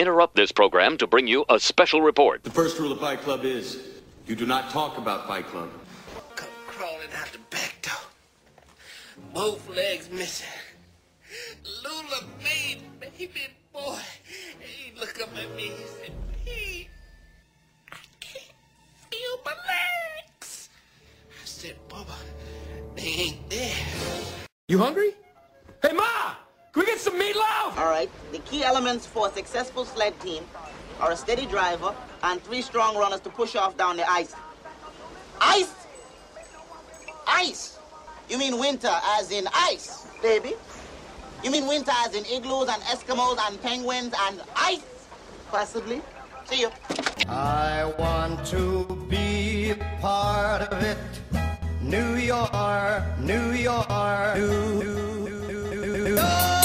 interrupt this program to bring you a special report. The first rule of Fight Club is you do not talk about Fight Club. Come crawling out the back door. Both legs missing. Lula made baby boy. He look up at me. He said, Pete, I can't feel my legs. I said, Bubba, they ain't there. You hungry? Hey, Ma! Can we get some meatloaf? All right. The key elements for a successful sled team are a steady driver and three strong runners to push off down the ice. Ice? Ice? You mean winter as in ice, baby? You mean winter as in igloos and Eskimos and penguins and ice? Possibly. See you. I want to be part of it. New York, New York, New, New, New, New York.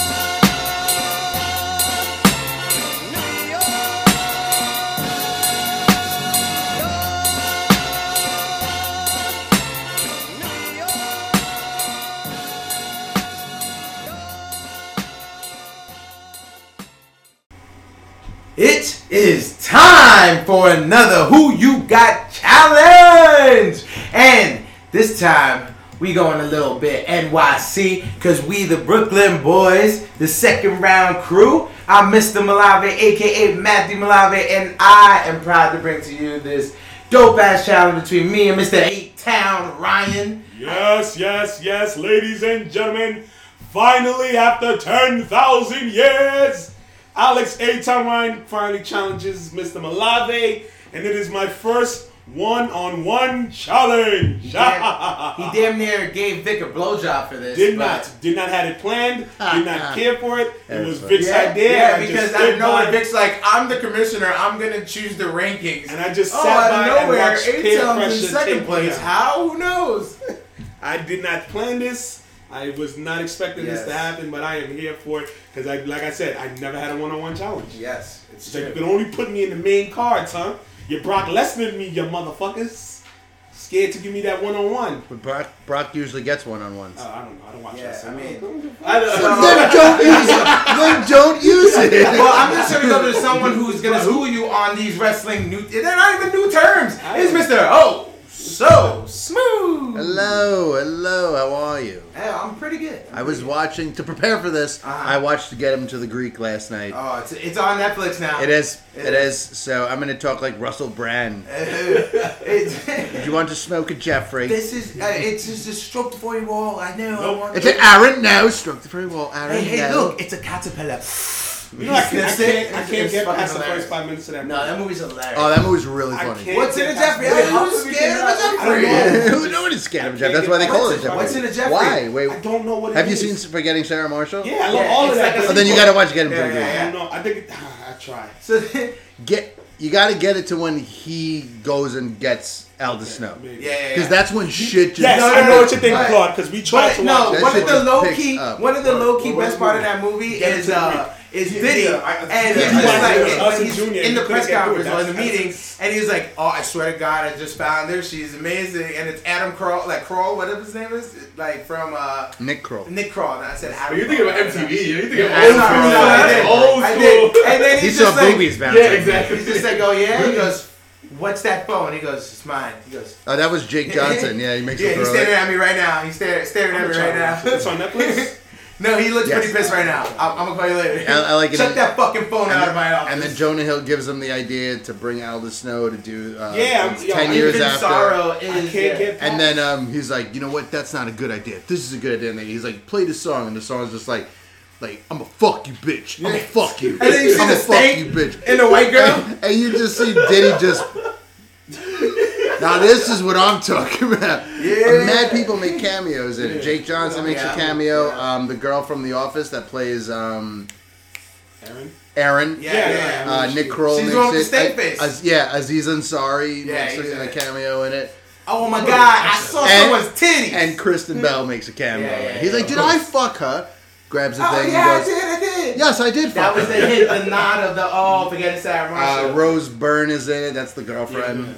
Is time for another Who You Got challenge. And this time we going a little bit NYC because we the Brooklyn boys, the second round crew. I'm Mr. Malave, aka Matthew Malave, and I am proud to bring to you this dope ass challenge between me and Mr. Eight Town Ryan. Yes, yes, yes, ladies and gentlemen. Finally, after 10,000 years, Alex A. Ryan finally challenges Mr. Malave, and it is my first one on one challenge. He damn, he damn near gave Vic a blowjob for this. Did but- not, did not have it planned, did not care for it. It was Vic's Yeah, idea. yeah, I just because out stood of nowhere, by- Vic's like, I'm the commissioner. I'm gonna choose the rankings. And I just oh, sat out by of and watched peer Intel's in pressure second take place. me. How? Who knows? I did not plan this. I was not expecting this to happen, but I am here for it because, I, like I said, I never had a one-on-one challenge. Yes, it's So you can only put me in the main cards, huh? You Brock Lesnar me, you motherfuckers. Scared to give me that one-on-one. But Brock, Brock usually gets one on ones. Uh, I don't know. I don't watch Yeah, wrestling. I mean- I don't, Then don't use it. Then don't use it. well, I'm just gonna go to someone who's gonna school you on these wrestling new. They're not even new terms. It's Mister Oh So Smooth. Hello, hello. How are you? Hey, I'm pretty good. I was watching to prepare for this. Uh-huh. I watched to get him to the Greek last night. Oh, it's, it's on Netflix now. It is. It It is. So I'm to talk like Russell Brand. Did you want to smoke a Jeffrey? this is uh, it's just a stroke the forty wall. I know. I want It's an Aaron now. Stroke the very well. Aaron Hey, hey, no. look, it's a caterpillar. You know, I, can't, I can't, I can't get past the first five minutes of that. No, that movie's hilarious. Oh, that movie's really I funny. What's in a Jeffrey? the- Hey, who's scared of a I Jeffrey? Who nobody's scared of I Jeff? That's why they call it Jeffrey. What's in a Jeffrey? Why? Wait. I don't know what it Have you seen Forgetting Sarah Marshall? Yeah, I love Yeah, all of that. like Oh, then you got to watch Get Him to Yeah, the Greek. yeah, I don't know. I think I try. So, Get you got to get it to when he goes and gets Aldous Snow. Maybe. yeah, yeah, Because yeah. that's when shit just. Yes, No, I know what you're thinking, Claude, because we tried But to no, watch That one of the low key, one of the low key best part of that movie Get is uh, is Yeah, Diddy, yeah, I- and yeah, he's like I- I- he's Jr., in the press get through it. conference or in the That's- meeting, and he's like, "Oh, I swear to God, I just found her. She's amazing." And it's Adam Kroll, like Kroll, whatever his name is, like from uh, Nick Kroll. Nick Kroll. And I said, Adam You're thinking about MTV. You're thinking Yeah, about I'm old school. sorry, Old school. And then He he's saw just like, boobies bouncing. Yeah, exactly. He's just like, "Oh yeah." He goes, "What's that phone?" He goes, "It's mine." He goes. Oh, that was Jake Johnson. Yeah, he makes Yeah, he's throw staring it. at me right now. He's staring, staring at me right now. It's on Netflix. no, he looks Yes. pretty pissed right now. I'm, I'm gonna call you later. I- I like it that fucking phone out And of my then, office. and then Jonah Hill gives him the idea to bring Aldous Snow to do uh, Yeah, it's I'm- yo, ten I years after. sorrow is. Yeah. And then um, he's like, you know what? That's not a good idea. This is a good idea. And he's like, play this song, and the song's just like, like I'm a fuck you, bitch. I'm a fuck you. And then you see I'm the a fuck you, bitch. and the white girl. And, and you just see Diddy just. now this is what I'm talking about. Yeah. Mad people make cameos in it. Jake Johnson makes a cameo. Um, the girl from The Office that plays um, Aaron. Aaron. Yeah, Yeah, yeah. yeah. Uh, Nick Kroll She's makes the one with it. Uh, face. Az- yeah, Aziz Ansari Yeah, makes a, in a cameo in it. Oh my god! I saw And- someone's titties. And Kristen Bell makes a cameo. Yeah, yeah. He's like, "Did. I fuck her?" Grabs the oh thing yeah, I and goes, did, I did. "Yes, I did That was her." the hit, the nod of the oh, forget Sarah Uh, Rose Byrne is in it. That's the girlfriend.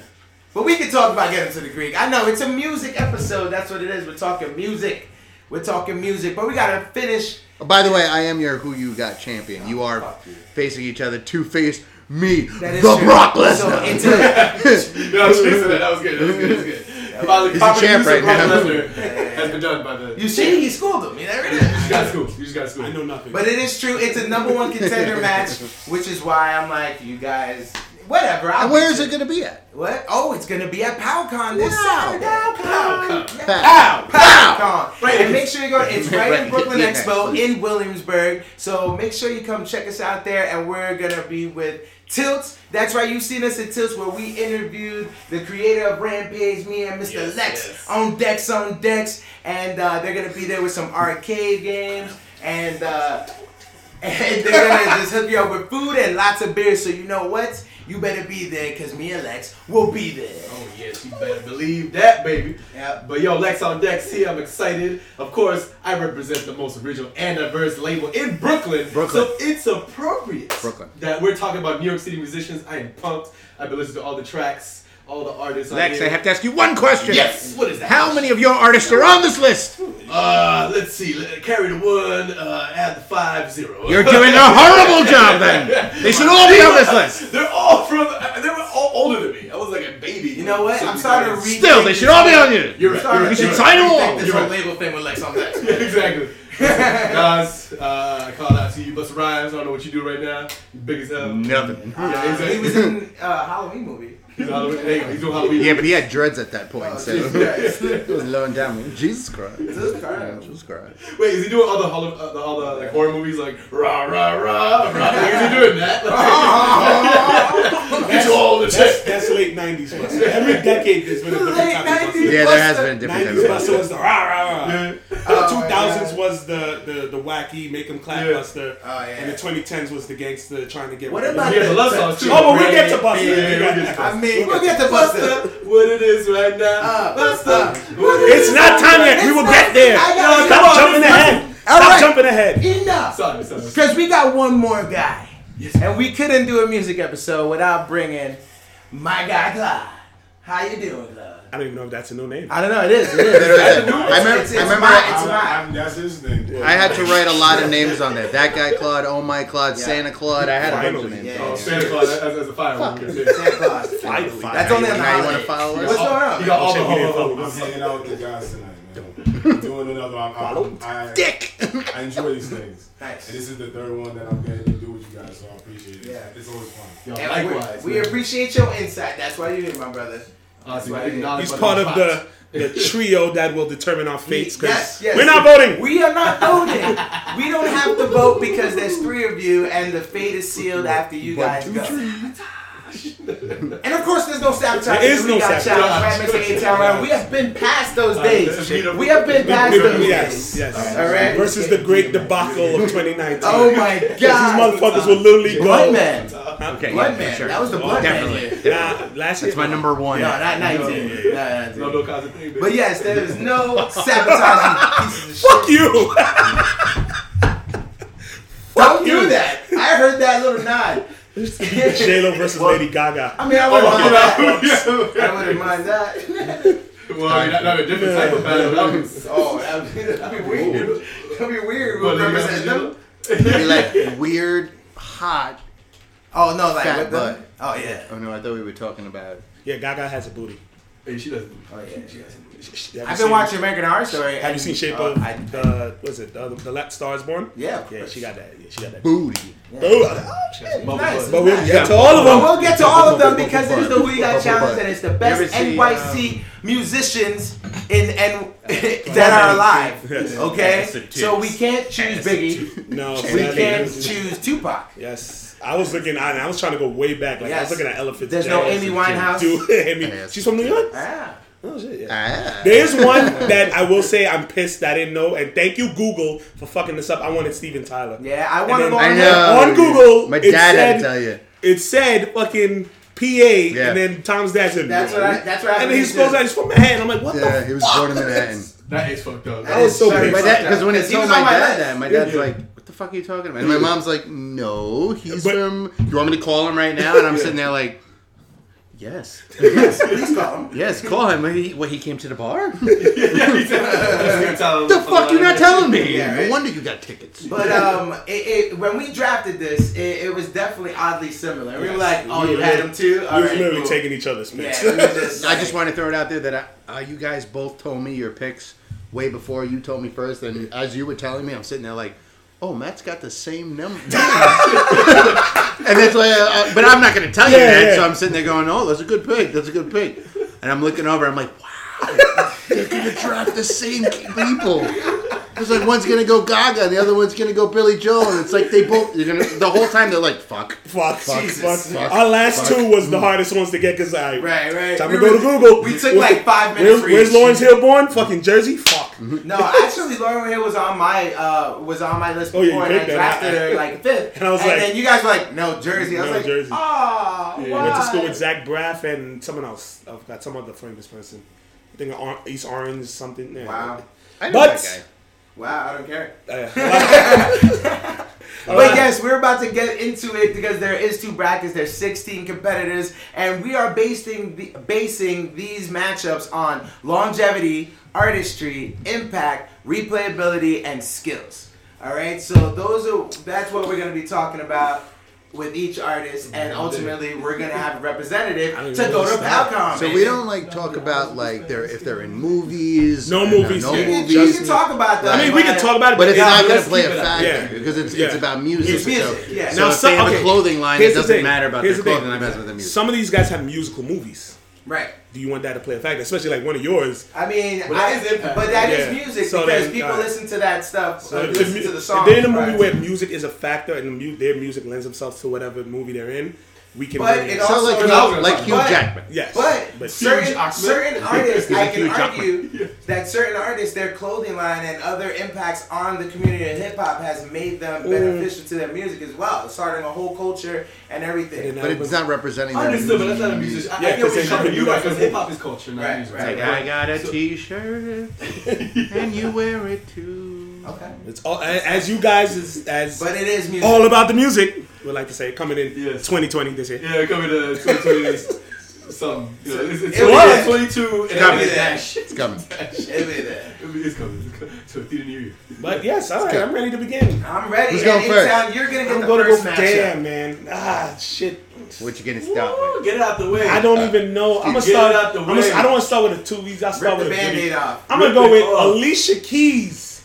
But we can talk about getting to the Greek. I know it's a music episode. That's what it is. We're talking music. We're talking music, but we gotta finish. Oh, By the way, I am your Who You Got champion. You are facing each other, two face me, the true. Brock Lesnar. it's a, No, seriously, that was good. That was good. That was good. Finally, He's a champ right now. Lesnar has been done by the. you see, he schooled him. There it is. You just got school. You just got school. I know nothing. But it is true. It's a number one contender match, which is why I'm like, you guys, whatever. I'll And where get is you. it going to be at? What? Oh, it's gonna be at PowCon this Wow. Saturday. PowCon. Pow! PowCon. Right. And make sure you go. It's right, in Brooklyn Yeah. Expo in Williamsburg. So make sure you come check us out there. And we're gonna be with Tilts. That's right. You've seen us at Tilts where we interviewed the creator of Rampage, me and Mr. Yes, Lex yes. on decks on decks, and uh, they're gonna be there with some arcade games and. Uh, and they're gonna just hook you up with food and lots of beer. So you know what? You better be there because me and Lex will be there. Oh yes, you better believe that, baby. Yeah. But yo, Lex on Dex here. I'm excited. Of course, I represent the most original and diverse label in Brooklyn. Brooklyn. So it's appropriate Brooklyn. that we're talking about New York City musicians. I am pumped. I've been listening to all the tracks, all the artists. on Lex, here. I have to ask you one question. Yes. What is that? How many of your artists are on this list? Uh, let's see. Let- Carry the one. Uh, add the five zero. You're doing a horrible job then. They should all be on this list. They're all from. uh, They were all older than me. I was like a baby. You know what? I'm starting to read. Still, they should all be on you. You're right. You're right. You should you're sign right. them all. This You're whole right. label thing with Lex on Lex. exactly. Guys, uh, I call out to you, Busta Rhymes. I don't know what you do right now. You big as hell. Nothing. Yeah, exactly. He was in uh, Halloween movie. He's Halloween. Hey, he's doing Halloween. Yeah, but he had dreads at that point, so Jesus it was low and down. Jesus Christ. Jesus Christ. Yeah, Jesus Christ. Wait, is he doing other Hall- uh, the other like horror movies like rah rah rah rah? Like, is he doing that? Get you all the That's, chest. that's late 90s Busta. Every decade there's been a different Late type of Busta. 90s. Yeah, there has been a different 90s type of Busta was the rah rah rah. Yeah. Uh, Oh, 2000s yeah. was the, the the wacky make 'em clap Yeah. Busta. Oh, yeah. And the 2010s was the gangster trying to get. What about We the love songs too. Oh, but we'll get to Busta. Yeah, yeah, we'll get to I Busta. mean, we'll get to Busta. Busta, what it is right now. Uh, Busta, uh, what it It's is not time yet. We will It's get there. I gotta- Stop on, jumping ahead. All Stop right. jumping ahead. Enough. Sorry, sorry. Because we got one more guy. And we couldn't do a music episode without bringing my guy, Clyde. How you doing, Clyde? I don't even know if that's a new name. I don't know. It is. It is. I remember, It's- I remember my- it's my- I'm, that's his thing. I had to write a lot of names on there. That guy Claude, Oh My Claude, Yeah. Santa Claude. I had a bunch of names. Yeah. Oh, Santa Claus as, as a firework. Santa Claus. Finally. That's only on the Now you want to follow What's us? going on? You got all the Check me in, ho- ho- I'm ho- hanging out with the guys tonight, man. Doing another. I'm, I'm, I, Dick. I enjoy these things. Nice. And this is the third one that I'm getting to do with you guys, so I appreciate it. Yeah. It's always fun. Yo, And likewise. we, we appreciate your insight. That's why you're here, my brother. Honestly, That's I think He's about part the of the, the trio that will determine our fates. 'cause Yes, yes. We're not voting. We are not voting. we don't have to vote because there's three of you, and the fate is sealed after you guys go. And of course, there's no sabotage. There is We no sabotage. challenge, right, Mr. A-Town Round. We have been past those uh, days. We have been past those days. yes. All right. Versus the great debacle of 2019. Oh my God! These motherfuckers will literally Blood go. Man. Okay, Blood yeah, Man. sure. That was the Blood Man Definitely. year. Nah, last year. That's my number one. No, not 19. Yeah, Not 19. No, no cause of thing, But yes, there is no sabotaging pieces of. Fuck you. Don't do that. I heard that little nod. J Lo versus Lady Gaga. I mean, I oh, wouldn't mind that. Yeah. I wouldn't mind that. Well, I mean, that, that a different type of battle. That was, Oh, that'd be, that'd be weird. That'd be weird. We'll represent them. It'd be like weird, hot. Oh no, like Fat butt. Oh yeah. Oh no, I thought we were talking about. Yeah, Gaga has a booty. hey, she doesn't. Oh yeah. She has. Have you I've seen- been watching American Horror Story. Have you seen Shape oh, of I- the? Was it the, the Let Stars Born? Yeah. Yeah, she got that. Yeah, she got that. Booty. Ooh, Nice. But we'll Nice. get to all of them. we'll get to all of them because it is the Who You Got Bubble Challenge and it's the best see, NYC musicians in and that are alive. Okay, so we can't choose Biggie. No, We can't choose Tupac. Yes. I was looking. I, I was trying to go way back. Like I was looking at Elephant. There's no Amy Winehouse. Dude, Amy. She's from New York. Ah. Oh shit. Yeah. Ah. There is one that I will say I'm pissed that I didn't know, and thank you Google for fucking this up. I wanted Steven Tyler. Yeah, I wanted to then- go I on know. On Google, My it dad had said- to tell you. It said fucking PA, Yeah. and then Tom's dad said. That's what I- that's what I And then he believe supposed too. to. He's from Manhattan. I'm like, what Yeah, the Yeah, he was fuck? born in Manhattan. That is fucked up. That was so Sorry, big. My dad, because when he He told my on my dad list. that, my dad's Yeah. like, "What the fuck are you talking about?" And my mom's like, "No, he's But- from." You want me to call him right now? And I'm sitting there like, Yes. Yes, please call him. Yes, call him. He, what, he came to the bar? the the fuck you're not telling me? Yeah, right? No wonder you got tickets. But um, it, it, when we drafted this, it, it was definitely oddly similar. We were like, "Oh, We you had literally- him too." We All was right, literally cool. taking each other's picks. we was just I just want to throw it out there that I, uh, you guys both told me your picks way before you told me first, and as you were telling me, I'm sitting there like, "Oh, Matt's got the same number." and that's why. I, but I'm not going to tell you Yeah, that, yeah. so I'm sitting there going, "Oh, that's a good pick. That's a good pick." And I'm looking over. I'm like, "Wow, they're going to draft the same people." It's like one's gonna go Gaga, and the other one's gonna go Billy Joel, and it's like they both. You're gonna the whole time they're like, "Fuck, Fuck, fuck, Jesus. fuck. Fuck. Our last Fuck. two was the hardest ones to get because I Right, right. Time We to go were- to Google. we took Where- like five minutes Where's, for where's. Lawrence Hill born? Fucking Jersey. Fuck. No, actually, Lauryn Hill was on my uh was on my list Oh, yeah, before, you and I picked that. drafted her like fifth. And I was like- then you guys were like, "No, Jersey." I was No, like, Jersey. "Oh, Yeah, why?" went to school with Zach Braff and someone else. I forgot some other famous person. I think East Orange something. Yeah. Wow, I know But- that wow, I don't care. But yes, we're about to get into it because there is two brackets. There's 16 competitors, and we are basing the, basing these matchups on longevity, artistry, impact, replayability, and skills. All right, so those are that's what we're gonna be talking about with each artist, and ultimately we're gonna have a representative I don't to go to what's. PowCon. So we don't like talk about like they're if they're in movies. No and, movies, No yeah. You can, movies. you can talk about that. I mean, we can talk about it, But it's yeah, not going let's to play keep a it up. factor Yeah. because it's Yeah. it's about music. It's music, so, yeah. so Now, if some- they have okay, a clothing line, here's it the doesn't thing. matter about Here's the the thing. clothing line. It matters about the music. Some of these guys have musical movies. right. Do you want that to play a factor? Especially like one of yours. I mean, But that I- is but that is Yeah. music So because then, people alright. listen to that stuff. So uh, listen mu- to the song. they're in a movie right. where music is a factor and mu- their music lends themselves to whatever movie they're in, we can But bring it it. also- So like That's what Hugh, like talk Hugh about. Jackman. Yes, But, certain Jackman. certain artists, I can Hugh Jackman. argue that certain artists, their clothing line and other impacts on the community of hip hop has made them Mm. beneficial to their music as well, starting a whole culture and everything. And But it's not representing. I their understood, but that's not a musician. I, Yeah, I get 'cause what you're coming. do right, because hip hop is culture, not Right, music. right. Like I got a T-shirt and you wear it too. Okay. It's all a- as you guys is as But it is music. all about the music. Would like to say coming in Yes. 2020 this year. Yeah, coming to 2020 is something. You know, it's, it's It'll be there. 22 and It'll be it's there. dash. It's coming. It'll be there. It's coming. It's coming to a theater near you. But yes, all right, I'm ready to begin. I'm ready. Who's going first? town, you're gonna get I'm the gonna first go. matchup. Damn, man. Ah, shit. What you gonna start with? Get it out the way. I don't even know. I'm gonna Get it start. out the I'm gonna, way. I don't want to start with a two weeks. I'll Rip start the with a band-aid three. off. I'm gonna go with off. Alicia Keys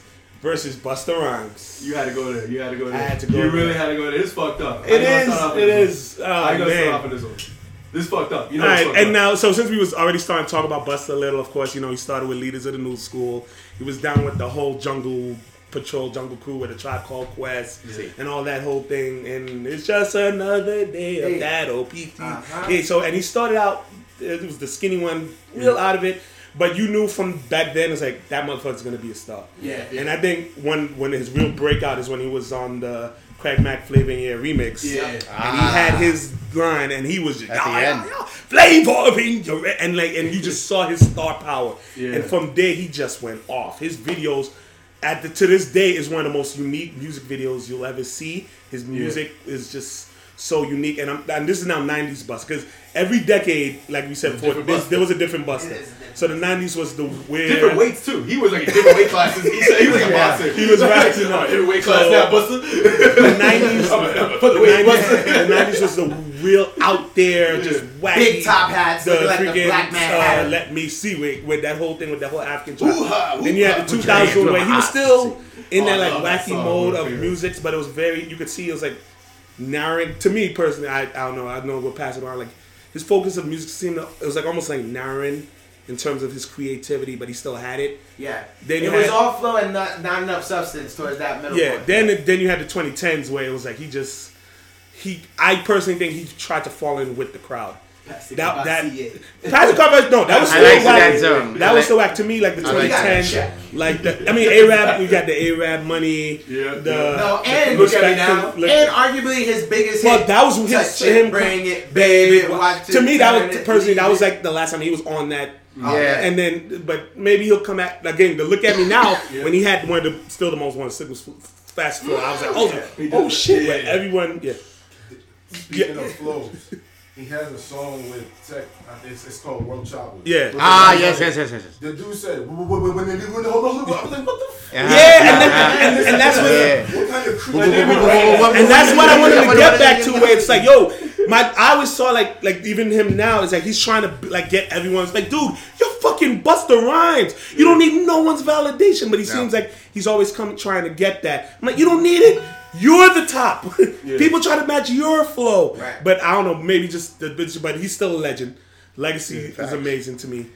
versus Busta Rhymes. You had to go there. You had to go there. I had to go there. You there. really had to go there. It's fucked up. It I gotta is. start off with It this Oh I gotta start off man. this one. This fucked up. You know All it's right, and up. now, so since we was already starting to talk about Busta a little, of course, you know, he started with Leaders of the New School. He was down with the whole Jungle Patrol, Jungle Crew with a tribe called Quest, and all that whole thing. And it's just another day of Hey. that OPT. Uh-huh. Yeah, so and he started out. It was the skinny one, real out of it. But you knew from back then, it's like that motherfucker's gonna be a star. Yeah. And I think when when his real breakout is when he was on the Craig Mack Flavor in remix. Yeah. And he ah. had his line, and he was just At the end. yeah, yeah, flavor in and like, and you just saw his star power. Yeah. And from there, he just went off. His videos, at the to this day, is one of the most unique music videos you'll ever see. His music is just so unique, and I'm and this is now '90s bust because every decade, like we said before, different this, Busta. there was a different Busta. It is a different So the '90s was the weird. Different weights too. He was like different weight classes. He said he was like a boxer. He was rising up. Different weight class So- now, Busta. the nineties, Put the weight, Busta. the nineties was the real out there, just wacky, Big top hats, the looking like the freaking black man uh, hat. let me see with, with that whole thing with that whole African trap. Hoo-ha, Then you had the hoo-ha. two thousand where he was still in Oh, that like love that wacky mode of of my favorites. music, but it was very you could see it was like narrowing to me personally. I, I don't know. I know we're passing around like his focus of music seemed to, it was like almost like narrowing in terms of his creativity, but he still had it. Yeah. Then it was had- all flow and not, not enough substance towards that middle Yeah, point. then then you had the 2010s where it was like he just he. I personally think he tried to fall in with the crowd. That that Patrick Carver, no, that was still like whack. that zone. That I was still whack to me. Like the I like that. 2010s, like the, I mean, Arab, we got the Arab money. Yeah, the No, and Look at me now. look- and arguably his biggest Well, hit. that was his Touch him it, bring it, baby. Watch to me, that was personally that was like the last time he was on that. Oh, yeah. And then, but maybe he'll come at again. To look at me now when he had one of the still the most one was fast forward. I was like, oh, He oh shit! Yeah. But everyone, yeah. Speaking of flows, He has a song with Tech. It's, it's called World Chopper. Yeah. With Ah, the- yes, yes, yes, yes, yes. The dude said, "When- they do- when they- hold on. I was like, "What the f- Yeah, and, then, and, and that's what. Yeah. What kind of creep?" and that's what I wanted to get back to, where it's like, yo, my I always saw like like even him now, it's like he's trying to like get everyone's like, dude, you're fucking Busta Rhymes. You don't need no one's validation, but he seems like he's always coming trying to get that. I'm like, you don't need it. You're the top. People try to match your flow, Right. but I don't know, maybe just the bitch. But he's still a legend. Legacy is amazing to me.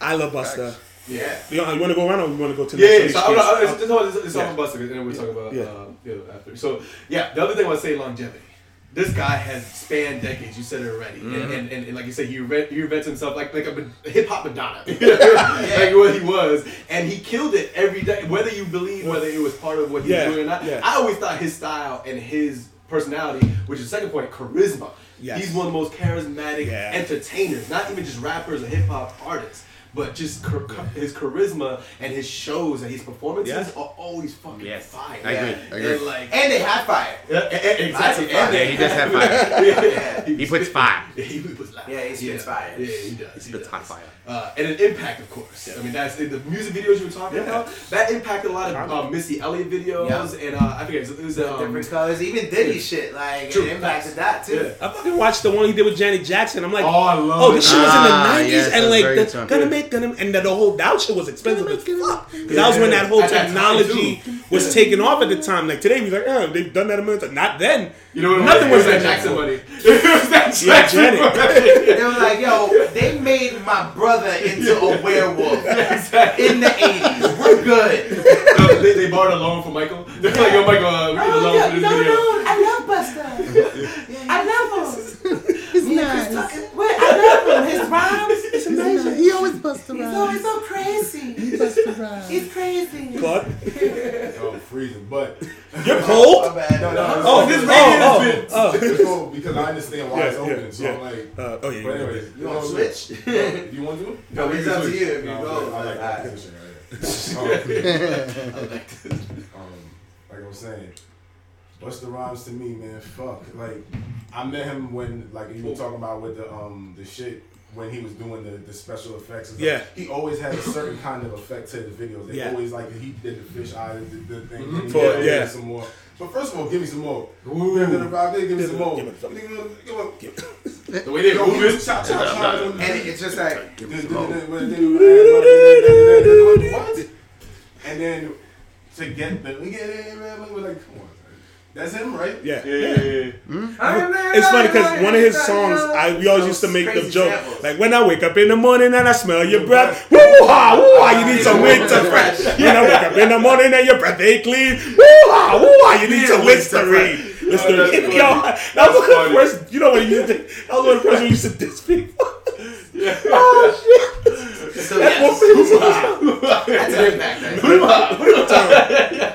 I love Busta. Yeah. You, want to go around or you want to go to Yeah, yeah, next so I'm, week's not, it's, it's, all- it's, it's all Yeah. about Busta, and then we'll talk about Yeah. uh, you after. So yeah, the other thing I want to say longevity. This guy has spanned decades. You said it already, Mm-hmm. and, and, and, and like you said, he re- he reinvents himself like like a hip hop Madonna, like what he was, and he killed it every day. Whether you believe whether it was part of what he Yeah, was doing or not, yeah. I always thought his style and his personality, which is the second point, charisma. Yes. He's one of the most charismatic Yeah. entertainers, not even just rappers or hip hop artists, but just char- his charisma and his shows and his performances Yeah. are always fucking Yes. fire. I agree, I agree. And like, And they have fire. yeah, e- e- exactly. Lots And they Yeah, he does have fire. yeah. He puts fire. Yeah, he puts loud. Yeah, he spits fire. Yeah, he does. He spits does. hot fire. Uh, and an impact, of course. I mean, that's the music videos you were talking Yeah. about. That impacted a lot of uh, Missy Elliott videos, Yeah. and uh, I forget it was um, Different colors. Even Diddy shit, like, True. it impacted that too. Yeah. I fucking watched the one he did with Janet Jackson. I'm like, Oh, I love oh, it. this shit was in Ah, the '90s, yes, and that's like, very the, good song. Gonna make, and that the whole that shit was expensive as fuck. 'Cause that was when that whole At that time, technology was taking off at the time. Like today, we like, oh, they've done that a million times. Not then. You know what? Nothing it was was that like Jackson money. it was that Jackson Janet. money. They were like, yo, they made my brother into a werewolf exactly. in the 80s. We're good. No, they, they borrowed a loan from Michael. They're like, yo, Michael, uh, we need a loan for this video. I love Busta. I love him. He's nice. Wait, I love him. His rhymes. It's amazing. He always busts He's always so crazy. He busts the rhymes. He's crazy. Claude, Oh, freezing. But you're cold. My bad. no, no. Oh, this oh, radio oh, oh. it's cool because I understand why Yeah, it's yeah, open. So yeah. I'm like, Uh, oh yeah, but yeah. anyways, You want to switch? Do you want to? No, we it's can up to switch. you if you No, go. I like that position right there. Um, like I was saying, Busta Rhymes to me, man, fuck. Like I met him when, like you were talking about with the um the shit when he was doing the, the special effects. And stuff. Yeah. he always had a certain kind of effect to his videos. They Yeah. always like he did the fish eye, the, the thing. Mhm. For- did yeah. some more. But first of all, give me some more. Give me the give me some more. Give me some- Give me- give The way they Yo, move he was it. chop, chop, chop. And it's just like, What? And then to get the we get it, man, we were like, come on, that's him, right? Yeah. Yeah, yeah, yeah. Hmm? It's funny because one of his songs, I we always used to make the joke, samples. like when I wake up in the morning and I smell your breath, woo ha, woo ha, you need some winter fresh. When I wake up in the morning and your breath ain't clean, woo ha, woo ha, you need some Listerine. Listerine. that's. Yo, that That's was the first. You know what you used to? That was one of the first we used to diss people. Yeah. Oh shit! so That's yes. That's an impact. Right?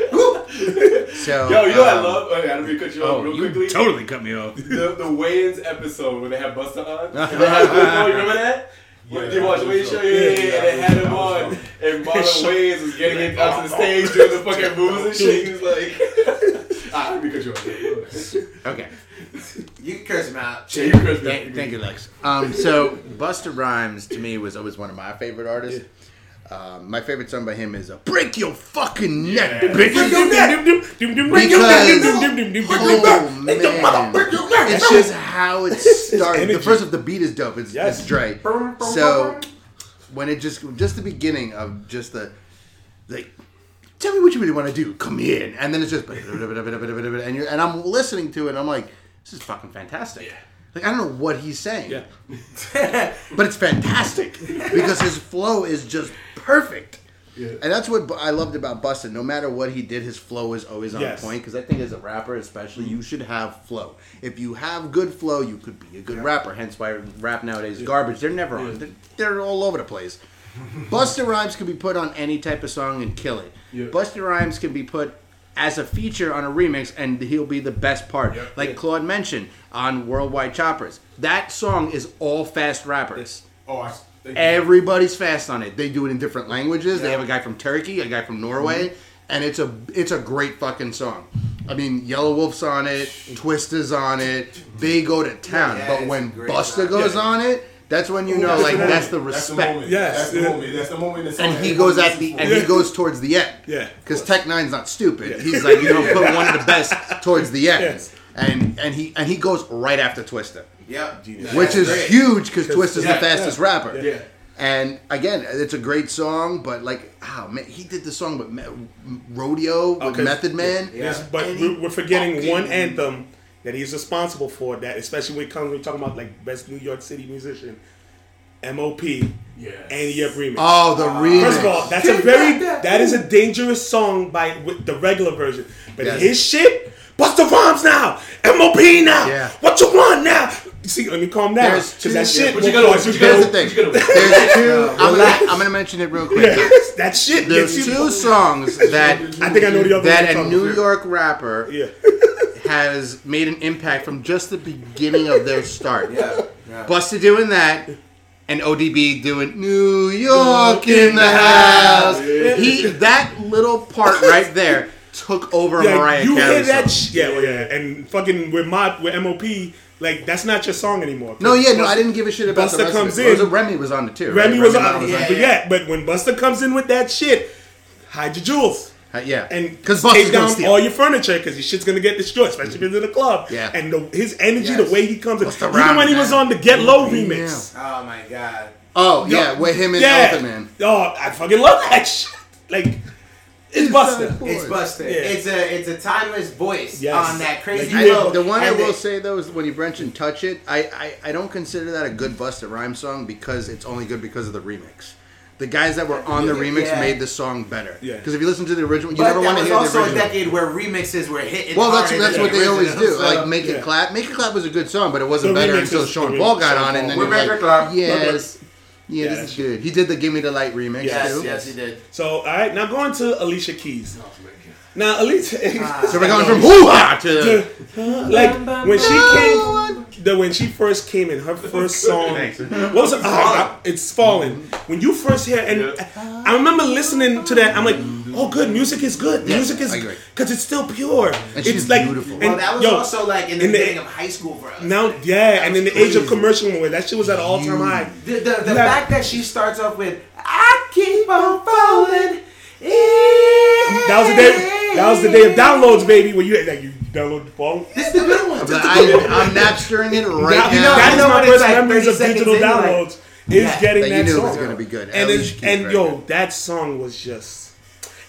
So, Yo, you know what I um, love? Okay, I'm gonna cut you off Oh, real you quickly. totally cut me off. the the Wayans episode when they had Busta on. And they had Busta on, you remember that? Yeah, Did you watch the Wayans show? Yeah, yeah, yeah. And they had him on, and Marlon Wayans was getting it out to the stage doing the fucking moves and shit. He was like, ah, let me cut you. Okay. You can curse him out. Yeah, you curse me. Thank, thank you, Lex. Um, so Busta Rhymes to me was always one of my favorite artists. Um, my favorite song by him is uh, "Break Your Fucking Neck, Bitch." Oh man, it's just how it started. The first of the beat is dope. It's, Yes. it's Dre. So when it just just the beginning of just the like. Tell me what you really want to do. Come in, and then it's just and you're and I'm listening to it. and I'm like, this is fucking fantastic. Like I don't know what he's saying, Yeah. but it's fantastic because his flow is just perfect. And that's what I loved about Busta. No matter what he did, his flow is always on Yes. point. Because I think as a rapper, especially, you should have flow. If you have good flow, you could be a good rapper. Hence why rap nowadays is garbage. They're never on. They're, they're all over the place. Busta Rhymes can be put on any type of song and kill it. Yeah. Busta Rhymes can be put as a feature on a remix and he'll be the best part. Like Claude mentioned on Worldwide Choppers. That song is all fast rappers. Oh, I. Everybody's fast on it. They do it in different languages. They have a guy from Turkey, a guy from Norway, and it's a it's a great fucking song. I mean, Yelawolf's on it, Twista is on it, they go to town. Yeah, but when Busta goes Yeah. on it, that's when you know, that's like the that's the That's the respect. moment. Yes, That's the yeah. moment. That's the moment. That's and he goes at the for. and Yeah. he goes towards the end. Yeah. Because Tech N9ne's not stupid. He's like, you know, put one of the best towards the end. Yes. And and he and he goes right after Twista. Yep. Which is great. huge because Twista's yeah, the fastest rapper. Yeah. And again, it's a great song, but like, oh man, he did the song with Me- Rodeo with Okay. Method Man. Yes, Yeah. but we're, we're forgetting one anthem that he's responsible for. That especially when it comes when we're talking about like best New York City musician, M.O.P. Yes. and Yep remix. Oh, the remix. First of all, that's a very that is a dangerous song by with the regular version. But Yes. his shit, bust the rhymes now, M.O.P. now. Yeah. What you want now? See, let me calm down There's because two- that shit. What you will gotta cause what you you to Here's gotta the thing. what you gotta There's two. I'm gonna, I'm gonna mention it real quick. Yes, that shit. There's two songs that I think I know the other that one a New York rapper. Yeah. Has made an impact from just the beginning of their start. Yeah. yeah. Busta doing that, and ODB doing New York in the house. He that little part right there took over Yeah, Mariah you hear that? Sh- yeah, well, yeah, and fucking with mod with MOP, like that's not your song anymore. No, yeah, no, I didn't give a shit about Busta the rest comes of it. in- so Remy was on it too. Remy right? was Ma on, was yeah, it. yeah, but when Busta comes in with that shit, hide your jewels. Uh, yeah, And because take down steal. all your furniture because your shit's gonna get destroyed, especially if it's in a club. Yeah. And the, his energy, Yes. the way he comes in, Busta even Rhymes, when he was on the Get Low remix. Oh my god. oh yeah, with him and Yeah. Elephant Man. Oh, I fucking love that shit. Like, it's Busta. It's busted. Yeah. It's a it's a timeless voice Yes. on that crazy Like, I, the one I will the- say though is when you mentioned "Touch It," I, I I don't consider that a good Busta Rhyme song because it's only good because of the remix. The guys that were on the remix Yeah. made the song better. Yeah. Because if you listen to the original, you But never want to hear the original. also a decade where remixes were hitting. Well, that's that's what the they always do. so- Like "Make It Clap." "Make It Clap" was a good song, but it wasn't The better remix until is- Sean the Paul got Sean on, and then Paul. you're like, It Clap. "Yes, yeah, this is good." He did the "Give Me the Light" remix Yes, too. yes, he did. So, all right, now going to Alicia Keys. Now, Alicia, So we're going from hoo ha to like when she came, the when she first came in, her first song. What was it? Ah, it's falling. When you first hear, and I remember listening to that. I'm like, oh, good, music is good. The music is I agree. because it's still pure. And it's like beautiful. Well, that was yo, also like in the in the- beginning of high school for us. now, yeah, and in the age of commercial where that shit was at all time high. The, the, the You have- fact that she starts off with "I keep on falling." That was the day. That was the day of downloads, baby. When you like you download the phone. This is the good one. But I, I'm Napstering it right That, now. that you is know my first like, memories of digital in, you're like, downloads. Is yeah. getting That that, you knew it song. was gonna be good. And Alicia it's, and very yo, good. that song was just,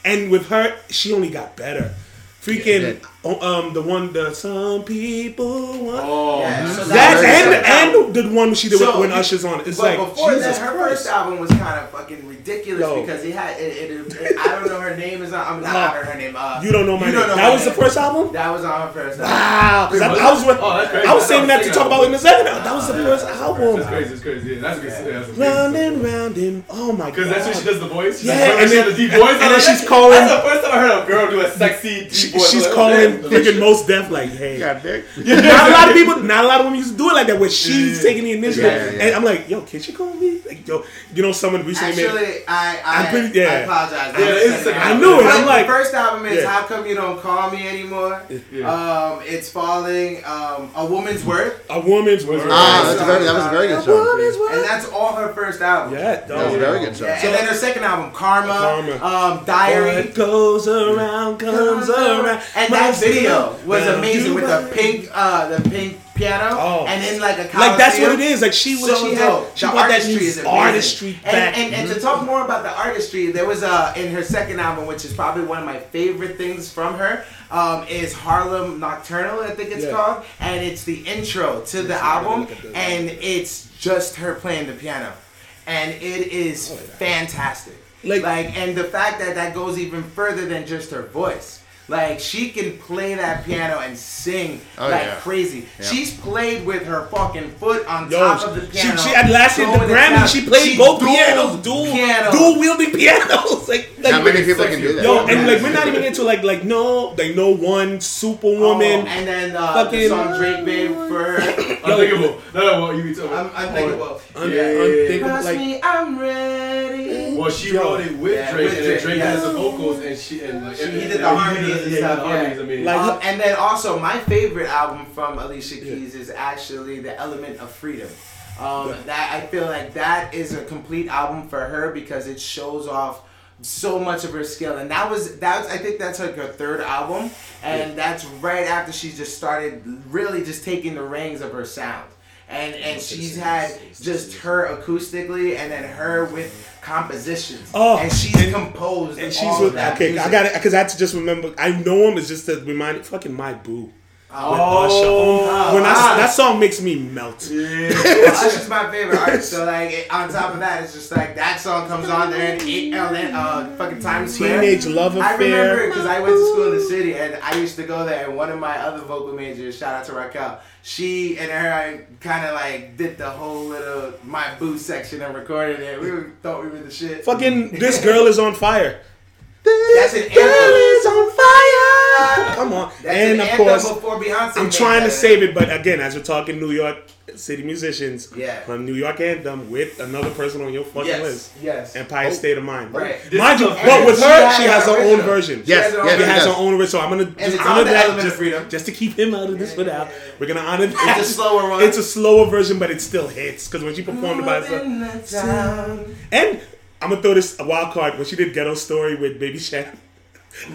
and with her, she only got better. Freaking, it oh, um, the one the some people want. Oh, Yeah, so that was and second and the one she did So, with, when you- Usher's on it. It's but like before Jesus that, her Christ. first album was kind of fucking ridiculous Yo. because it had it, it, it- I don't know her name is not I'm not No. I heard her name. Uh, You don't know my name. don't know that my was the first album. That was on her first album. Wow, 'cause I, I was with, oh. I was saving that to talk about in the second album. That was the first That's album. crazy. That's crazy. Yeah, that's a good. Yeah, that's a Round crazy. and round and oh my god. Because that's when she does the voice. Yeah, and then- the deep voice. and then she's calling- That's the first time I heard a girl do a sexy deep voice. she's calling damn. Freaking most deaf like, hey. God damn. not a lot of people, not a lot of women used to do it like that. Where she's taking the initiative, Yeah, yeah. and I'm like, yo, can she call me? Like, yo, you know, someone recently made. Actually, I I, I'm pretty- yeah. I apologize. Yeah, I'm it's second second I knew it. But I'm like, the first album is Yeah. "How Come You Don't Call Me Anymore." Um, it's falling. Um, "A Woman's Worth," a woman's Worth. Ah, that's a very, that was a very good song. A Woman's Worth. and that's all her first album. yeah, That was a very good song. Yeah, and then her second album, Karma, Karma. Um, Diary. What goes around comes around. And My that video was amazing with the pink, uh, the pink piano, Oh. and in like a Like that's what it is. Like she was, So she dope. had, she the that artistry new is artistry and, back. And, and to talk more about the artistry, there was uh, in her second album, which is probably one of my favorite things from her, um, is Harlem Nocturnal, I think it's Yeah. called, and it's the intro to the album, and it's just her playing the piano, and it is fantastic. Like- like, and the fact that that goes even further than just her voice. Like she can play that piano and sing Oh, like yeah. crazy. Yeah. She's played with her fucking foot on Yo, top of the piano. she had last year the Grammy. She played She both dual pianos, dual, piano. dual wielding pianos. like, like Not many people can do that. Yo, and like we're not even into like like no, like no one superwoman. Oh, and then uh, fucking- the song Drake made for her. Unthinkable. No, no, what you be talking I'm about? unthinkable. Un- Yeah, yeah, yeah. unthinkable, Trust like, me, I'm ready. Well, she wrote it with Yeah, Drake, with and Drake, Drake has the vocals, and she and like She- he did the harmony Keys and yeah, stuff. Yeah. harmonies, I. Like- Um, and then also my favorite album from Alicia Keys is actually The Element of Freedom. Um, that I feel like that is a complete album for her because it shows off so much of her skill, and that was that was I think that's like her third album, and that's right after she just started really just taking the reins of her sound. And, and she's had just her acoustically and then her with compositions. Oh, and she's and- composed. And she's all with of that okay. I got it because I had to just remember. I know him. It's just to remind fucking my boo. Oh, Usher. Oh, when that, ah. that song makes me melt. well, Usher's my favorite artist. So like, it, on top of that, it's just like that song comes on there and it, uh, uh, fucking Times Square. Teenage Love affair. I Affair. remember because I went to school in the city and I used to go there. And one of my other vocal majors, shout out to Raquel, she and her I kind of like did the whole little my boo section and recorded it. We were, thought we were the shit. Fucking this girl is on fire. This That's an anthem. on fire. Come on. That's and an of course. I'm trying to save it, but again, as we're talking New York City musicians, Yeah. from New York Anthem with another person on your fucking Yes, list. yes. Empire oh. State of Mind. Right. Mind you, but with she her, has she has her own version. She Yes, has yes, she she has her own version. So I'm gonna just honor that just, just to keep him out of this without. We're gonna honor that. It's a slower one. It's a slower version, but it still hits because when she performed it by herself. In the town. And I'm gonna throw this a wild card when she did Ghetto Story with Baby Cham.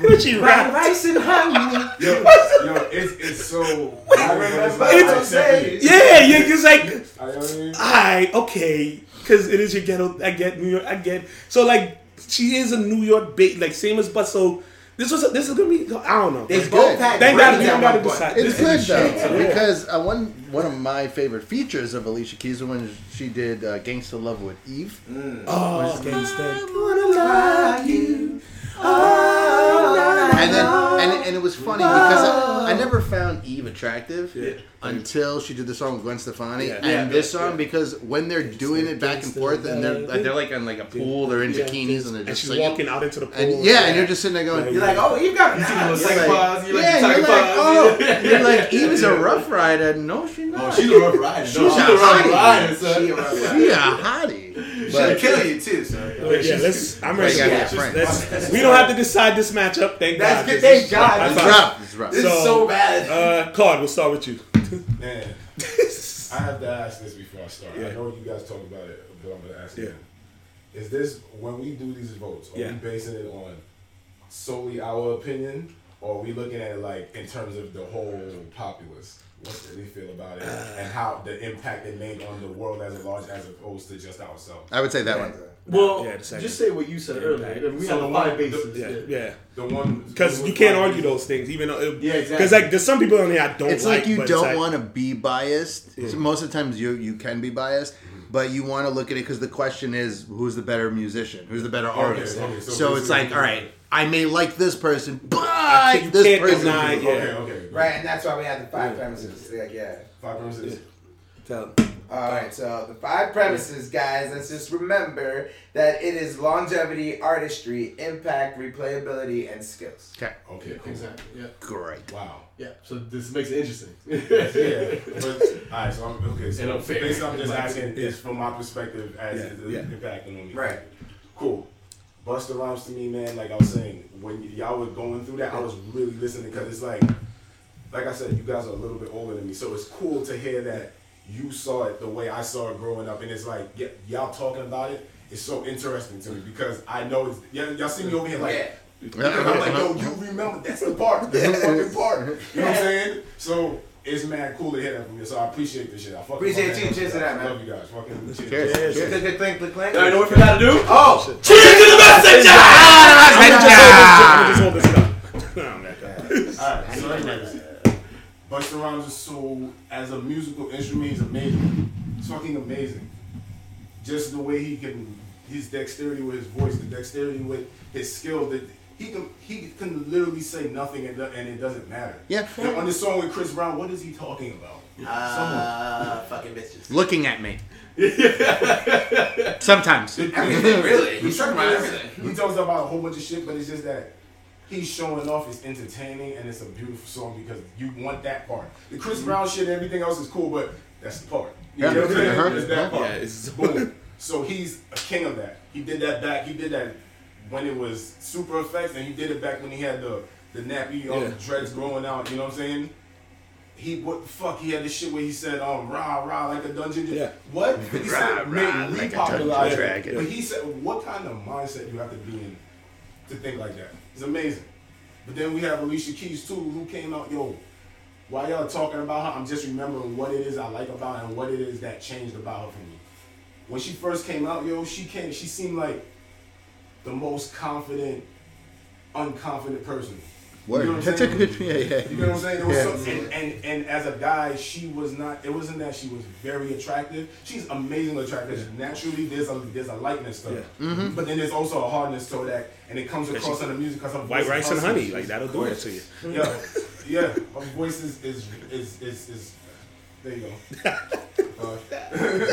When she Fried rapped. rice and honey. Yo, yo, it's it's so. I remember It's- Yeah, you're just like, I know what I mean? I okay, because it is your ghetto. I get New York. I get so like she is a New York bait, like same as but so. This was this is gonna be. I don't know. They It's both good. had Thank God you gotta one decide. It's good though. Yeah. because uh, one one of my favorite features of Alicia Keys was when she did uh, "Gangsta Love" with Eve. Oh, gangsta. Oh, and then and, and it was funny because I, I never found Eve attractive until she did the song with Gwen Stefani Yeah. and Yeah, this song because when they're doing it back and forth and they're they're like on like a pool, they're in Yeah. bikinis and they're And just she's singing. walking out into the pool. And yeah, and you're just sitting there going, You're like, oh, you got You see the that. little You're like- pause. You like yeah, the you're like, pause. oh, you're like, Eve's a rough rider. No, she's not. Oh, she's a rough rider. She's she's a a rough rider, son. She a rough rider. She a hottie. She'll kill you too, so. Yeah, let's. I'm ready. Right, you gotta Yeah, have we don't have to decide this matchup. Thank That's God. good. This Thank God. It's This rough. It's rough. This is so bad. Uh, Claude, we'll start with you. Man, I have to ask this before I start. Yeah. I know you guys talk about it, but I'm gonna ask Yeah. again. Is this when we do these votes? Are Yeah. we basing it on solely our opinion, or are we looking at it like in terms of the whole populace? What do they feel about it, Uh. and how the impact it made on the world as a large, as opposed to just ourselves? I would say that one. Well, Yeah, the second. just say what you said Impact. earlier. We So have a one- five bases. Yeah, yeah. yeah. The one Because you can't argue those things, even though. Yeah, exactly. Because like, there's some people on here I don't like. It's like. like you but don't like- want to be biased. So most of the times you you can be biased, but you want to look at it because the question is who's the better musician, who's the better artist. okay, so so it's like, all right, I may like this person, but you this can't person. deny- Yeah. okay, Right, and that's why we had the five premises. Like, yeah. Five premises. Tell- All right, so the five premises, guys. Let's just remember that it is longevity, artistry, impact, replayability, and skills. Okay, Okay, cool. Exactly. Yeah. great. Wow. Yeah. So this makes it interesting. yeah, but all right. So I'm okay. So And unfair. basically, I'm just asking yeah. is from my perspective as Yeah, it's yeah. impacting on me. Right. Cool. Busta Rhymes to me, man. Like I was saying, when y- y'all were going through that, I was really listening because it's like, like I said, you guys are a little bit older than me, so it's cool to hear that you saw it the way I saw it growing up, and it's like y- y'all talking about it. It's so interesting to me because I know it's y'all, y'all see me over here like. Yeah. I'm like, yo, you remember that's the part, that's the fucking part. You know what I'm saying? So it's mad cool to hear that from you. So I appreciate this shit. I fucking Appreciate love you. that. Cheers to that, man. Love you guys. Fucking cheers. Cheers. Cheers. Cheers. Click, click, click, click, click. Now you know what we gotta do? Oh, oh Cheers to the messenger! I'm gonna just hold this- I'm gonna just hold this up. Oh, my God. Alright, so anyways, Busta Rhymes is so, as a musical instrument, he's amazing. It's fucking amazing. Just the way he can, his dexterity with his voice, the dexterity with his skill, that he can he can literally say nothing and, and it doesn't matter. Yeah. And on this song with Chris Brown, what is he talking about? uh, fucking bitches. Looking at me. Sometimes. Everything, really. He's talking about everything. He talks about a whole bunch of shit, but it's just that he's showing off. It's entertaining and it's a beautiful song because you want that part. The Chris Brown shit, and everything else is cool, but that's the part. You Yeah, know what I'm saying? It's that part. Yeah, it's- boom. So he's a king of that. He did that back. He did that when it was super effects, and he did it back when he had the the nappy um, Yeah. dreads growing out. You know what I'm saying? He what the fuck? He had this shit where he said um rah rah like a dungeon. Yeah. What? He Rah, said rah, made like a repopularize Dungeon it. Dragon. But he said what kind of mindset you have to be in to think like that? It's amazing. But then we have Alicia Keys too, who came out yo. While y'all talking about her, I'm just remembering what it is I like about her and what it is that changed about her for me. When she first came out, yo, she came. She seemed like the most confident, unconfident person. Word. You know what I'm That's a saying? Yeah, yeah. You know what I'm saying? Yeah. some, and, and and as a guy, she was not. It wasn't that she was very attractive. She's amazingly attractive. Naturally, there's a there's a lightness to her, Mm-hmm. but then there's also a hardness to her that, and it comes across in the music because of White rice and honey, like that'll do it to you. Yeah, yeah. Her voice is is is is, is there you go. Uh,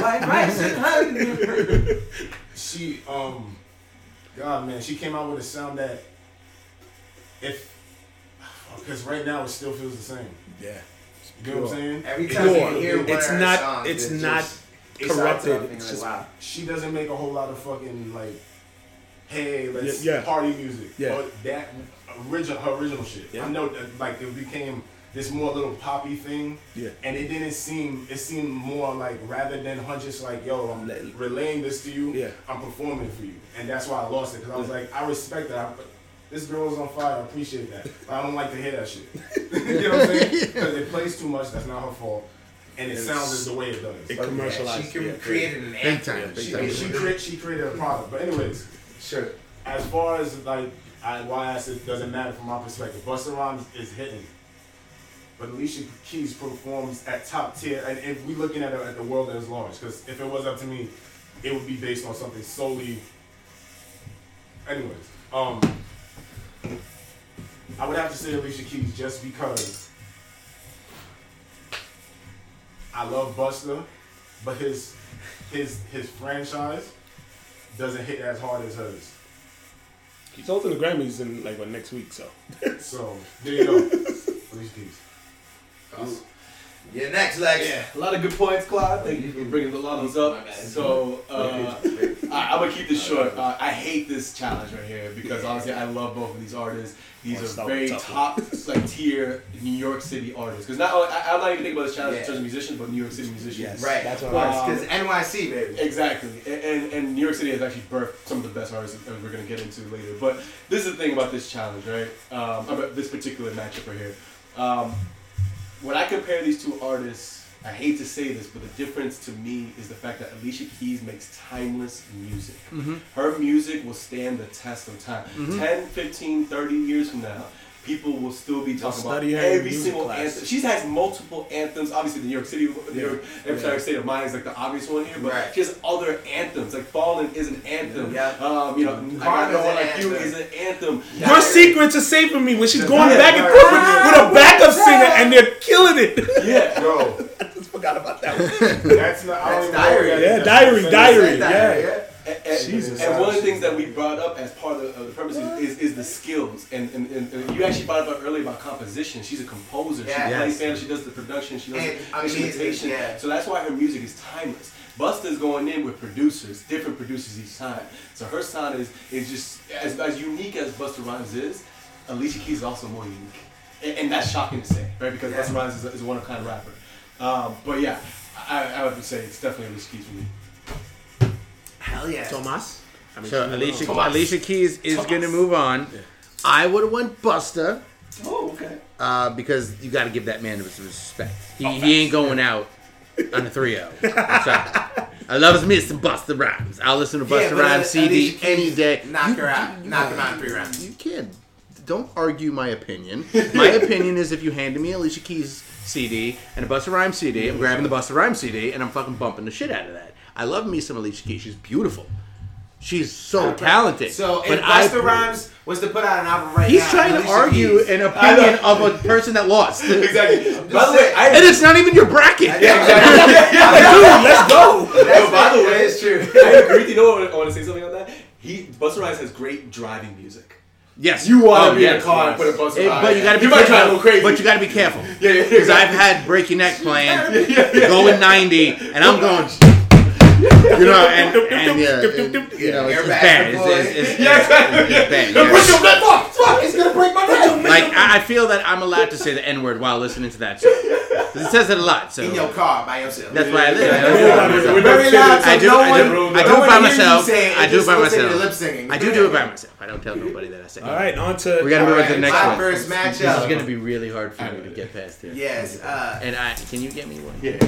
White rice and honey. she um god man she came out with a sound that if because right now it still feels the same Yeah. you know what i'm saying Every time you hear one It's of her not- songs, it's it not just- it starts corrupted. off being It's like, just- wow. she doesn't make a whole lot of fucking like hey let's Yeah, yeah. party music Yeah. or that original her original shit Yeah. i know that like it became this more little poppy thing Yeah. and it didn't seem it seemed more like rather than her just like yo i'm Let- relaying this to you Yeah. i'm performing for you and that's why i lost it because i was like i respect that I, this girl is on fire i appreciate that but i don't like to hear that shit you know what i'm saying because it plays too much that's not her fault and it It's- sounds the way it does It Yeah, commercialized. she yeah, created an Big anthem. time, big she, time. she, create, she created a product. But anyways, Sure. as far as like I, why I said it doesn't matter from my perspective, Busta Rhymes is hitting. But Alicia Keys performs at top tier, and if we looking at, it, at the world as large, because if it was up to me, it would be based on something solely. Anyways, um, I would have to say Alicia Keys just because I love Busta, but his his his franchise doesn't hit as hard as hers. He's hosting the Grammys in like what next week, so So there you go. Alicia Keys. Yeah, next Lex. Yeah, a lot of good points, Claude. Thank you for bringing a lot of those up. So uh, I, I'm gonna keep this short. Uh, I hate this challenge right here because honestly, I love both of these artists. These are start very top, like tier New York City artists. Because not, only- I, I'm not even thinking about this challenge in terms of musicians, but New York City musicians. Yes. Right. That's of what course, I- because NYC, baby. Exactly, and, and and New York City has actually birthed some of the best artists that we're gonna get into later. But this is the thing about this challenge, right? Um, about this particular matchup right here. Um, when I compare these two artists, I hate to say this, but the difference to me is the fact that Alicia Keys makes timeless music. Mm-hmm. Her music will stand the test of time. Mm-hmm. 10, 15, 30 years from now, people will still be talking about study every single class. anthem. She has multiple anthems. Obviously, the New York City, New York Empire State of Mind is like the obvious one here, but Right. she has other anthems. Like Fallen is an anthem. Yeah. Um, you know, I Got No One Like You is an anthem. Your secrets are safe from me when she's going Yeah, back and forth right, with, with a backup singer and they're killing it. Yeah. Bro, I just Forgot about that one. that's not. I don't That's know diary. Yeah, diary, diary. yeah. And, and, Jesus. and one of the things that we brought up as part of, of the premise is, is the skills. And, and, and, and you actually brought up earlier about composition. She's a composer. Yeah. she plays piano. She does the production. She does And the amazing, instrumentation. yeah. So that's why her music is timeless. Busta's going in with producers, different producers each time. So her sound is is just as, as unique as Busta Rhymes is. Alicia Keys is also more unique, and, and that's shocking to say, right? Because Yeah. Busta Rhymes is a, is a one of a kind rapper. Um, but yeah, I, I would say it's definitely Alicia Keys for me. Hell yeah. Tomas. I mean, So Alicia, Tomas. Alicia Keys is Tomas. gonna move on. I would have went Busta Oh, okay. uh, because you got to give that man his respect. He, he ain't going out on a 3-0. I'm sorry. I love me some Busta Rhymes. I'll listen to Yeah, Busta but Rhymes CD Keys any day. Knock You- her out. Knock him out in three rounds. You can't. Don't argue my opinion. My opinion is if you handed me Alicia Keys CD and a Busta Rhymes CD, I'm grabbing the Busta Rhymes CD and I'm fucking bumping the shit out of that. I love me some Alicia Keys. She's beautiful. She's so talented. So if but I- Busta Rhymes was to put out an album right He's now, trying to argue Keys- an opinion of a person that lost. Exactly. By the way. I And it's not even your bracket. Yeah, exactly. Dude, let's go. No, by the way, it's true. I agree. with You know what? I want to say something on that. He Busta Rhymes has great driving music. Yes. You want to Oh, be in a car yes. and put a Busta Eh, Rhymes. But you got to be You might drive a careful. crazy. But you got to be careful. yeah, yeah, Because I've had Break Your Neck playing, going 90, and I'm going. You know, and, and yeah, and, you know, it's, it's bad. It's, it's, it's, it's, it's bad. Fuck, fuck, it's gonna break my neck. Like I, I feel that I'm allowed to say the N word while listening to that song. 'Cause It says it a lot. So In your car by yourself. that's why I live. We're Very loud, so I do. no I do. no I do it one by myself. it, I do it by looks like you're myself. lip singing. I do do it by myself. I don't tell nobody that I say. All right, on to. We gotta move on to the next my one. first This is gonna be really hard for me to get past here. Yes. Uh, And I can you get me one? Yeah.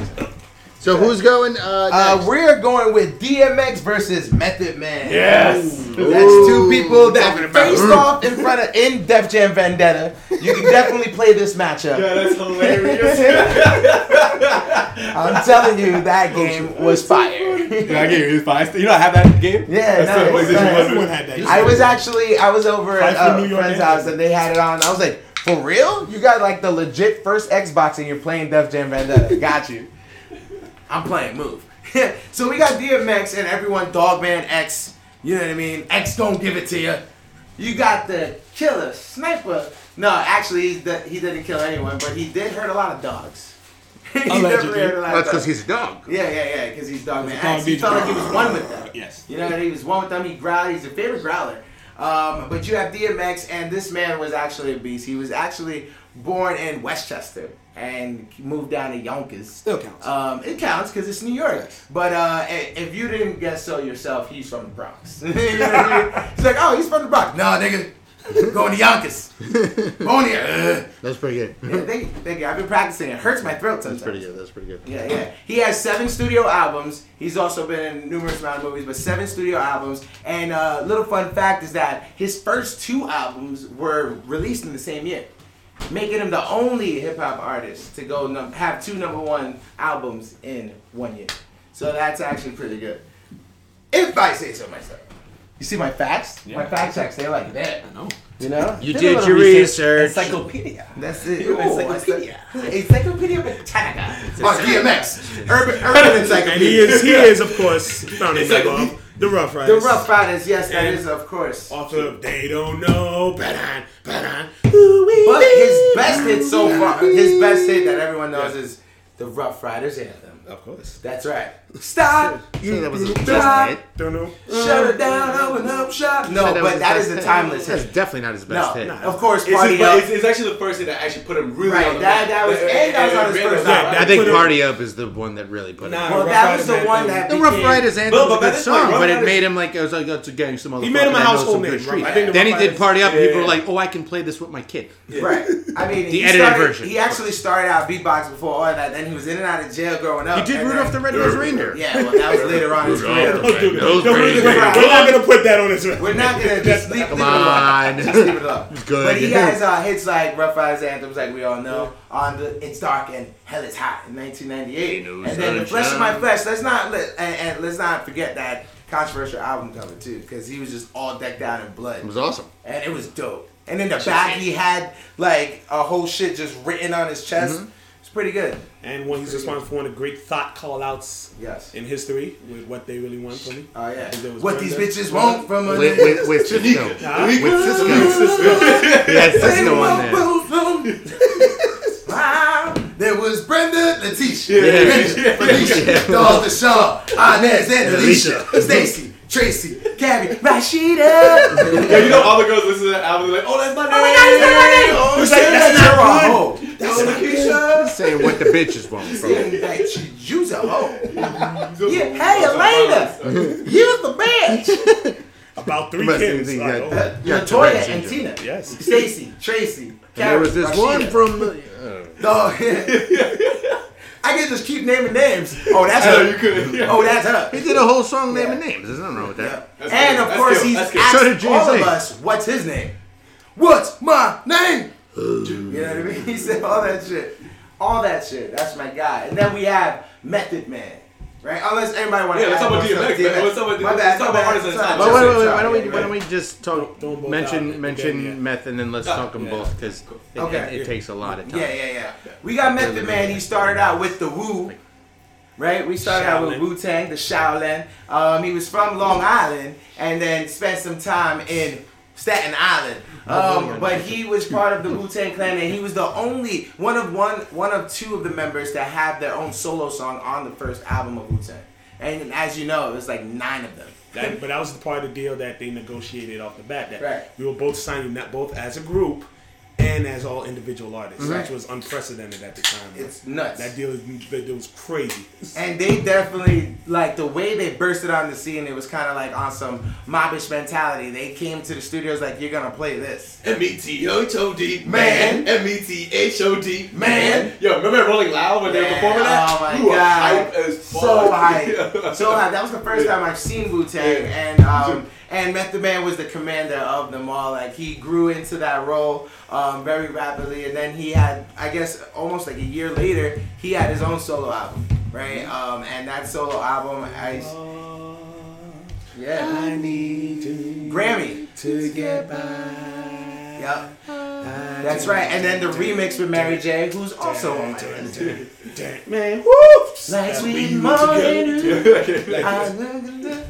So who's going? Uh, uh, we're going with DMX versus Method Man. Yes. That's two people that Talking about- faced off in front of in Def Jam Vendetta. You can definitely play this matchup. Yeah, that's hilarious. I'm telling you, that game was fire. yeah, I gave you his five. You know, I have that game. Yeah, That's the nice, nice. one. Everyone had that. I was actually I was over at a New York friend's Yankees. house and they had it on. I was like, for real? You got like the legit first Xbox and you're playing Def Jam Vendetta. Got you. I'm playing Move. so we got DMX and everyone Dogman X. You know what I mean? X don't give it to you. You got the killer sniper. No, actually he, d- he didn't kill anyone, but he did hurt a lot of dogs. he Allegedly. definitely hurt a lot of That's because he's a dog. Yeah, yeah, yeah, because he's Dogman Because dog X. He felt like he was one with them. Yes. You know, he was one with them. He growled. He's a favorite growler. Um, but you have DMX, and this man was actually a beast. He was actually born in Westchester and moved down to Yonkers. Still counts. Um, it counts because it's New York. But uh, if you didn't guess so yourself, he's from the Bronx. You know what I mean? He's like, oh, he's from the Bronx. No, nigga, going to Yonkers. Born here. That's pretty good. Yeah, thank you, thank you. I've been practicing. It hurts my throat sometimes. That's pretty good. That's pretty good. Yeah, yeah. He has seven studio albums. He's also been in numerous amount of movies, but seven studio albums. And uh, little fun fact is that his first two albums were released in the same year, making him the only hip hop artist to go num- have two number one albums in one year. So that's actually pretty good. If I say so myself. You see my facts? My fact checks, they're like that. I know. You know? You Did did your research. research. Encyclopedia. That's it. Ooh, encyclopedia. Encyclopedia Britannica. On DMX. Urban, urban encyclopedia. And he is, he is of course, founding member of the Rough Riders. The Rough Riders, yes, that And is, of course. Of They Don't Know. Ba-dun, ba-dun, But his best hit so far, his best hit that everyone knows is the Rough Riders anthem. Of course. That's right. Stop. So that was his Stop. best hit. Don't know. Shut it down, open up shop. No, So but his that best is a hit. timeless That's definitely not his best No, hit. of course, It's, Party his, Up. it's, it's actually the first thing that actually put him really Right, on the that- that was- and that was on his first Yeah, album. that I think Party Up is the one that really put Nah, him. Well, that was the one that The became, Rough Riders anthem But- was a good at this point, song, but it made him like it was like it's a gangster motherfucker. He made him a household name, street. Rough. I think the Then he did Party Up. Yeah, People were like, "Oh, I can play this with my kid." Right. I mean, The edited version. He actually started out beatbox before all that. Then he was in and out of jail growing up. He did Rudolph the Red-Nosed Reindeer. Yeah, well, that was later on in his career. Don't do that. Don't do that. We're not gonna put that on his record. We're not gonna just leave, Come leave it alone. on. Just leave it alone. good. But he has uh, hits like Rough Riders anthems, like we all know, on the It's Dark and Hell Is Hot in 1998, and then The Flesh of. My Flesh. Let's not let and, and let's not forget that controversial album cover too, because he was just all decked out in blood, It was awesome. and it was dope. And in the back, he had like a whole shit just written on his chest. Mm-hmm. It's pretty good. And one, he's responsible for one of the great thought call outs Yes. in history with what they really want from me. Oh yeah. I think What these bitches want from a With, with, with Sisqo. With Sisqo. He had Sisqo on there. Wow. There was Brenda, Letitia, Yeah. Brenda, Felicia, Dog Deshawn, Inez, and Alicia, Stacy, Tracy, Gabby, Rashida. Yeah, you know all the girls listen to that album they're like, oh, that's my name. Oh my God, is that my name? Oh, Who's shit, like, that's that's not not good. good. That's Lakeisha. Saying what the bitches want from him. Saying you's a hoe. Yeah, hey, Elena, you the bitch. About three Must kids. think Like, that- oh, Yeah, Latoya and syndrome. Tina. Yes. Stacy, Tracy, And there was this Rashida. one from the. uh, Dog. I can just keep naming names. Oh, that's I her. you couldn't. Yeah. Oh, that's her. He did a whole song naming names. There's nothing wrong with that. That's and good. of That's course, good. he's That's asked So all of us, "What's his name? What's my name?" You know what I mean? He said all that shit, all that shit. That's my guy. And then we have Method Man, right? Unless anybody want to. Yeah, let's talk about DMX, man. Let's talk about- My bad. let's talk my about bad. artists at a time. But wait, wait, wait. Why don't we You're why don't we just talk Don't both out mention at mention yeah. meth and then let's talk them yeah. both because it, Okay. it, it takes a lot of time. Yeah, yeah, yeah. We got Method Man. He started out with the Wu, right? We started out with Wu Tang, the Shaolin. Um, he was from Long Island and then spent some time in Staten Island. Um, but he was part of the Wu Tang Clan, and he was the only one of one one of two of the members that have their own solo song on the first album of Wu Tang. And as you know, it was like nine of them. That, but that was the part of the deal that they negotiated off the bat. That Right. we were both signing that both as a group and as all individual artists, Right. which was unprecedented at the time. It's nuts. That deal, that deal was crazy. And they definitely like the way they bursted on the scene. It was kind of like on some mobbish mentality. They came to the studios like, "You're gonna play this." M E T H O D Man. M E T H O D Man. Yo, remember Rolling Loud when they were performing that? Oh my We were god! hype as fuck. So hype, so hype. That was the first time I've seen Wu Tang, Yeah. and um, and Method Man was the commander of them all. Like he grew into that role um, very rapidly, and then he had, I guess, almost like a year later, he had his own solo album, right? Um, and that solo album, I, yeah, I need Grammy. to get by. Yep. That's right. And then the remix with Mary J, who's also on my list. Man, Like sweet we morning. together.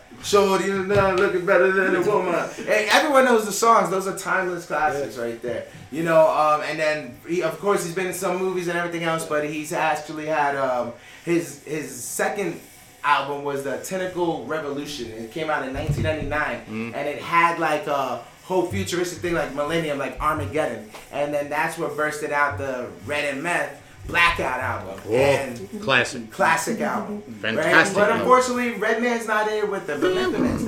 Shorty now looking better than a woman. Hey, everyone knows the songs. Those are timeless classics right there. You know, um, and then he, of course he's been in some movies and everything else, but he's actually had um, his his second album was the Tentacle Revolution. It came out in 1999, and it had like a whole futuristic thing like Millennium, like Armageddon, and then that's what bursted out the Red and Meth Blackout album. And Classic. classic album. Fantastic Right? But unfortunately, Redman's not here with the but Man's.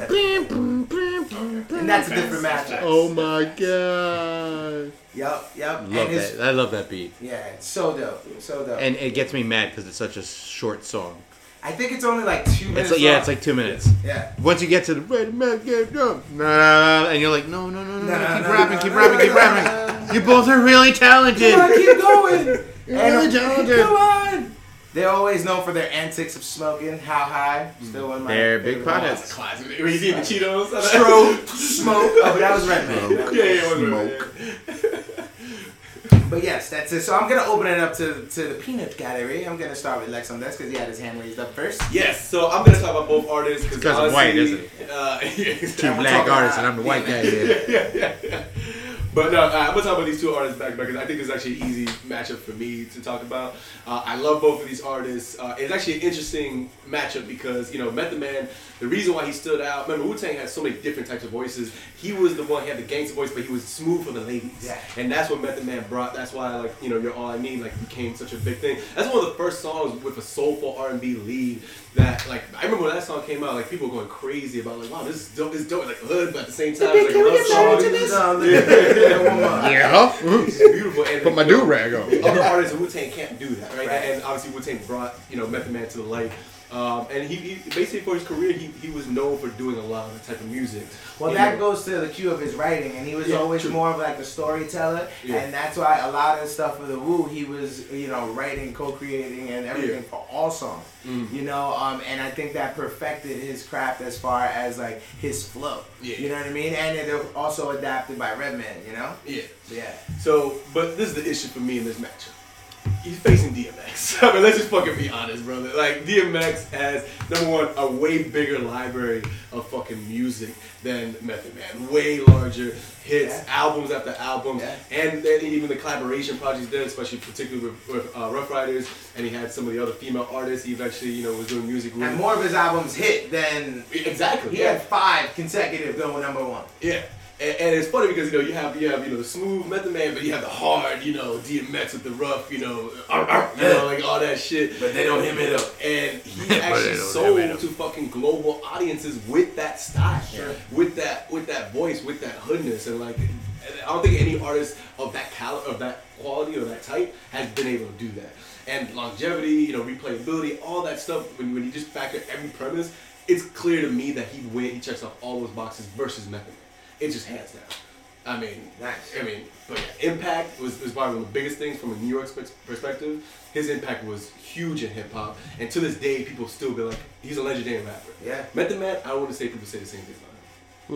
And that's a different matchup. Oh my god. Yep, yep. Love and that. I love that beat. Yeah, it's so dope. So dope. And it gets me mad because it's such a short song. I think it's only like two minutes It's like, yeah, long. it's like two minutes. Yeah. Once you get to the red man get drunk, nah, and you're like, no, no, no, no, No, no, no, keep no, rapping, no, keep no, rapping, keep rapping. You both are really talented. Come on, keep going. You're really. Come on. They're always known for their antics of smoking. How high? Still one of my They're big favorite potheads. Classic. Were you eating the Cheetos? Stroke, smoke. Oh, but that was Red Redman. Yeah, yeah, it was Redman. But yes, that's it. So I'm gonna open it up to to the peanut gallery. I'm gonna start with Lex on this because he had his hand raised up first. Yes, so I'm gonna talk about both artists because I'm white, isn't it? Uh, yeah, Two black artists and I'm the white guy here. yeah, yeah, yeah. But no, I'm gonna talk about these two artists back because I think it's actually an easy matchup for me to talk about. Uh, I love both of these artists. Uh, it's actually an interesting matchup because you know Method Man. The reason why he stood out. Remember, Wu Tang had so many different types of voices. He was the one. He had the gangster voice, but he was smooth for the ladies. Yeah. And that's what Method Man brought. That's why like you know You're All I Need like became such a big thing. That's one of the first songs with a soulful R&B lead that like I remember when that song came out like people were going crazy about like wow this is dope this is dope like hood but at the same time it's like a love song. No, look at that woman. Yeah. It's mm. beautiful and Put my you know, do-rag on. Other artists in Wu Tang can't do that, right? Right. And obviously Wu Tang brought you know Method Man to the light. Um, and he, he basically for his career he, he was known for doing a lot of that type of music. Well, that know, goes to the cue of his writing, and he was Yeah, always true. more of like a storyteller, Yeah. and that's why a lot of the stuff for the Wu, he was you know writing, co-creating, and everything Yeah. for all songs. Mm. You know, um, and I think that perfected his craft as far as like his flow. Yeah. You know what I mean? And it also adapted by Redman. You know? yeah. Yeah. So, but this is the issue for me in this matchup. He's facing DMX. I mean, let's just fucking be honest, brother. Like, DMX has, number one, a way bigger library of fucking music than Method Man. Way larger hits, Yeah. albums after albums, Yeah. and then even the collaboration projects he did, especially particularly with, with uh, Rough Riders, and he had some of the other female artists he eventually, you know, was doing music with. And more of his albums hit than Exactly. he yeah. had five consecutive going number one. Yeah. And, and it's funny because you know you have you have you know the smooth Method Man, but you have the hard you know DMX with the rough you know you know like all that shit. But they don't hit it up. And he actually sold to fucking global audiences with that style, Sure. with that with that voice, with that hoodness, and like I don't think any artist of that cal of that quality or that type has been able to do that. And longevity, you know, replayability, all that stuff. When when you just factor every premise, it's clear to me that he win. He checks off all those boxes versus Method Man. It's just hands down. I mean, Nice. I mean, but yeah, impact was, was probably one of the biggest things from a New York perspective. His impact was huge in hip hop, and to this day, people still be like, he's a legendary rapper. Yeah. Method Man, I want to say people say the same thing about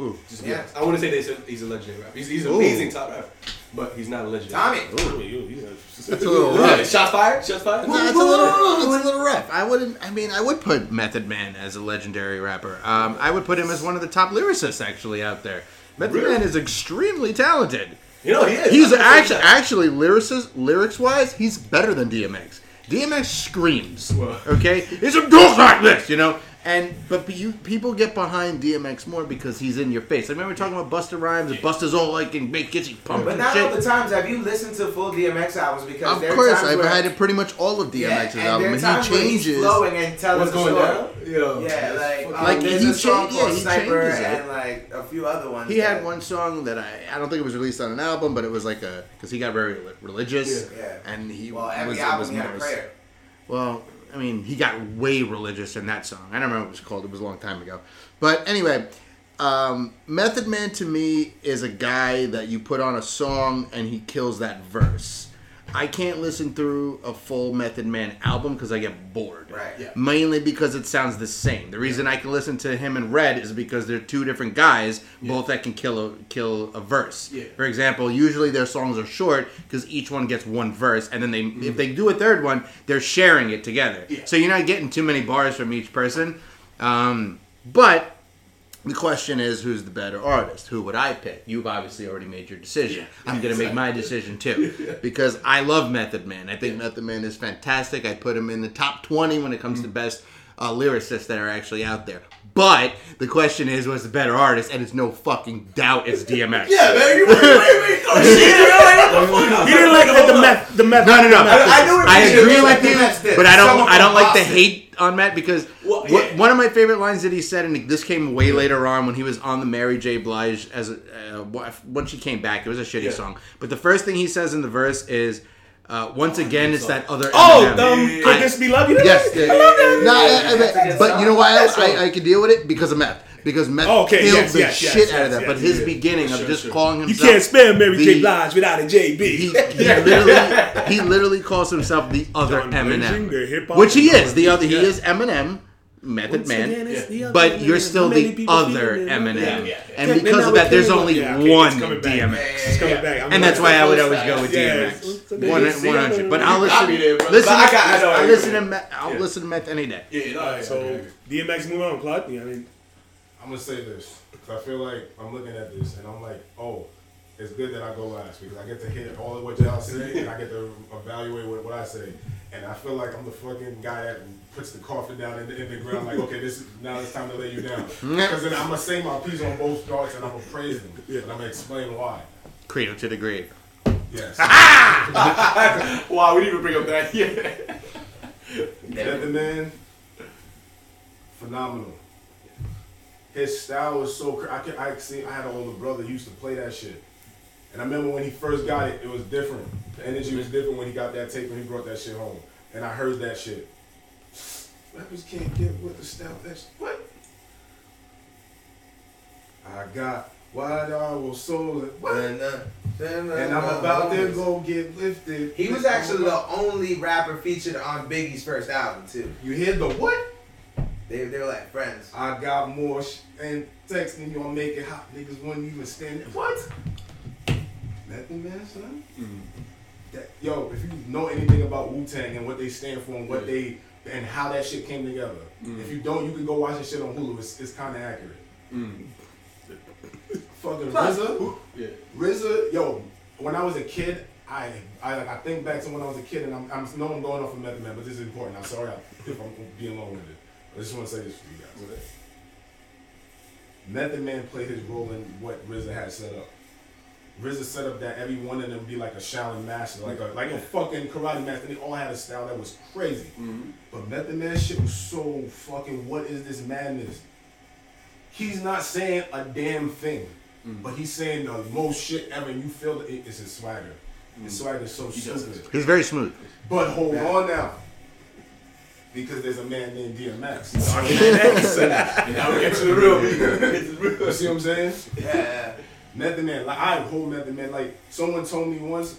him. Ooh. Just to Yeah. I want to say they said he's a legendary rapper. He's, he's an Ooh. amazing top rapper, but he's not a legendary. Tommy. Ooh, you- you- It's a little Yeah, rough. shots fired. Shots fired. No, it's a little, it's a little rough. I wouldn't. I mean, I would put Method Man as a legendary rapper. Um, I would put him as one of the top lyricists actually out there. Method Really? Man is extremely talented. You know he is. He's I'm not saying actually actually lyricist lyrics wise, he's better than DMX. DMX screams. Okay, it's a goes like this, you know. And but you, people get behind DMX more because he's in your face. I remember talking about Busta Rhymes and Busta's all like and make gets you pumping But and not shit. all the times have you listened to full DMX albums because Of there are course, times I've where, had it pretty much all of yeah, DMX's and album, there are and times he where he's changes. flowing and telling What's the going story. down? Yeah, like, um, Like, there's he a song cha- yeah, called he Sniper changes it. and like a few other ones. He had one song that I I don't think it was released on an album, but it was like a because he got very religious, Yeah. and he Well, every was, it album was he had a prayer. Well, I mean, he got way religious in that song. I don't remember what it was called. It was a long time ago. But anyway, um, Method Man to me is a guy that you put on a song and he kills that verse. I can't listen through a full Method Man album because I get bored. Right. Yeah. Mainly because it sounds the same. The reason I can listen to him in Red is because they're two different guys, both that can kill a kill a verse. Yeah. For example, usually their songs are short because each one gets one verse, and then they if they do a third one, they're sharing it together. Yeah. So you're not getting too many bars from each person. Um, but the question is, who's the better artist? Who would I pick? You've obviously already made your decision. I'm gonna make my decision too because I love Method Man. I think Method Man is fantastic. I put him in the top 20 when it comes to mm. best uh, lyricists that are actually out there. But the question is, what's the better artist? And it's no fucking doubt it's DMX. Yeah, man. You. Oh, didn't like the, the meth. The meth. No, no, no. the I- I knew it I agree with like you, DMX but I don't. I don't like the hate on Matt because Well, what- one of my favorite lines that he said, and this came way later on when he was on the Mary J. Blige as a, uh, when she came back. It was a shitty Yeah. song, but the first thing he says in the verse is, uh, "Once again, it's that other." Oh, Eminem." um, I- this be love? You Yes, yeah. I love that. No, I- I- That's but, good but song. you know why That's I, I, all. I could deal with it because of meth. Because meth Oh, okay, killed yes, the yes, shit yes, out of yes, that. but yes, his yeah. beginning of Sure, just sure. calling himself You can't spell Mary J. Blige without a JB. he, he literally he literally calls himself the other John Legend, the Eminem, hop which he is. The other he is Eminem, Method Once Man, again, it's but Eminem. you're still the other. Eminem, Yeah, yeah, yeah. and Yeah, because of that, there's came only yeah, one it's coming back. DMX, It's back. I'm and that's why I would always go with Yeah, DMX. One it's- one hundred. But I'll listen. there. Listen, But I got- I know I what listen you're to Meth. I'll Yeah. listen to Meth any day. Yeah, yeah, no, All right, yeah, so okay, okay. DMX move on, Claude. Yeah, I mean, I'm gonna say this because I feel like I'm looking at this and I'm like, oh, it's good that I go last because I get to hear all of what y'all say and I get to evaluate what, what I say. And I feel like I'm the fucking guy that puts the coffin down in the, in the ground, like, okay, this is now it's time to lay you down. Because then I'm gonna say my piece on both parts and I'm gonna praise them yeah. and I'm gonna explain why. Cradle to the grave. Yes. Wow, we didn't even bring up that. Yeah. Method Man, phenomenal. His style was so. cra- I could. I see. I had an older brother who used to play that shit, and I remember when he first got it, it was different. The energy was different when he got that tape and he brought that shit home, and I heard that shit. Rappers can't get with the style. That's what. I got wide owl soul. What? And, uh, And I'm about to go get lifted. He was actually the only rapper featured on Biggie's first album too. You hear the what? They, they were like friends. I got more sh- and texting you, I'm making hot niggas wouldn't even stand it. What? Nothing, man, son. That, yo, if you know anything about Wu Tang and what they stand for and what they and how that shit came together, if you don't, you can go watch that shit on Hulu. It's, it's kind of accurate. Fucking RZA, Yeah. RZA, yo. When I was a kid, I I, like, I think back to when I was a kid, and I'm, I'm know I'm going off of Method Man, but this is important. I'm sorry if I'm being long-winded. I just want to say this for you guys. Method Man played his role in what RZA had set up. RZA set up that every one of them be like a Shaolin master, like a like a fucking karate master. They all had a style that was crazy. But Method Man shit was so fucking. What is this madness? He's not saying a damn thing, but he's saying the most shit ever. And you feel it, it's his swagger. His swagger is so stupid. He's very smooth. But hold on now. Because there's a man named DMX. Now we get to the real. Get to the real. You see what I'm saying? Yeah. Method Man, like I hold Method Man. Like someone told me once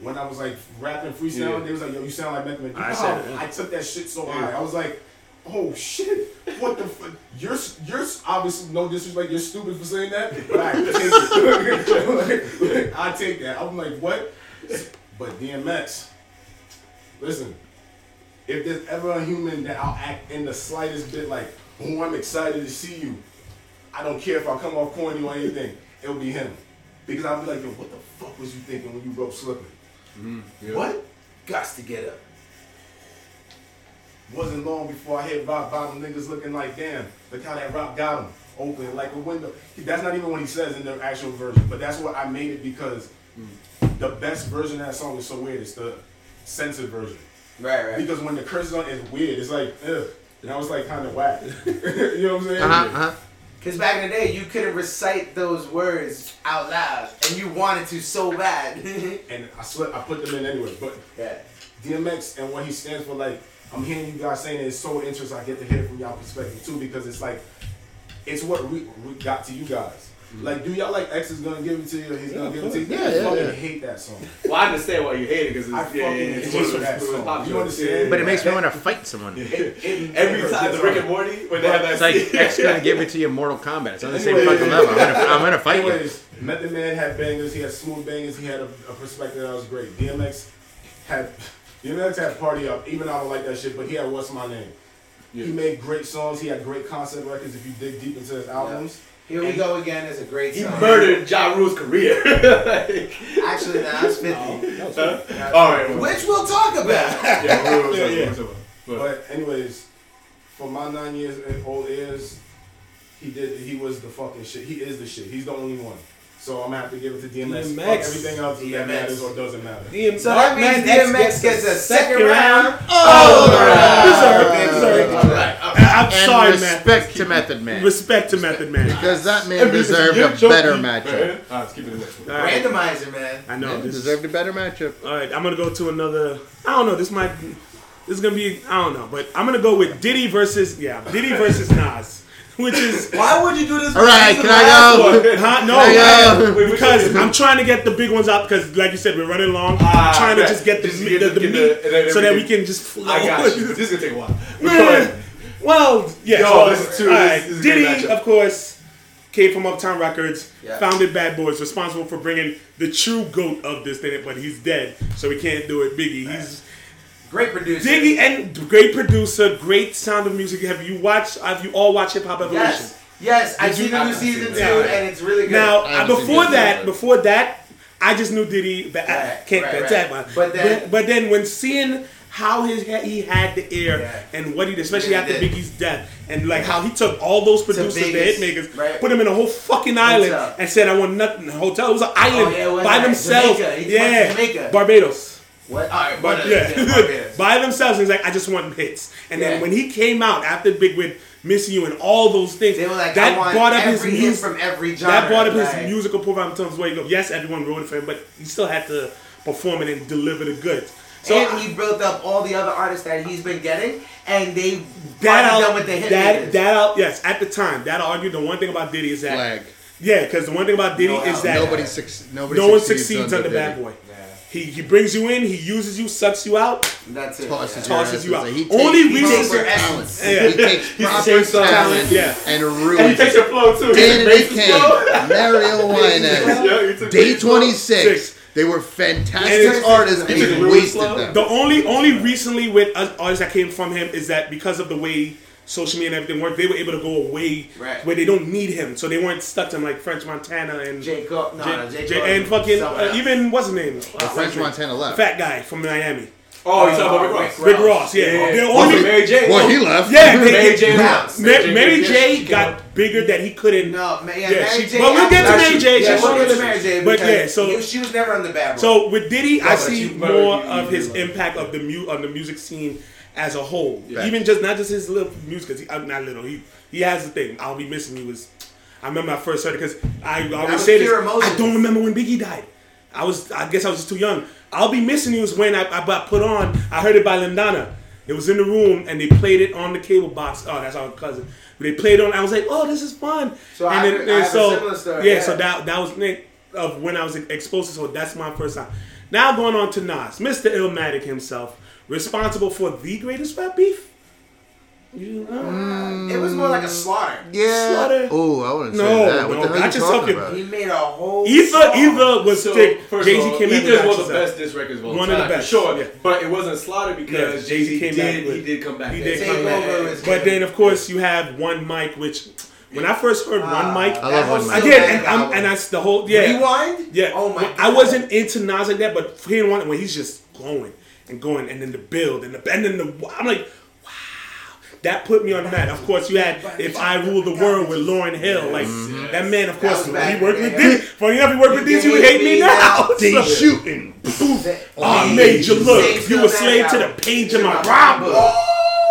when I was like rapping freestyle, Yeah. they was like, "Yo, you sound like Method Man." I said. I took that shit so high. I was like, "Oh shit, what the fuck?" You're you're obviously no disrespect. You're stupid for saying that, but I take it. I take that. I'm like, what? But DMX, listen. If there's ever a human that I'll act in the slightest bit like, "Oh, I'm excited to see you," I don't care if I come off corny or anything. It'll be him. Because I'll be like, yo, what the fuck was you thinking when you wrote Slippin'? What? Gots to get up. wasn't long before I hit rock bottom. Niggas looking like, damn, look how that rock got him. Open like a window. That's not even what he says in the actual version, but that's what I made it because the best version of that song is so weird. It's the censored version. Right, right. Because when the curse is on, it's weird. It's like, ugh. And I was like kind of whack. you know what I'm saying? Uh huh. Uh-huh. Because back in the day, you couldn't recite those words out loud, and you wanted to so bad. and I swear I put them in anyway. But yeah. DMX and what he stands for, like I'm hearing you guys saying it, it's so interesting. I get to hear it from y'all perspective too because it's like it's what we, we got to you guys. Mm-hmm. Like, do y'all like X is gonna give it to you? Or he's gonna give it to you. Yeah, yeah, I yeah, fucking yeah. hate that song. Well, I understand why you hate it because I it's, yeah, fucking yeah, it's hate just that it song. You understand? But it makes me want to fight someone. Every time the Rick and Morty when they have that It's like scene. X gonna give it to you in Mortal Kombat. It's on the same fucking level. I'm gonna, I'm gonna fight you. Anyways, Method Man had bangers. He had smooth bangers. He had a, a perspective that was great. DMX had DMX had party up. Even though I don't like that shit, but he had What's My Name. He made great songs. He had great concept records. If you dig deep into his albums, Here we go again is a great He song. murdered Ja Rule's career. Like, Actually, now it's 50. huh? All right. well, Which we'll talk about. Yeah, Rule was Yeah, like- yeah. was like- but- But anyways, for my nine years eh, old years, he did. He was the fucking shit. He is the shit. He's the only one. So I'm gonna have to give it to DMX. Fuck DMX. everything else DMX. that matters or doesn't matter. DMX So that means X DMX gets a second round. Oh, round. deserved, deserved. All right. I- I'm And sorry, man. respect to Method Man. Respect to Method Man. Because that man deserved a better matchup. Alright, let's keep it in the one. All right. Randomizer, man. I know. Man This deserved a better matchup. All right, I'm gonna go to another. I don't know. This might. This is gonna be. I don't know, but I'm gonna go with Diddy versus yeah, Diddy versus Nas, which is. Why would you do this? All right, can I go? one. Huh? No, There I- go. Wait, because one? I'm trying to get the big ones out because, like you said, we're running long. Ah, I'm trying to just get the Just meat, get the, the- the get the- meat and then so that we can just flow. I got you. This is gonna take a while. But Man. Well, yeah. Yo, so, this is two- all this- this is Diddy, of course, came from Uptown Records, Yeah. founded Bad Boys, responsible for bringing the true goat of this thing, but he's dead, so we can't do it. Biggie, he's Great producer. Diggy and great producer, great sound of music. Have you watched? Have you all watched Hip Hop Evolution? Yes. Yes, I've seen the new season seen two, it. and it's really good. Now, I uh, haven't seen before that, episode. before that, I just knew Diddy. But I can't right, right. that one. But then- but, but then when seeing how his he had the air Yeah. and what he did, especially Yeah, after did. Biggie's death, and like how he took all those producers, the Vegas, hit makers, right. put them in a whole fucking island, Hotel. and said, "I want nothing." Hotel. It was an island Oh, yeah, was by that. themselves. Jamaica. He went to Yeah, Jamaica. Barbados. What? All right, But but uh, yeah, Barbados. by themselves, he's like, I just want hits. And Yeah. then when he came out after Big with Missing You and all those things, They were like, that I want brought up his every hit music. from every genre. That brought up his musical profile in terms of where you go. Yes, everyone wrote it for him, but he still had to perform it and deliver the goods. So and I- he built up all the other artists that he's been getting, and they that out, with the hit that makers. that out, yes, at the time, that argued the one thing about Diddy is that Flag. yeah, because the one thing about Diddy No is that Nobody, suc- nobody no one succeeds, succeeds under Bad Boy. He, he brings you in, he uses you, sucks you out. That's it. Tosses, yeah. your Tosses you out. He takes Only proper reason- your talent. Yeah. He takes proper takes talent talent, yeah. and And he ruins takes it. your flow too. Dan and He Nick makes his flow. Kane, Mario Winans, Yeah, he took Day 26. Six. They were fantastic it's- artists and He took he Louis wasted them. The only only recently with artists that came from him is that because of the way social media and everything worked, they were able to go away Right. where they don't need him, so they weren't stuck to him like French Montana and J. Cole. No, J- no, J. J- and fucking uh, even what's his name? French Montana left. Fat guy from Miami. Oh, you talking about Rick Ross? Rick Ross, yeah. Yeah. The Also, only Mary J. Well, he left. yeah, they, Mary J. Bounce. Bounce. Mary, Mary yeah, J. got bigger that he couldn't. No, ma- yeah, Yeah, Mary she- J. but we'll get to Mary J. Yeah, we'll get to Mary J. but yeah, so- she was never on the bad boy. So with Diddy, I see more you- of you his impact of the mu- on the music scene as a whole. Yeah. Even just not just his little music, because he uh, not little. He he has the thing. I'll be missing you. Was I remember I first heard it because I, I always say this. pure I don't remember when Biggie died. I was I guess I was just too young. I'll be missing you was when I, I got put on. I heard it by Lindana. It was in the room and they played it on the cable box. Oh, that's our cousin. They played it on. I was like, oh, this is fun. So I and have a- I have a so similar story, yeah, yeah. so that that was Nick of when I was exposed to. So that's my first time. Now going on to Nas, Mr. Illmatic himself, responsible for the greatest rap beef. You know? it was more like a slaughter. Yeah. Slaughter. Oh, I wouldn't say No, that. What no, the hell are you talking about? He made a whole. Either song. either was So, thick. Jay Z came in Ethers with was Got the best diss records of all One of the best, sure. yeah. But it wasn't Slaughter because Yeah, Jay-Z Jay-Z came did, back with- he did come back. He then. did come back. But then, of course, you have one mic, which when I first heard one ah, mic, I love One Mic. again, and, I'm, and that's the whole yeah. Rewind. Yeah. Oh my. Well, I wasn't into Nas like that, but he didn't want it when he's just going and going, and then the build and the and then the I'm like, wow, that put me on the that. Of course, you had If I Rule the World with Lauryn Hill. Like that man, of course, he worked with day. this. Funny enough, he worked with these. You would hate me now. They So- shooting. I made you look. You were slave to the page of my rhyme book.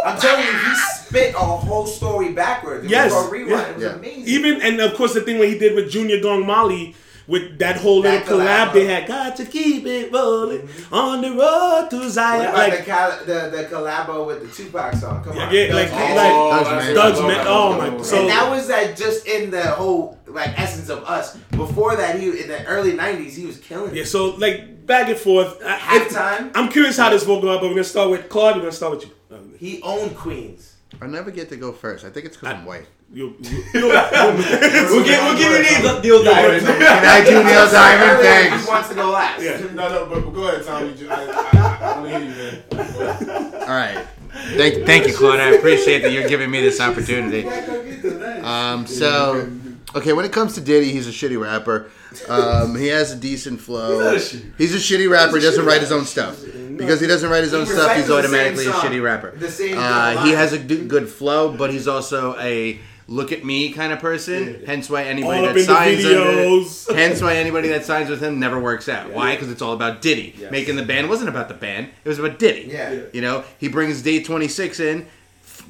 I'm telling you, he spit a whole story backwards. It Yes. was a rewrite. It was Yeah. amazing. Even and of course the thing what he did with Junior Gong Marley with that whole That little collab collab. they had. Got to keep it rolling mm-hmm. on the road to What Zion. about Like the, col- the the collabo with the Tupac song? Come on, Yeah, like- Doug like- oh, Manson. Man. Doug's man. that's- Oh my. that's- So and that was like just in the whole like essence of us. Before that, he in the early '90s, he was killing yeah. it. So like back and forth. I- if- Halftime? I'm curious how this will go up, but we're gonna start with Claude. We're gonna start with you. He owned Queens. I never get to go first. I think it's because I'm white. You, you, We'll give, we'll give you Neil, Neil Diamond. Can I do Neil Diamond? Thanks. He wants to go last. Yeah. No, no, but, but go ahead, Tommy. I, I, I want to hear you, man. All right. Thank, thank you, Claude. I appreciate that you're giving me this opportunity. Um, so, okay, when it comes to Diddy, he's a shitty rapper. Um, he has a decent flow. not a He's a shitty rapper. He doesn't write his own stuff. Because he doesn't write his own He stuff, he's automatically a shitty rapper. Uh, he has a good flow, but he's also a look at me kind of person. Hence why anybody All that signs videos. under, hence why anybody that signs with him never works out. Why? Because it's all about Diddy. Making the band wasn't about the band; it was about Diddy. Yeah. Yeah. You know, he brings Day Twenty Six in.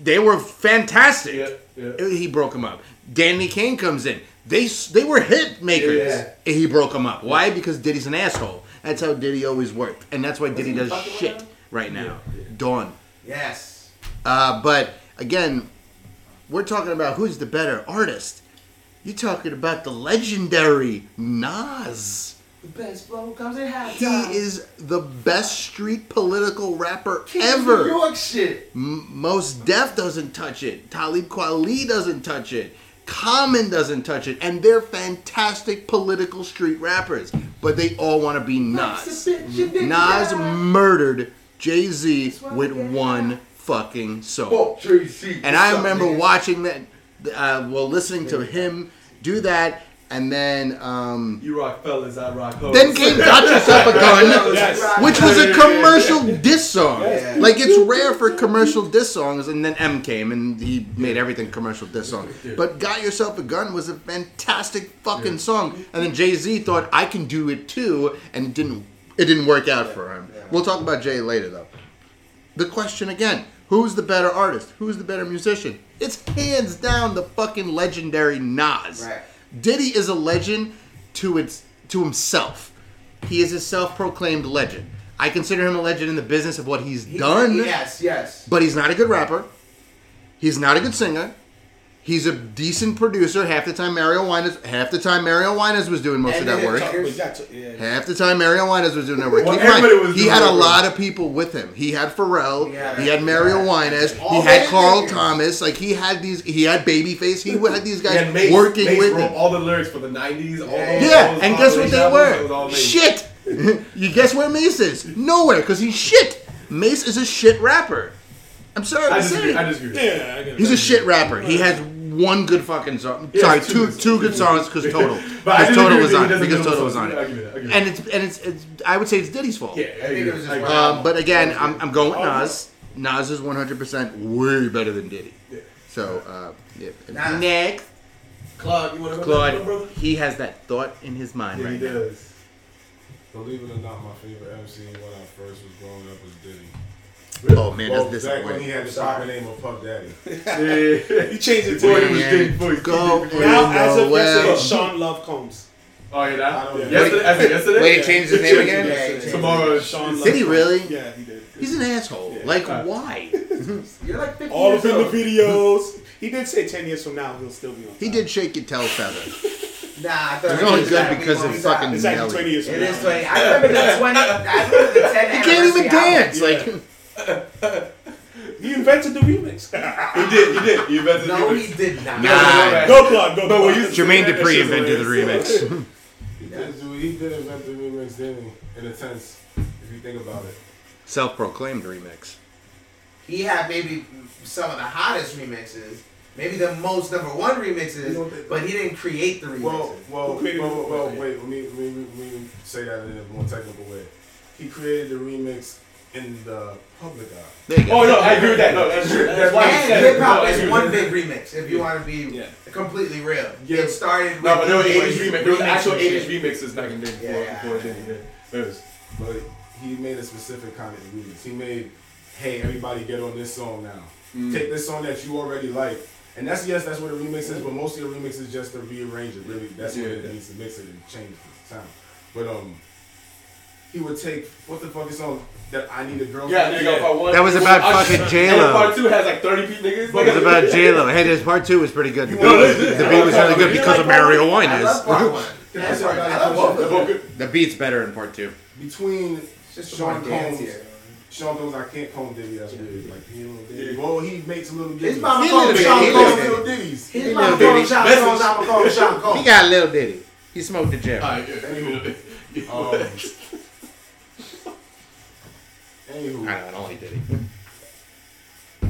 They were fantastic. Yeah, yeah. He broke them up. Danity Kane comes in. They they were hit makers. Yeah. And he broke them up. Why? Because Diddy's an asshole. That's how Diddy always worked, and that's why Diddy does shit with him? right now. Dawn. Yes. Uh, but again, we're talking about who's the better artist. You're talking about the legendary Nas. The best flow comes in He is the best street political rapper King ever. New York shit. M- Mos Def doesn't touch it. Talib Kweli doesn't touch it. Common doesn't touch it. And they're fantastic political street rappers. But they all want to be Nas. Nas murdered Jay Z with one fucking song. And I remember watching that, uh, well, listening to him do that. And then, um, You rock fellas, I rock hoes. then came Got Yourself a Gun, Yes. which was a commercial diss song. Yeah. Like it's rare for commercial diss songs, and then M came and he made everything commercial diss song. But Got Yourself a Gun was a fantastic fucking song. And then Jay Z thought I can do it too, and it didn't. It didn't work out for him. We'll talk about Jay later though. The question again: Who's the better artist? Who's the better musician? It's hands down the fucking legendary Nas. Right. Diddy is a legend to its to himself. He is a self-proclaimed legend. I consider him a legend in the business of what he's He- done, Yes, yes. but he's not a good rapper. He's not a good singer. He's a decent producer. Half the time, Mario Winans. Half the time, Mario Winans was doing most And of that work. Tucker- We got to- yeah. Half the time, Mario Winans was doing that work. Well, Keep mind, everybody was he had a lot of people with him. He had Pharrell. Yeah, he had Mario yeah. Winans. He had Carl niggas. Thomas. Like he had these. He had Babyface. He had these guys And Mase, working Mase with wrote him. all the lyrics for the 90s. All Yeah, those Yeah, songs, and guess what they albums, it was all were? Shit. you guess where Mase is? Nowhere, because he's shit. Mase is a shit rapper. I'm sorry I disagree. I disagree. Yeah, I get it. He's a shit rapper. He has one good fucking song. Yeah, Sorry, two two good songs because total. But Because disagree total was on. it. Because total the was on. It. give you that. I'll give you And it's and it's, it's I would say it's Diddy's fault. Yeah, I agree. it was just I Um, but again, I'm, I'm going with Nas. Nas is 100% way better than Diddy. Yeah. So, uh, yeah. Nas. Next, Claude, you want to Claude, brother? he has that thought in his mind Yeah, he right now. does. Believe it or not, my favorite MC when I first was growing up was Diddy. Oh man, Well, that's back when he disappointing. had the proper name of Puff Daddy. Yeah. You changed it Boy, to it was Man, Diddy Boys. go Diddy for Boys. now as of Well- yesterday, Sean Love Combs. Oh, yeah, that? don't- Yesterday? As yesterday? Wait, he changed his name again? Yeah, he changed Tomorrow is Sean Love. Did he really? Yeah, he did. He's an asshole. Yeah. Like, Uh, why? You're like 50 All years up in the videos. He did say ten years from now he'll still be on. He did shake your tail feather. Nah, I thought It's it only good that because we of fucking stop. It's actually Nelly. twenty years from It now. is 20. I remember the 20. I remember the 10 He can't even dance. Like, He invented the remix. He did, he did. He invented No, the he did not. Nah. go Claude, go. No, Claude. we used to Jermaine Dupri invented the remix. He did, he did invent the remix, didn't he? In a sense, if you think about it. Self-proclaimed remix. He had maybe some of the hottest remixes, maybe the most number one remixes, but he didn't create the remixes. Well, well, Who created well, the- well, wait. Let me, let me, let me say that in a more technical way. He created the remix in the public eye. There you go. Oh no, I agree with that. No, that's true. That's why he And hip hop is one big remix. If you want to be Yeah. completely real, Yeah. it started. No, with but there were 80s remix. There was actual and 80s remixes back in the day before, Yeah. before Diddy. Yeah. There was. But he made a specific kind of remix. He made, hey, everybody get on this song now. Mm. Take this song that you already like. And that's yes, that's what a remix is, but mostly a remix is just to rearrange it. Really, that's what it Yeah. needs to mix it and change the sound. But um, he would take what the fuck is song that I need a girlfriend. Yeah, there you go. Part one. That was about Uh, fucking And J-Lo. part two has like 30 feet niggas. It was about J Lo. Hey, this part two was pretty good. The beat, was, the beat was really good because of Mario I love Winans. part one. Can I That's say part- I I gotta love push both it? of them. The beat's better in part two. between Sean Combs. Sean Combs, I can't call him Diddy. That's weird. Like he don't Diddy. Well, he makes little ditties. His mama called him little Sean bit, he He Combs. little ditties. His He mama little called him. Sean Combs. I'ma call He got a little ditty. He smoked the gym. Alright, yeah. Anywho, um, anywho, I don't like Diddy.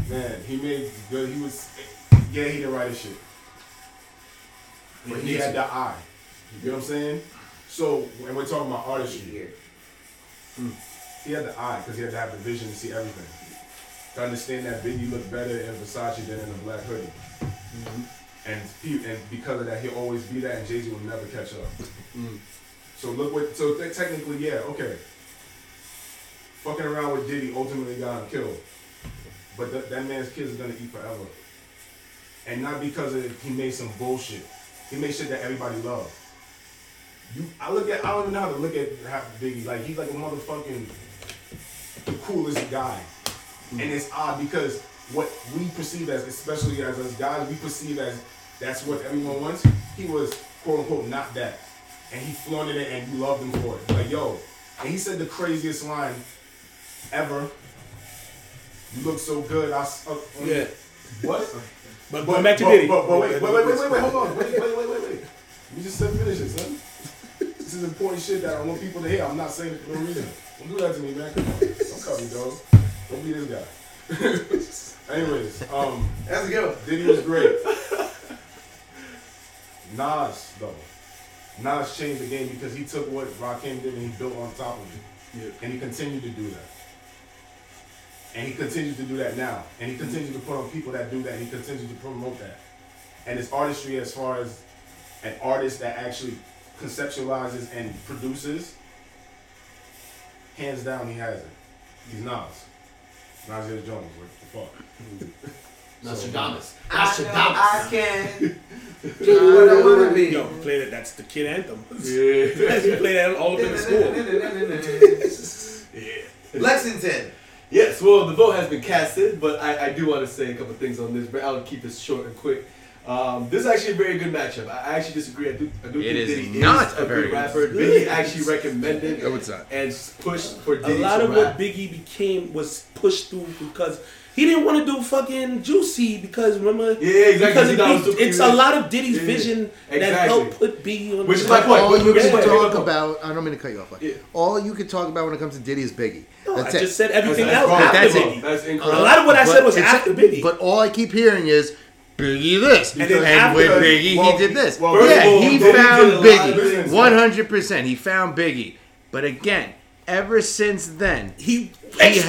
man, he made good. He was, yeah, he didn't write his shit, but he had the eye. You know what I'm saying? So and we're talking about artistry, hmm. he had the eye because he had to have the vision to see everything. To understand that Biggie looked better in Versace than in a black hoodie. Mm-hmm. And he, and because of that, he'll always be that, and Jay Z will never catch up. Mm. So look what. So th- technically, yeah, okay. Fucking around with Diddy ultimately got him killed, but th- that man's kids are gonna eat forever. And not because of he made some bullshit. He made shit that everybody loved. You, I look at. I don't even know how to look at how Biggie. Like he's like a motherfucking the coolest guy. Hmm. And it's odd because what we perceive as, especially as us guys, we perceive as that's what everyone wants. He was quote unquote not that. And he flaunted it and you loved him for it. Like, yo. And he said the craziest line ever. You look so good. I s- uh, um, Yeah. What? But But, going back to but, Diddy. But, but wait, wait, wait, wait, wait, wait, hold on. Wait, wait, wait, wait, wait. You just said finish it, son. This is important shit that I want people to hear. I'm not saying it for no reason. Don't do that to me, man. Come on. Don't cut me, dog. Don't be this guy. Anyways, um, That's a good one. Diddy was great. Nas, though. Nas changed the game because he took what Rakim did and he built on top of it. yeah. And he continued to do that. And he continues to do that now. And he continues to put on people that do that. And he continues to promote that. And his artistry, as far as an artist that actually conceptualizes and produces, hands down, he has it. He's Nas. Nasir Jones. What the fuck? Nostradamus. Uh, I know I can do what I wanna be. Yo, we played it. That's the kid anthem. Yeah. we played that all up in the school. yeah. Lexington. Yes, well, the vote has been casted, but I, I do want to say a couple things on this, but I'll keep this short and quick. Um, this is actually a very good matchup. I actually disagree. I do, I do It think is Diddy not is a a very good good- rapper. Biggie actually recommended No, it's not. and pushed for A lot to of rap. what Biggie became was pushed through because he didn't want to do fucking Juicy because remember? Yeah, exactly. Because He it thought it was be- too it's a lot of Diddy's Yeah, vision that helped put Biggie on. Which the is my point. All you can talk about, I don't mean to cut you off, but Yeah. all you can talk about when it comes to Diddy is Biggie. No, That's I it. just said everything That's else wrong. after That's it. Biggie. That's A lot of what I said was it's- after Biggie. But all I keep hearing is Biggie this, And and, then after- with Biggie well, he did this. well, yeah, of all, he Diddy found did a lot of Biggie, one hundred percent. He found Biggie, but again, ever since then, he he exploded.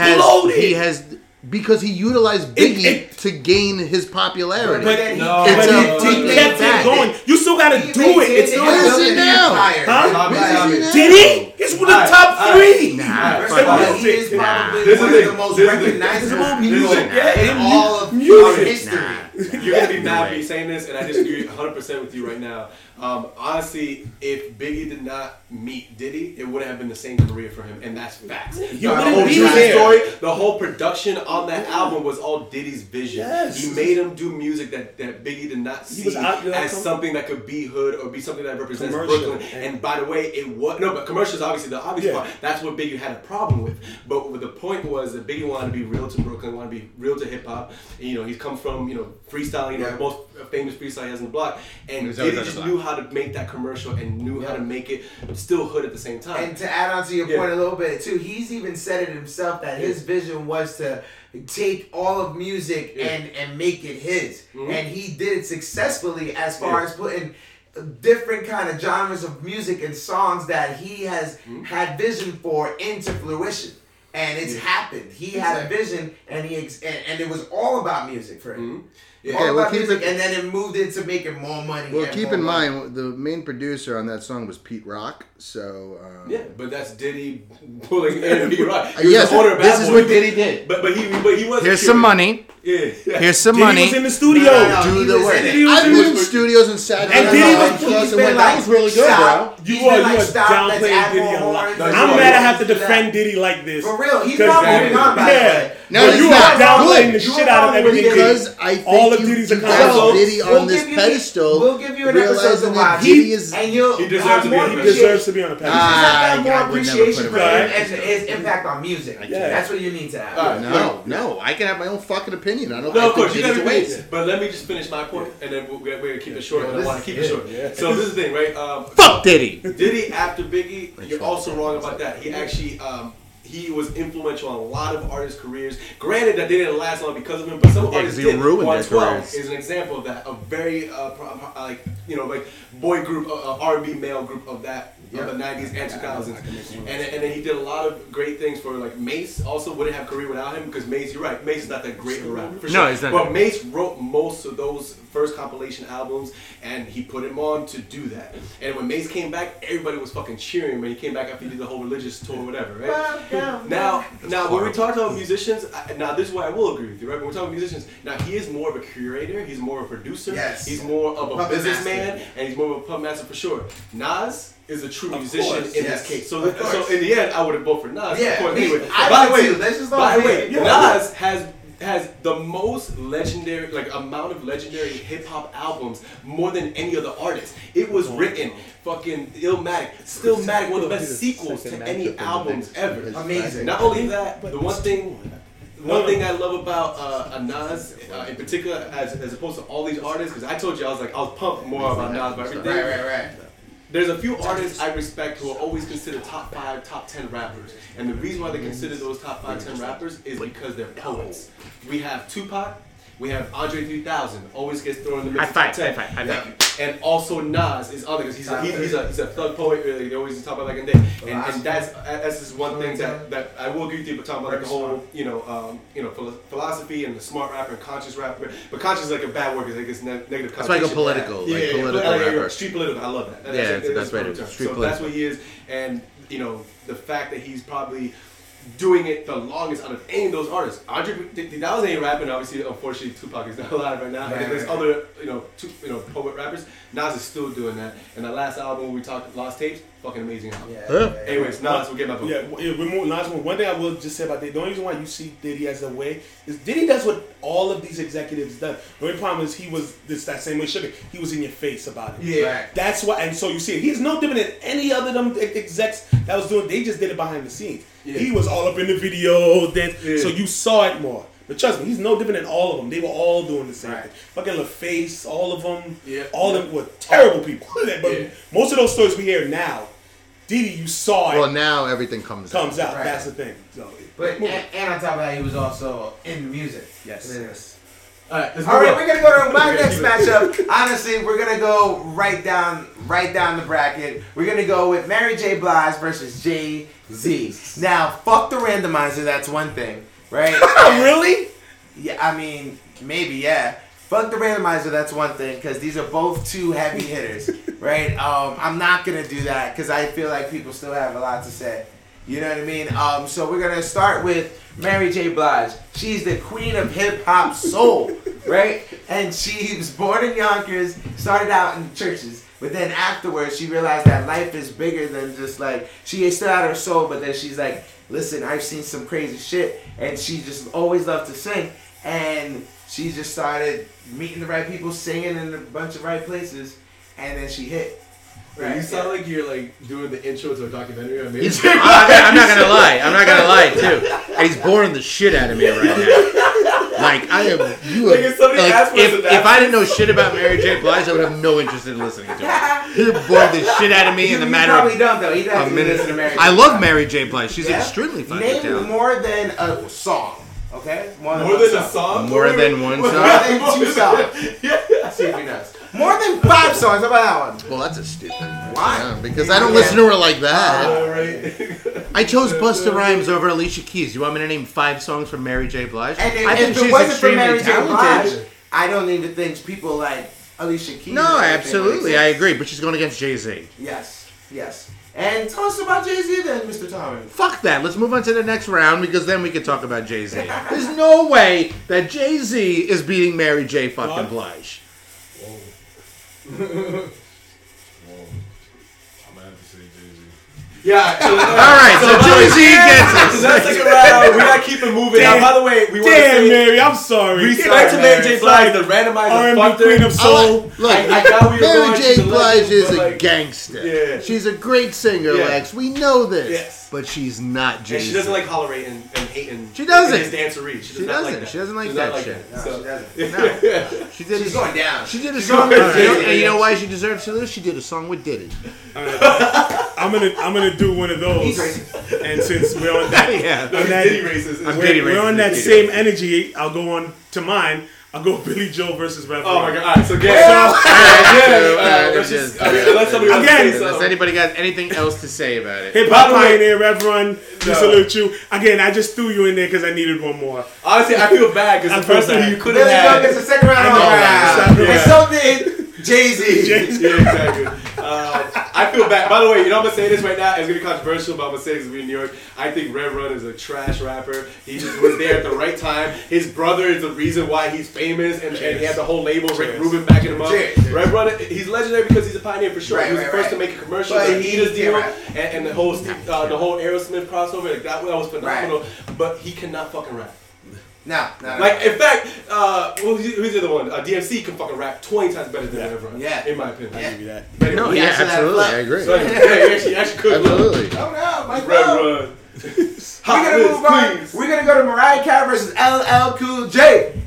has he has because he utilized Biggie it- to gain his popularity. But then he No, kept it's it- a- he he kept back. it going. You still got to He do it. It's it. not. Where is he now? Huh? Where is he Did he? He's one of the Alright, top alright. three. Nah, First fuck of he is probably This is one the of the most This is the- recognizable music. people in all of music. history. You're gonna be mad way. me saying this, and I disagree 100 percent with you right now. Um, honestly, if Biggie did not meet Diddy, it wouldn't have been the same career for him, and that's facts. You the whole be story, the whole production on that album was all Diddy's vision. Yes. He made him do music that, that Biggie did not see was out as something that could be hood or be something that represents Commercial. Brooklyn. And by the way, it was no, but commercials obviously the obvious Yeah. part. That's what Biggie had a problem with. But the point was that Biggie wanted to be real to Brooklyn, wanted to be real to hip hop. You know, he's come from you know freestyle, you know, Yeah. the most famous freestyle he has in the block, and He was always Diddy on the just block. knew how to make that commercial and knew how to make it still hood at the same time. And to add on to your Yeah. point a little bit too, he's even said it himself that his vision was to take all of music Yeah. and and make it his, Mhm. and he did it successfully as far Yeah. as putting different kind of genres of music and songs that he has Mm-hmm. had vision for into fruition. and it's happened. He had a vision, and he ex- and, and it was all about music for him. Mm-hmm. Yeah. Okay, well, keep music, it- and then it moved into making more money. Well, keep in money. mind the main producer on that song was Pete Rock. So um, Yeah, but that's Diddy pulling in. You're right. Uh, He was yes, the owner of this is Boy. what Diddy did. But but he but he was. Here's some money. Yeah. Here's some Diddy money. was in the studio. No, no, no, Do the work. in it. Diddy was I've been it. in studios and sat And down Diddy and was- watched he's us and went, like, that was really good, stop. bro. You are been you are downplaying Diddy more a lot. horns, No, let's I'm mad I have to defend Diddy like this. For real, he's Because not moving on, by the Yeah. way. No, but he's you not. are downplaying Good. the shit out of everything. Because I think All of Diddy's you accomplishments. Diddy We'll on this give you pedestal, we'll give you an episode realizing to watch. that Diddy is. and you'll He deserves to be more He deserves to be on a pedestal. Ah, You just have to I more appreciation put for him him on. and his impact on music. Yeah. That's what you need to have. All right. No, no, I can have my own fucking opinion. I don't. No, I of course you gotta a be waste. But let me just finish my point, and then we're, we're gonna keep it short. Yo, and I want to keep it good. short. So this is the thing, right? Um, Fuck Diddy. Diddy after Biggie, you're also wrong about that. He actually um, he was influential on a lot of artists' careers. Granted that they didn't last long because of him, but some Yeah, 'cause artists he did. ruined One their careers. is an example of that. A very uh, pro- uh, like you know like boy group, uh, uh, R&B male group of that of the '90s and 2000s. And and then he did a lot of great things for like Mase. Also wouldn't have a career without him because Mase. You're right. Mase is not that great of a rapper. For No, sure. he's not But that. Mase wrote most of those first compilation albums, and he put him on to do that. And when Mase came back, everybody was fucking cheering when he came back after he did the whole religious tour, or whatever, right? Now, now when we talk about musicians, I, now this is why I will agree with you, right? When we're talking musicians, now he is more of a curator, he's more of a producer, Yes. he's more of a Puppet businessman, master. and he's more of a pub master for sure. Nas is a true Of musician course, in yes. this case. So, Of so in the end, I would have voted for Nas. Yeah, of course. Anyway, I by the way. Let's just by the way. Yeah. Nas has has the most legendary, like amount of legendary hip hop albums, more than any other artist. It was written, fucking Illmatic, Stillmatic, one of the best sequels to any albums ever. Amazing. Not only that, the one thing. One thing I love about uh, Nas, uh, in particular, as, as opposed to all these artists, because I told you I was like I was pumped more about Nas, but everything. Right, right, right. There's a few artists I respect who are always considered top five, top ten rappers. And the reason why they consider those top five, ten rappers is because they're poets. We have Tupac, we have Andre 3000, always gets thrown in the mix. High five, high five, high Yeah. five. And also Nas is other because he's a, he's, he's, a, he's a thug poet, really. They always talk about like a day. And, and that's that's just one thing that, that I will agree with you, but talking about like the whole, you know, um, you know, philosophy and the smart rapper and conscious rapper. But conscious is like a bad word because it gets ne- negative That's why I go connotation. political, like yeah, political yeah, yeah, yeah, rapper. street political. I love that. That's- Yeah, that's- it's the that's best way to- term. street So that's what he is, and you know the fact that he's probably doing it the longest out of any of those artists. Andre 3000 ain't rapping. Obviously, unfortunately, Tupac is not alive right now. Right, there's right. other you know two, you know poet rappers. Nas is still doing that. And the last album we talked Lost Tapes, fucking amazing album. Yeah, Huh? yeah, yeah. Anyways, Nas, we'll get my vote. Yeah, yeah, we're moving. Last one. One thing I will just say about Diddy, the only reason why you see Diddy as a way is Diddy does what all of these executives done. The only problem is he was this that same way Sugar. He was in your face about it. Yeah. Right. That's why, and so you see, it. he's no different than any other them execs that was doing. They just did it behind the scenes. Yeah. He was all up in the video, then Yeah. so you saw it more. But trust me, he's no different than all of them. They were all doing the same Right. thing. Fucking LaFace, all of them, Yeah. all of them were terrible people. but Yeah. most of those stories we hear now, Diddy, you saw it Well, now everything comes comes out. Right. That's the thing. So, But and, on. and on top of that, he was also in music. Yes. Yes. All right, let's All move right, we're gonna go to my next matchup. Honestly, we're gonna go right down, right down the bracket. We're gonna go with Mary J. Blige versus Jay Z. Now, fuck the randomizer. That's one thing, right? really? Yeah, I mean, maybe, yeah. Fuck the randomizer, that's one thing, because these are both two heavy hitters, right? Um, I'm not gonna do that because I feel like people still have a lot to say. You know what I mean? Um, so we're gonna start with Mary J. Blige. She's the queen of hip hop soul, right? And she was born in Yonkers, started out in churches, but then afterwards she realized that life is bigger than just like she still had her soul, but then she's like, listen, I've seen some crazy shit, and she just always loved to sing, and she just started meeting the right people, singing in a bunch of right places, and then she hit. Right, you sound like you're like doing the intro to a documentary. I mean, I'm, not, I'm not gonna lie. I'm not gonna lie too. And he's boring the shit out of me right now. Like I am. You Like, have, if like, if, if I didn't know shit about Mary J. Blige, I would have no interest in listening to him. He bored the shit out of me in the You matter probably of don't though. He a doesn't minute. listen to Mary. I J. love Mary J. Blige. She's Yeah? extremely fucking Name talented. more than a oh, song. Okay, more than, more one than a song. More than one song. More song. than two songs. See if he knows. More than five songs. How about that one? Well, that's a stupid. Why? Yeah, because I don't listen to her like that. All right. I chose Busta Rhymes over Alicia Keys. You want me to name five songs from Mary J. Blige? And if, I think if it she's wasn't for extremely Mary J. talented. Blige, I don't even think people like Alicia Keys. No, absolutely, I agree. But she's going against Jay Z. Yes, yes. And tell us about Jay Z then, Mr. Thomas. Fuck that. Let's move on to the next round because then we can talk about Jay Z. There's no way that Jay Z is beating Mary J. fucking What? Blige. Yeah. So, uh, All right, so Jay Z gets So it. that's second round. We gotta keep it moving. Now, by the way, we want to Damn, say Mary, I'm sorry. respect to Mary J. Blige, the randomizer R&B fucked her. queen of soul. Look, I- I got where you're Mary going. J. She's a Blige is a like, gangster. Yeah. She's a great singer, Yeah. Lex. We know this. Yes. But she's not Jay And she doesn't like hollering and, and hating. She doesn't. His dancery. She, does She not doesn't. Like that. She doesn't like She does that not shit. No, So- she doesn't. No. She did. She's a, going down. She did a song. going and you know- and you know why she deserves to lose? She did a song with Diddy. I'm gonna I'm gonna do one of those. He's racist. And since we're on that, Yeah. on that Diddy racist. I'm we're, Diddy we're racist. on that Diddy same energy, I'll go on to mine. I'll go Billy Joel versus Rev. Oh my god! All right, so again, Well, yeah, uh, uh, uh, let's just- just, I mean, unless somebody wants Again, to Unless anybody got anything else to say about it. Hip hop pioneer Rev Run. We No. salute you. Again, I just threw you in there because I needed one more. Honestly, I feel bad because I the person bad. who you could Billy have Joel gets had. the second round I all know, round. yeah. And so Jay Z. yeah, exactly. Um, I feel bad. By the way, you know I'm gonna say this right now. It's gonna be controversial, but I'm gonna say this in New York. I think Rev Run is a trash rapper. He just was there at the right time. His brother is the reason why he's famous, and, and he had the whole label, Rick Cheers. Rubin backing him up. Rev Run, he's legendary because he's a pioneer for sure. Right, he was right, the first right. to make a commercial, But the he- Adidas deal, and, and the whole Steve- uh, the whole Aerosmith crossover. Like that, that was phenomenal. But he cannot fucking rap. No, no, no. Like, in fact, uh, well, who's who's the other one? Uh, DMC can fucking rap 20 times better than Yeah. Rev Run. Yeah. In my opinion. I'll give you that. But No, yeah, actually had a absolutely. I agree. so, yeah, he actually, he actually could. Absolutely. Oh no, my Rev God. Run. We're gonna move on. We're gonna go to Mariah Carey versus LL Cool J.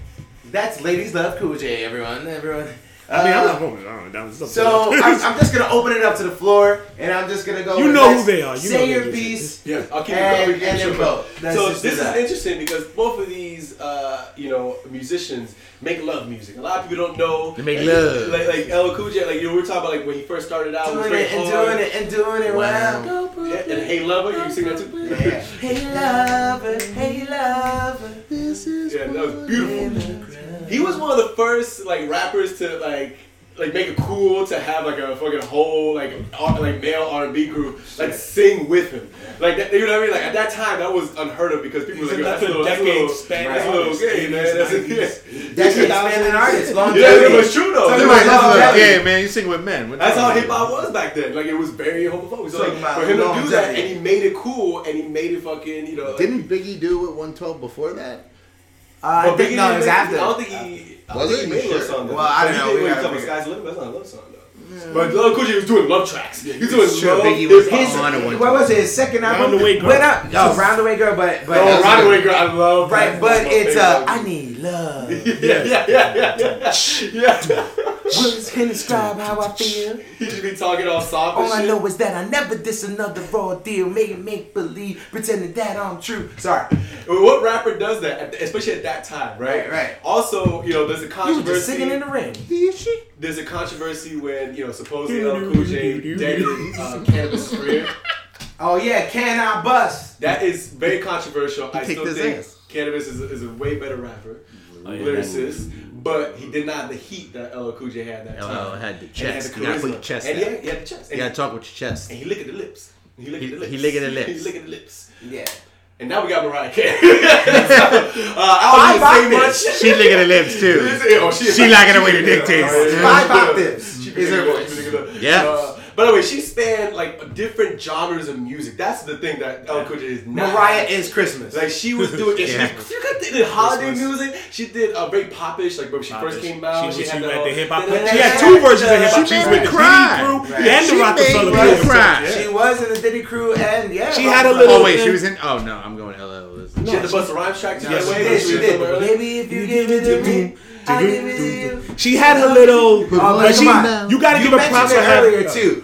That's Ladies Love Cool J, everyone. Everyone. I mean, I'm Uh, not voting. I don't know. That was So. I'm, I'm just gonna open it up to the floor, and I'm just gonna go. You know who they are. You say know your they piece. Yeah, I'll keep And- it going. and then Sure. vote. So this is that. interesting because both of these, uh, you know, musicians make love music. A lot of people don't know. They make like, love. Like, like LL Cool J, like you know, we were talking about like when he first started out, Doing it and hard. doing it and doing it Wow. well. Yeah, and Hey Lover, you sing that too? Yeah. Hey lover, hey lover. This is Yeah, that was beautiful. He was one of the first like rappers to like like make it cool to have like a fucking whole like R- like male R and B group like sing with him. Like that, you know what I mean? Like at that time that was unheard of because people were like, Yo, That's that's, a a little, that's a little, decade span that's a little artist. gay, man. That's a, yeah. That's an expanding artist. Yeah, it was true though. Talking It about love. Yeah, man, you sing with men. What That's how fuck? hip hop was back then. Like it was very homophobic. So like, for him to do that and he made it cool and he made it fucking you know. Didn't Biggie do it 112 before that? Uh, I think no, it was after. I don't think he. I Was it? he made Sure. love song. Well, I don't know, did we when he gotta Sky's Limit. That's not a love song though. But Lil Cool J was doing love tracks. He was doing Sure, love. Biggie was. His, on one what was it? His second album. Roundaway Girl. Went up. Oh, Roundaway Girl, but but Oh, Runaway Girl, I love right, but it's favorite uh. I need love. Yeah, yeah, yeah, yeah, yeah. Yeah. Words can describe how I feel. He just be talking all soft and All I know is that I never diss another raw deal, make make believe, pretending that I'm true. Sorry, What rapper does that, especially at that time, right? Right, right. Also, you know, there's a you were controversy. just singing in the rain. there's a controversy when you know supposedly LL Cool J deaded uh, Canibus career. Oh yeah, can I bust? That is very controversial. I still think ass. Canibus is a, is a way better rapper, lyricist, but he did not have the heat that LL Cool J had that LL time. had the And he had the You gotta put charisma. your chest And out. yeah, he had the chest. You gotta talk with your chest. and he licked at the lips. He licked He- the lips. he licked the lips. He licked the lips. Yeah. And now we got Mariah Carey. so, uh, I Five don't even octaves. say much. She licking her lips too. Oh, she, She liking the way the dick tastes. Five octaves is is her her voice. Yeah. Uh, by the way, she spanned like different genres of music. That's the thing that LL Cool J is not. Mariah is Christmas. Like she was doing, yeah. Yeah. she, she got- did holiday music. She did uh, very popish, like when she first came out. She, She, she, had had the, the hip hop. She had two versions of hip hop. She She was made with me the cry. Diddy crew Right. and She the Rockefeller made crew. cry. Yeah. She was in the Diddy crew, and yeah, She had a little- Oh wait, she was in. Oh no, I'm going LL. She had the Busta Rhymes track. to No, get she away. did. She She did. somewhere. Baby, if you give it to me, I give it. She had her little. Oh, but uh, she, you got to You give her props mentioned for her. earlier too.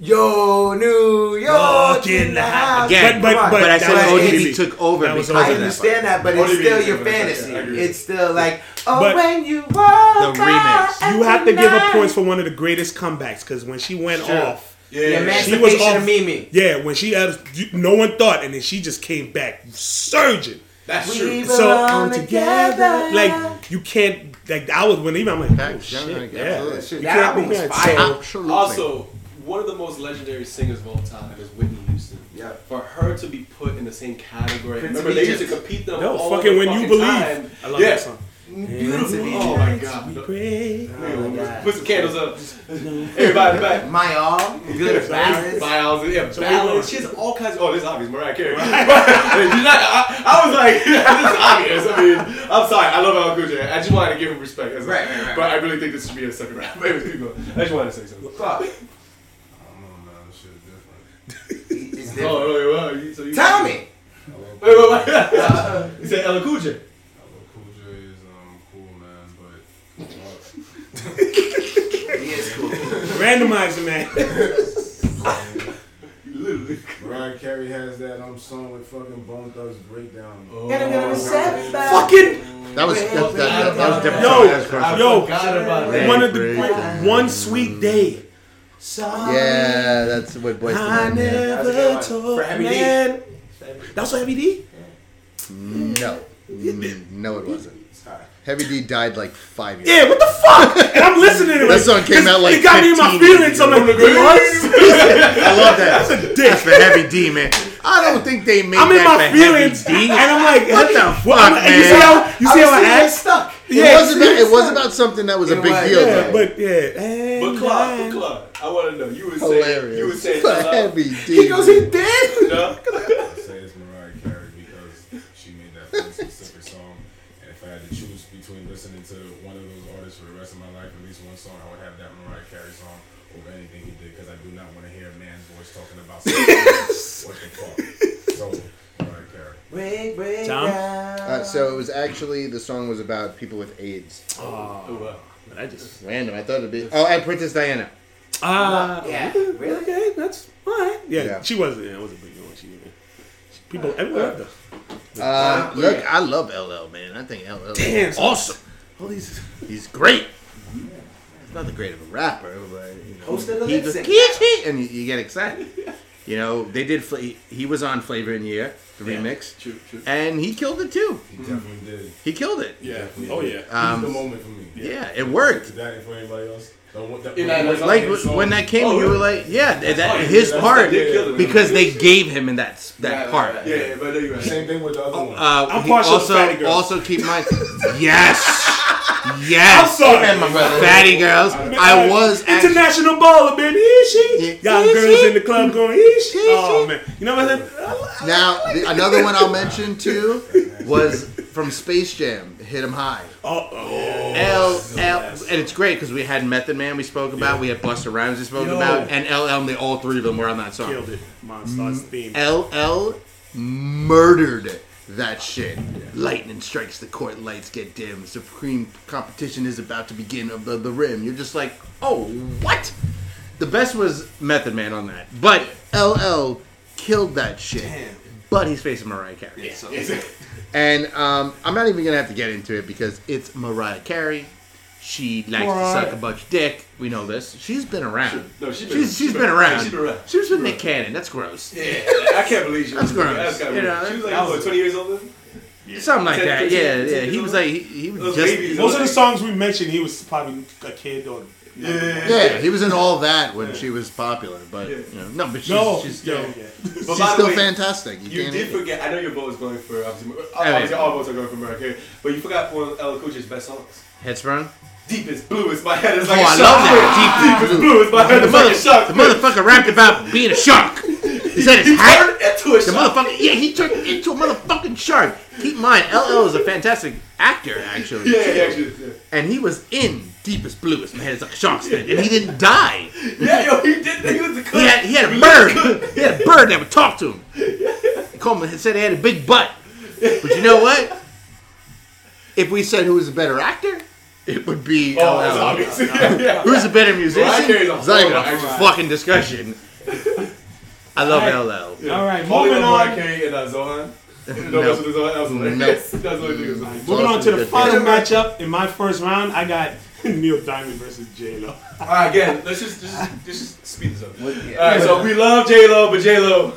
Yo, New York in the house. Again, But- but, but- but I said was ODB ODB. took over That because I understand that, but it's still your fantasy. It's still like, oh, But- when you walk The remix. You have to give her points for one of the greatest comebacks because when she went off, The Yeah, she was emancipation off. of Mimi. Yeah, when she had, no one thought, and then she just came back surging. that's We true. So together, together. like you can't. Like I was when even I'm like, Back- oh, shit, yeah, yeah. absolutely. You That can't album be was fire. So- Absolutely. Also, one of the most legendary singers of all time is Whitney Houston. Yeah. For her to be put in the same category, Prince remember they used to compete them No, all fucking the when you believe. time. I love yeah. that song. Beautiful. Oh my god. we pray. Oh, Put some candles up. Everybody in the back. My all, good ballads. Biles, yeah, So we She has all kinds. Of, oh, this is obvious, Mariah Carey. But, you're not- I, I was like, this is obvious. I mean, I'm sorry. I love Al Cool J. I just wanted to give him respect. That's Right, right, right. But I really think this should be a second round. Maybe keep going. I just wanted to say something. Fuck. I don't know, man. This shit different. It's Oh, different. wait, well, you, so you Tell me. Wait, wait, wait. you said Ella Cool J. LL Cool J is um cool, man, but uh, He is cool. Randomize it, man. Literally. Mariah Carey has that um song with fucking Bone Thugs Breakdown. Oh. Fucking That was that, that, that, that was different. Yo, That was different. yo, about that. one of the great, one sweet day. Yeah, that's what Boys to I Men. Yeah. That's a never one. told For Heavy D. man. That's what Heavy D. No, Mm, no, it wasn't. Heavy D died like five years. Yeah, what the fuck? And I'm listening to it. That song came out like it got me in my 15 feelings. I'm like, years it. I love that. That's a dick. That's for Heavy D, man. I don't think they made I'm in that my for feelings, Heavy D. and I'm like, What the fuck, I'm- You see how you see how I act? stuck. It Yeah, was about it was about something that was a big was, deal. Yeah, though. but yeah. And But Claude, I- but Claude, I want to know. You were saying, Hilarious. you were saying, For uh, Heavy D. He goes, he did. no? I say it's Mariah Carey because she made that one specific song. And if I had to choose between listening to one of those artists for the rest of my life, at least one song, I would have that Mariah Carey song over anything he did because I do not want to hear a man's voice talking about something. what the fuck? So, Mariah Carey. Break, break Tom? Uh, so it was actually the song was about people with AIDS. Oh, wow. But I just Random. I thought it'd be. Oh, and Princess Diana. ah Yeah, really? okay, that's all right. Yeah, Yeah. she wasn't. Yeah, it was a big one. She, she people everyone loved her. Uh, look, I love LL, man. I think LL Damn, is awesome. All these. He's great. He's not the great of a rapper, but you know, Host of the he lip goes, sync. "Kiki," and you, you get excited. You know, they did. Fla- he was on Flava in Ya Ear, the remix, True, true. and he killed it too. He definitely did. He killed it. Yeah. Oh yeah. He's the Um, moment for me. yeah, it worked. Is that it for anybody else? The, one- the, Yeah, the- Like the w- song- when that came, Oh, you were like, yeah, that, that- fine. his That's- part they killed it. because they gave him in that that Right, right, part. right. Yeah, yeah, but I right. Same thing with the other one. Uh, I'm he partial also Fatty Girls. also keep in mind, yes, yes, I'm sorry. Amen, my brother. fatty girls. I was actually, international baller, baby. Is she? Yeah. Young Is girls she? in the club going, is she? Oh man, you know what I'm saying? now the, another one I'll mention too was from Space Jam. Hit 'em high. Oh, oh. L L and it's great because we had Method Man we spoke about, we had Busta Rhymes we spoke Yo. about, and LL. And they all three of them were on that song. killed it. Monstars mm, theme. LL murdered that shit. Lightning strikes the court, lights get dim. Supreme competition is about to begin of the, the rim. You're just like, oh, what? The best was Method Man on that. But LL killed that shit. But he's facing Mariah Carey. so- And um, I'm not even going to have to get into it because it's Mariah Carey. She likes Mariah. to suck a bunch of dick. We know this. She's been around. No, she's been- she's, she's she's been- been around. she's been around. She was with Nick Cannon. That's gross. Yeah, I can't believe she was. That's gross. That's kind You know, weird. She was like, was- what, 20 years older? Something like 10, that. 15, Yeah, 15 yeah. years He was like he, he was Those just babies. Most of the songs we mentioned, he was probably a kid or. Yeah. yeah. He was in all that when she was popular, but Yeah. you know, no, but she's, No, she's still yeah, yeah. She's still way, fantastic. You, You did forget. I know your vote is going for obviously. Obviously, all votes are going for Mariah but you forgot one of Ella Cool J's best songs. Headsprung. Deepest blue is my head is Oh, like a I shark. I love that. Deep Deepest blue. blue is my head The, is like mother, a shark. the motherfucker rapped about being a shark. He said his He hat. turned into a The shark. motherfucker, yeah, he turned into a motherfucking shark. Keep in mind, LL is a fantastic actor, actually. Yeah, yeah, actually. Yeah. And he was in Deepest Bluest. My head is like a shark's and he didn't die. Yeah, yo, he did. He was the He had, he had a bird. He had a bird that would talk to him. Coleman had said he had a big butt. But you know what? If we said who was a better actor, it would be Oh, LL. obvious. Yeah, yeah. Who's a better musician? Carey's a It's not even a horrible fucking discussion. I love Alright. LL. All right, Only moving love Mariah on. And uh, Zohan. No, No. that's what Zohan. That was hilarious. That's the only thing. that was Moving on to the final matchup in my first round, I got Neil Diamond versus J Lo. All right, again, let's just, just, just, just speed this up. What- All yeah. right, so we love J Lo, but J Lo,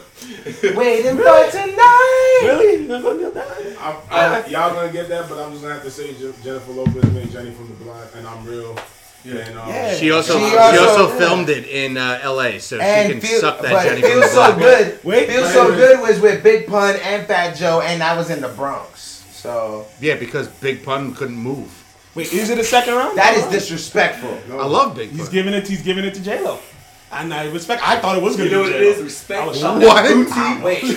Waiting for tonight. Really? You not gonna Neil Diamond? I, I, y'all gonna get that, but I'm just gonna have to say Jennifer Lopez made Jenny from the Block, and I'm real. Yeah. And, um, Yeah. She also She she also- also, filmed it in uh, L.A. so she can feel, suck that but Jenny from feels the so block. good. Wait, feels wait, so wait. good was with Big Pun and Fat Joe, and I was in the Bronx. So Yeah, because Big Pun couldn't move. Wait, is it a second round? that is disrespectful. I love Big Pun. He's giving it. He's giving it to J Lo. And I respect. I thought it was gonna you know be what it J-Lo. is? Respect. I was Shout shocked. What? Ah, wait, You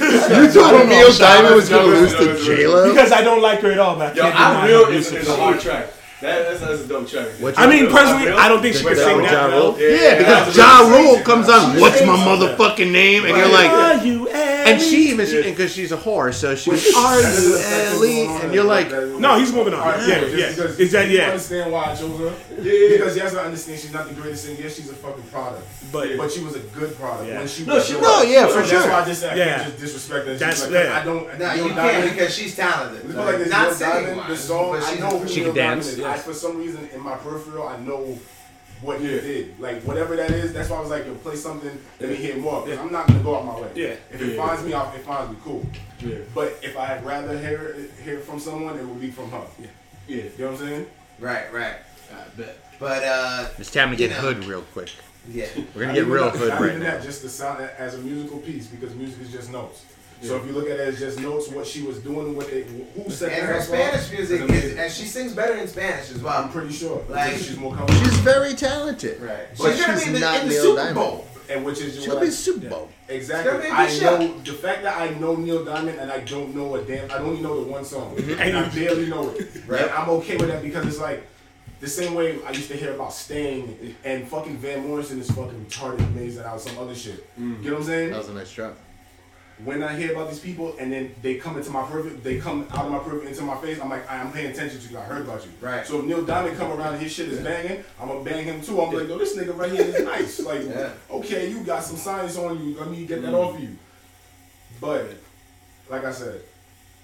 thought Neil Diamond was gonna No, no, lose to no, no. J Lo? Because I don't like her at all. But I Yo, can't I'm real her is, is a hard track. That, that's, that's a dope track. What I mean, you- personally, I don't think she Wait, can that sing with that Ja well. Rule? Yeah, because Ja Rule comes on. What's my motherfucking name? And you're like, Are you and she even because she's a whore, so she was Are you Ellie? And you're like, No, he's moving on. Alright, Yeah, yeah. Because Is that you yeah? understand why I chose her? Because yes, I understand she's not the greatest singer. Yes, she's a fucking product. But- but she was a good product. Yeah. When she No, was she No, yeah, So for That's sure. why I just I Yeah. can't just disrespect her. That's- She's like, yeah. I don't. no, you can't because she's talented. It's like this not saying the song. but I know who She Neil can dance. I, for some reason, in my peripheral, I know what he did. Like whatever that is, that's why I was like, yo, play something. Let me hear more. Because I'm not gonna go out my way. Yeah. If it Yeah. finds me, I'll- it finds me cool. Yeah. But if I'd rather hear hear from someone, it would be from her. Yeah. Yeah. You know what I'm saying? Right, right. I bet. But uh, it's time to get know. hood real quick. yeah. We're gonna Not get even real that- hood not right even now. that, just the sound as a musical piece because music is just notes. So if you look at it as just notes, what she was doing, what they who said And the her Spanish up, music is is, and she sings better in Spanish as well. I'm pretty sure. Like- she's more comfortable. She's very talented. Right. But she's gonna she's be in the, not in the Neil Super Diamond. Bowl. and which is She'll what I- be Super Bowl. Exactly. It's gonna be a I good know show. the fact that I know Neil Diamond and I don't know a damn. I only know the one song, Mm-hmm. and I barely know it. Right. And I'm okay with that because it's like the same way I used to hear about Sting and fucking Van Morrison is fucking retarded, amazing out some other shit. Mm. You know what I'm saying? That was a nice drop. When I hear about these people and then they come into my purview, they come out of my purview into my face, I'm like, I'm paying attention to you. I heard about you. Right. So if Neil Diamond come around and his shit is banging, I'm gonna bang him too. I'm like, yo, this nigga right here is nice. Like, Yeah. okay, you got some science on you. Let me get that Mm. off you. But like I said,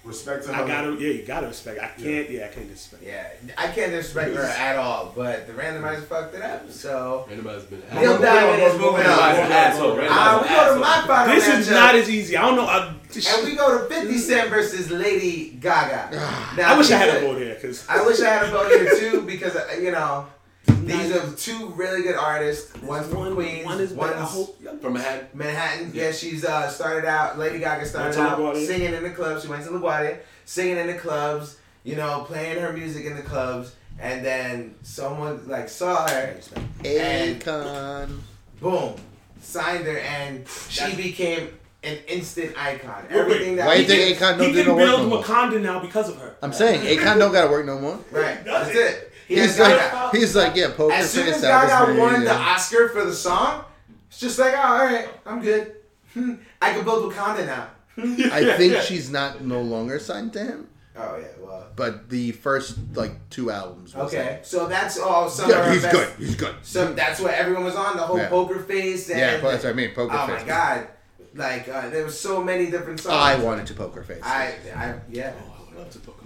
respect to her. I gotta, yeah, you gotta respect. I can't, yeah, I can't disrespect. Yeah, I can't disrespect her at all, but the randomizer has fucked it up. So Randomized's been Neil asshole. Diamond is moving Randomized's an on. asshole. Uh, we go to my asshole. final This is matchup, not as easy. I don't know. I, and we go to 50 Cent versus Lady Gaga. Now, I wish I had a are- vote here because I wish I had a vote here too because uh, you know these are two really good artists. One's from Queens, one is better. One's hope. From Manhattan. Manhattan. Yeah, she's uh, started out. Lady Gaga started out LaGuardia. singing in the clubs. She went to LaGuardia, singing in the clubs. You know, playing her music in the clubs, and then someone like saw her, and Akon. boom, signed her, and she That's- became an instant icon. Wait, Everything that Why you think did- Akon don't He do can no work build no more? Wakanda now because of her. I'm saying Akon don't gotta work no more. right? That's it. He He's like, he's like, yeah, poker As soon face as Gaga won the. Oscar for the song, it's just like, oh, all right, I'm good. Hmm, I can build Wakanda now. I think she's not no longer signed to him, Oh yeah, well. but the first like two albums. Was Okay, so that's all. Some yeah, he's best- good. He's good. So that's what everyone was on the whole Yeah. poker face. And, Yeah, that's what I mean. Poker oh face. my god, like uh, there was so many different songs. I wanted to poker face. I, I, yeah.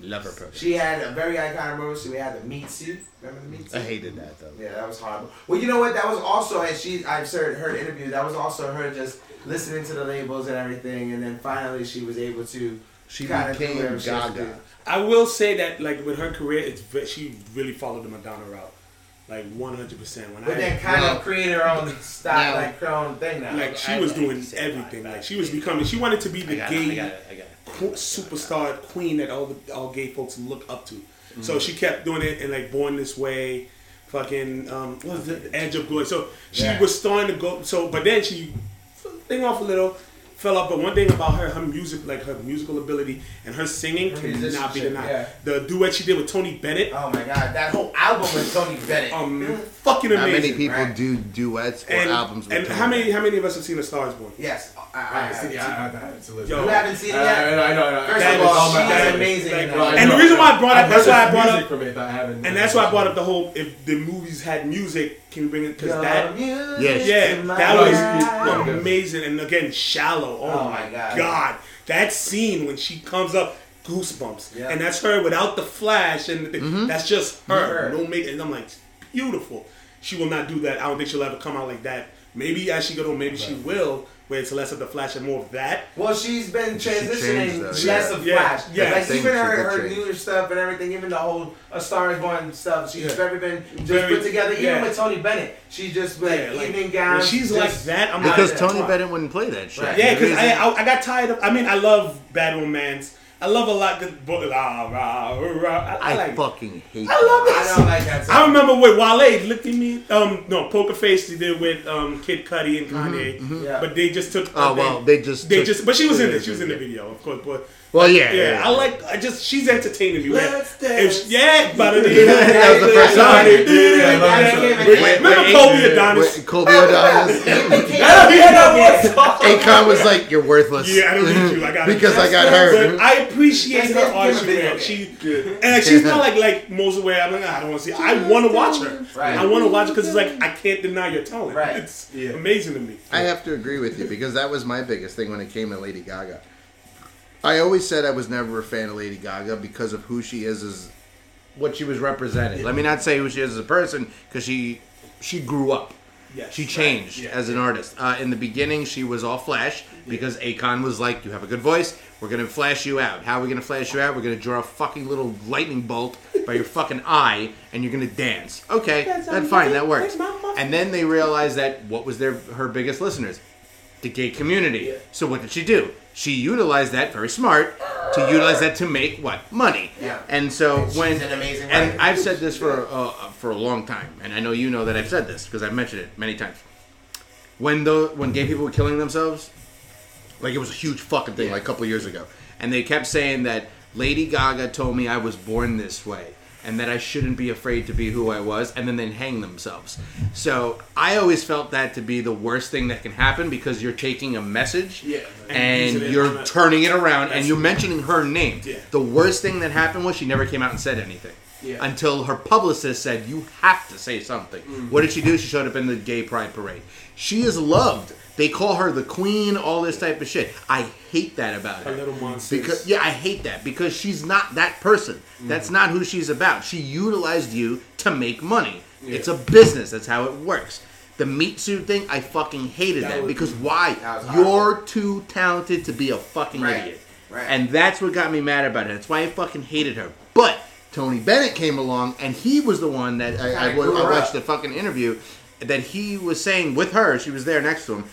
Love her poker. She had a very iconic moment. So we had the meat suit. Remember the meat suit? I hated that though. Yeah, that was horrible. Well, you know what? That was also, and she, I've heard her interview. That was also her just listening to the labels and everything, and then finally she was able to. She kinda do became whatever she Gaga. I will say that, like with her career, it's ve- she really followed the Madonna route, like 100. percent When But I then kind Well, of created her own style, now- like her own thing now. like she was doing everything. Like she was becoming. She wanted to be the gay qu- superstar queen that all the all gay folks look up to. So she kept doing it and like Born This Way, fucking um, what was it, Edge of Glory. So she Yeah. was starting to go. So but then she thing off a little. Fell off, but one thing about her, her music, like her musical ability and her singing, Her cannot be denied. yeah. The duet she did with Tony Bennett, Oh my god, that whole album with Tony Bennett. um, fucking Not amazing. many people right. do duets or and, albums with and Tony how many how many of us have seen A Star Is Born? Yes, I, haven't seen it. I, I, I haven't seen it. Yo. You haven't seen it yet? I know, I know, I know. First That of all, is- she's that is- amazing. in like- that. And the reason why I brought up that's why I brought up from it, but I haven't. and that's why I brought up the whole if the movies had music, can you bring it because that music Yes. yeah that was Yeah, yeah. amazing and again shallow. Oh, Oh my my God. god. that scene when she comes up. Goosebumps, Yeah. and that's her without the flash, and the, Mm-hmm. that's just her. Her. No make, and I'm like, beautiful. She will not do that. I don't think she'll ever come out like that. Maybe as she goes on, maybe she will, where it's less of the flash and more of that. Well, she's been transitioning changed, though, less yeah. of Yeah, Flash. yeah. like even her, her change. newer stuff and everything, even the whole A Star Is Born stuff. She's Yeah. very been just Very- put together. Even yeah. with Tony Bennett, she's just like Yeah, like, evening when gowns. she's just- like that, I'm Because like, Tony come. Bennett wouldn't play that shit. Right. Yeah, because I, I I got tired of. I mean, I love Bad Romance. I love a lot. Good, but rah, rah, rah. I, I I like. fucking hate I love I it. don't like that. I Song. remember with Wale, look at me. Um, no, Poker Face he did with um Kid Cudi and Kanye, Yeah. but they just took. Well, they just They took- just. But she was in yeah, it. She was in the yeah. video, of course. But Well, yeah, yeah, yeah. I like. I just. She's entertaining me. Let's If- dance. yeah, but That was the first song. Wait, Remember wait, Kobe wait, O'Donis? wait, Colby O'Donis. Akon was like, "You're worthless." Yeah, I don't need you. I got it. because I got her. I appreciate her Let's art. She, her a video she and like, she's not like like most of where I'm like, "Ah, I don't want to see. I want to watch her. Right. I want to watch her because it's like I can't deny your talent. Right. It's amazing to me. I have to agree with you because that was my biggest thing when it came to Lady Gaga. I always said I was never a fan of Lady Gaga because of who she is as what she was representing. Let me not say who she is as a person because she she grew up. Yes. She changed Yeah. as an artist. Uh, in the beginning, she was all flash because Akon was like, "You have a good voice. We're gonna flash you out. How are we gonna flash you out? We're gonna draw a fucking little lightning bolt by your fucking eye, and you're gonna dance. Okay, that's fine. That works." And then they realized that what was their her biggest listeners, the gay community. So what did she do? She utilized that very smart to utilize that to make what money. Yeah. And so she's when an amazing and. I've said this for uh, for a long time, and I know you know that I've said this because I've mentioned it many times. When the when gay people were killing themselves, like it was a huge fucking thing, like a couple years ago, and they kept saying that Lady Gaga told me I was born this way. And that I shouldn't be afraid to be who I was, and then they hang themselves. So I always felt that to be the worst thing that can happen because you're taking a message Yeah. using and you're a- turning it around and you're mentioning her name. Yeah. The worst thing that happened was she never came out and said anything. Yeah. Until her publicist said, You have to say something. Mm-hmm. What did she do? She showed up in the gay pride parade. She is loved. They call her the queen, all this type of shit. I hate that about her. A little monstrous. Because yeah, I hate that because she's not that person. That's mm-hmm. not who she's about. She utilized you to make money. It's a business. That's how it works. The meat suit thing, I fucking hated that, was- because why? That You're too talented to be a fucking Right. idiot. Right. And that's what got me mad about it. That's why I fucking hated her. But Tony Bennett came along, and he was the one that I, I, Kinda I watched up. the fucking interview that he was saying with her. She was there next to him.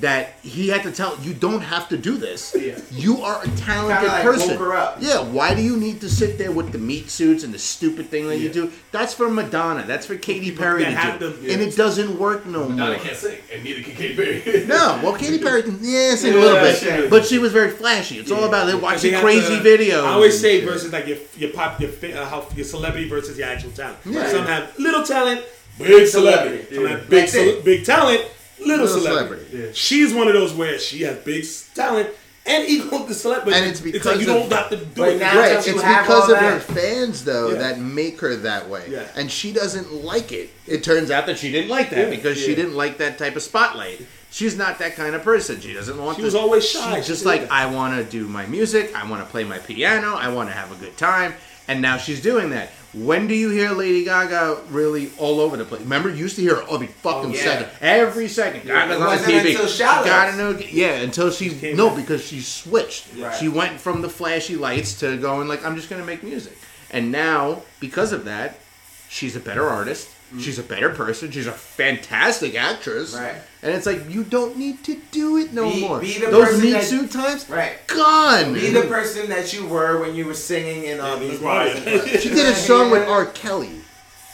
That he had to tell you don't have to do this. Yeah. You are a talented like person. her up. Yeah. Why do you need to sit there with the meat suits and the stupid thing that you do? That's for Madonna. That's for Katy Perry to do, to- and it doesn't work no Now more. they can't sing, and neither can Katy Perry. No, well, Katy Perry can yeah sing a little bit, she- but she was very flashy. It's all about they Because watching crazy to- videos. I always say versus like your your pop your uh, how your celebrity versus your actual talent. Yeah. Some have little talent, big celebrity. Some Yeah. have big big talent, little, Little celebrity. celebrity. She's one of those where she has big talent and equal to celebrity. And it's like because you of- don't have to do it. now- Right, it's because all of her fans though Yeah. that make her that way, Yeah. and she doesn't like it. It turns out that she didn't like that Yeah, because she didn't like that type of spotlight. She's not that kind of person. She doesn't want. She to- was always shy. She's just did like. I want to do my music. I want to play my piano. I want to have a good time. And now she's doing that. When do you hear Lady Gaga really all over the place? Remember, you used to hear her every fucking oh, yeah. second, every second. Gaga's on TV. until Shallows. Gotta know, yeah, until she came no, back. because she switched. Right. She went from the flashy lights to going like, I'm just gonna make music. And now, because of that, she's a better artist. She's a better person. She's a fantastic actress. Right. And it's like you don't need to do it no Be- more. be the Those person meat that- suit times, Right. gone. Be the person that you were when you were singing in um, all these bars. and Right. clubs. she did a song with R. Kelly.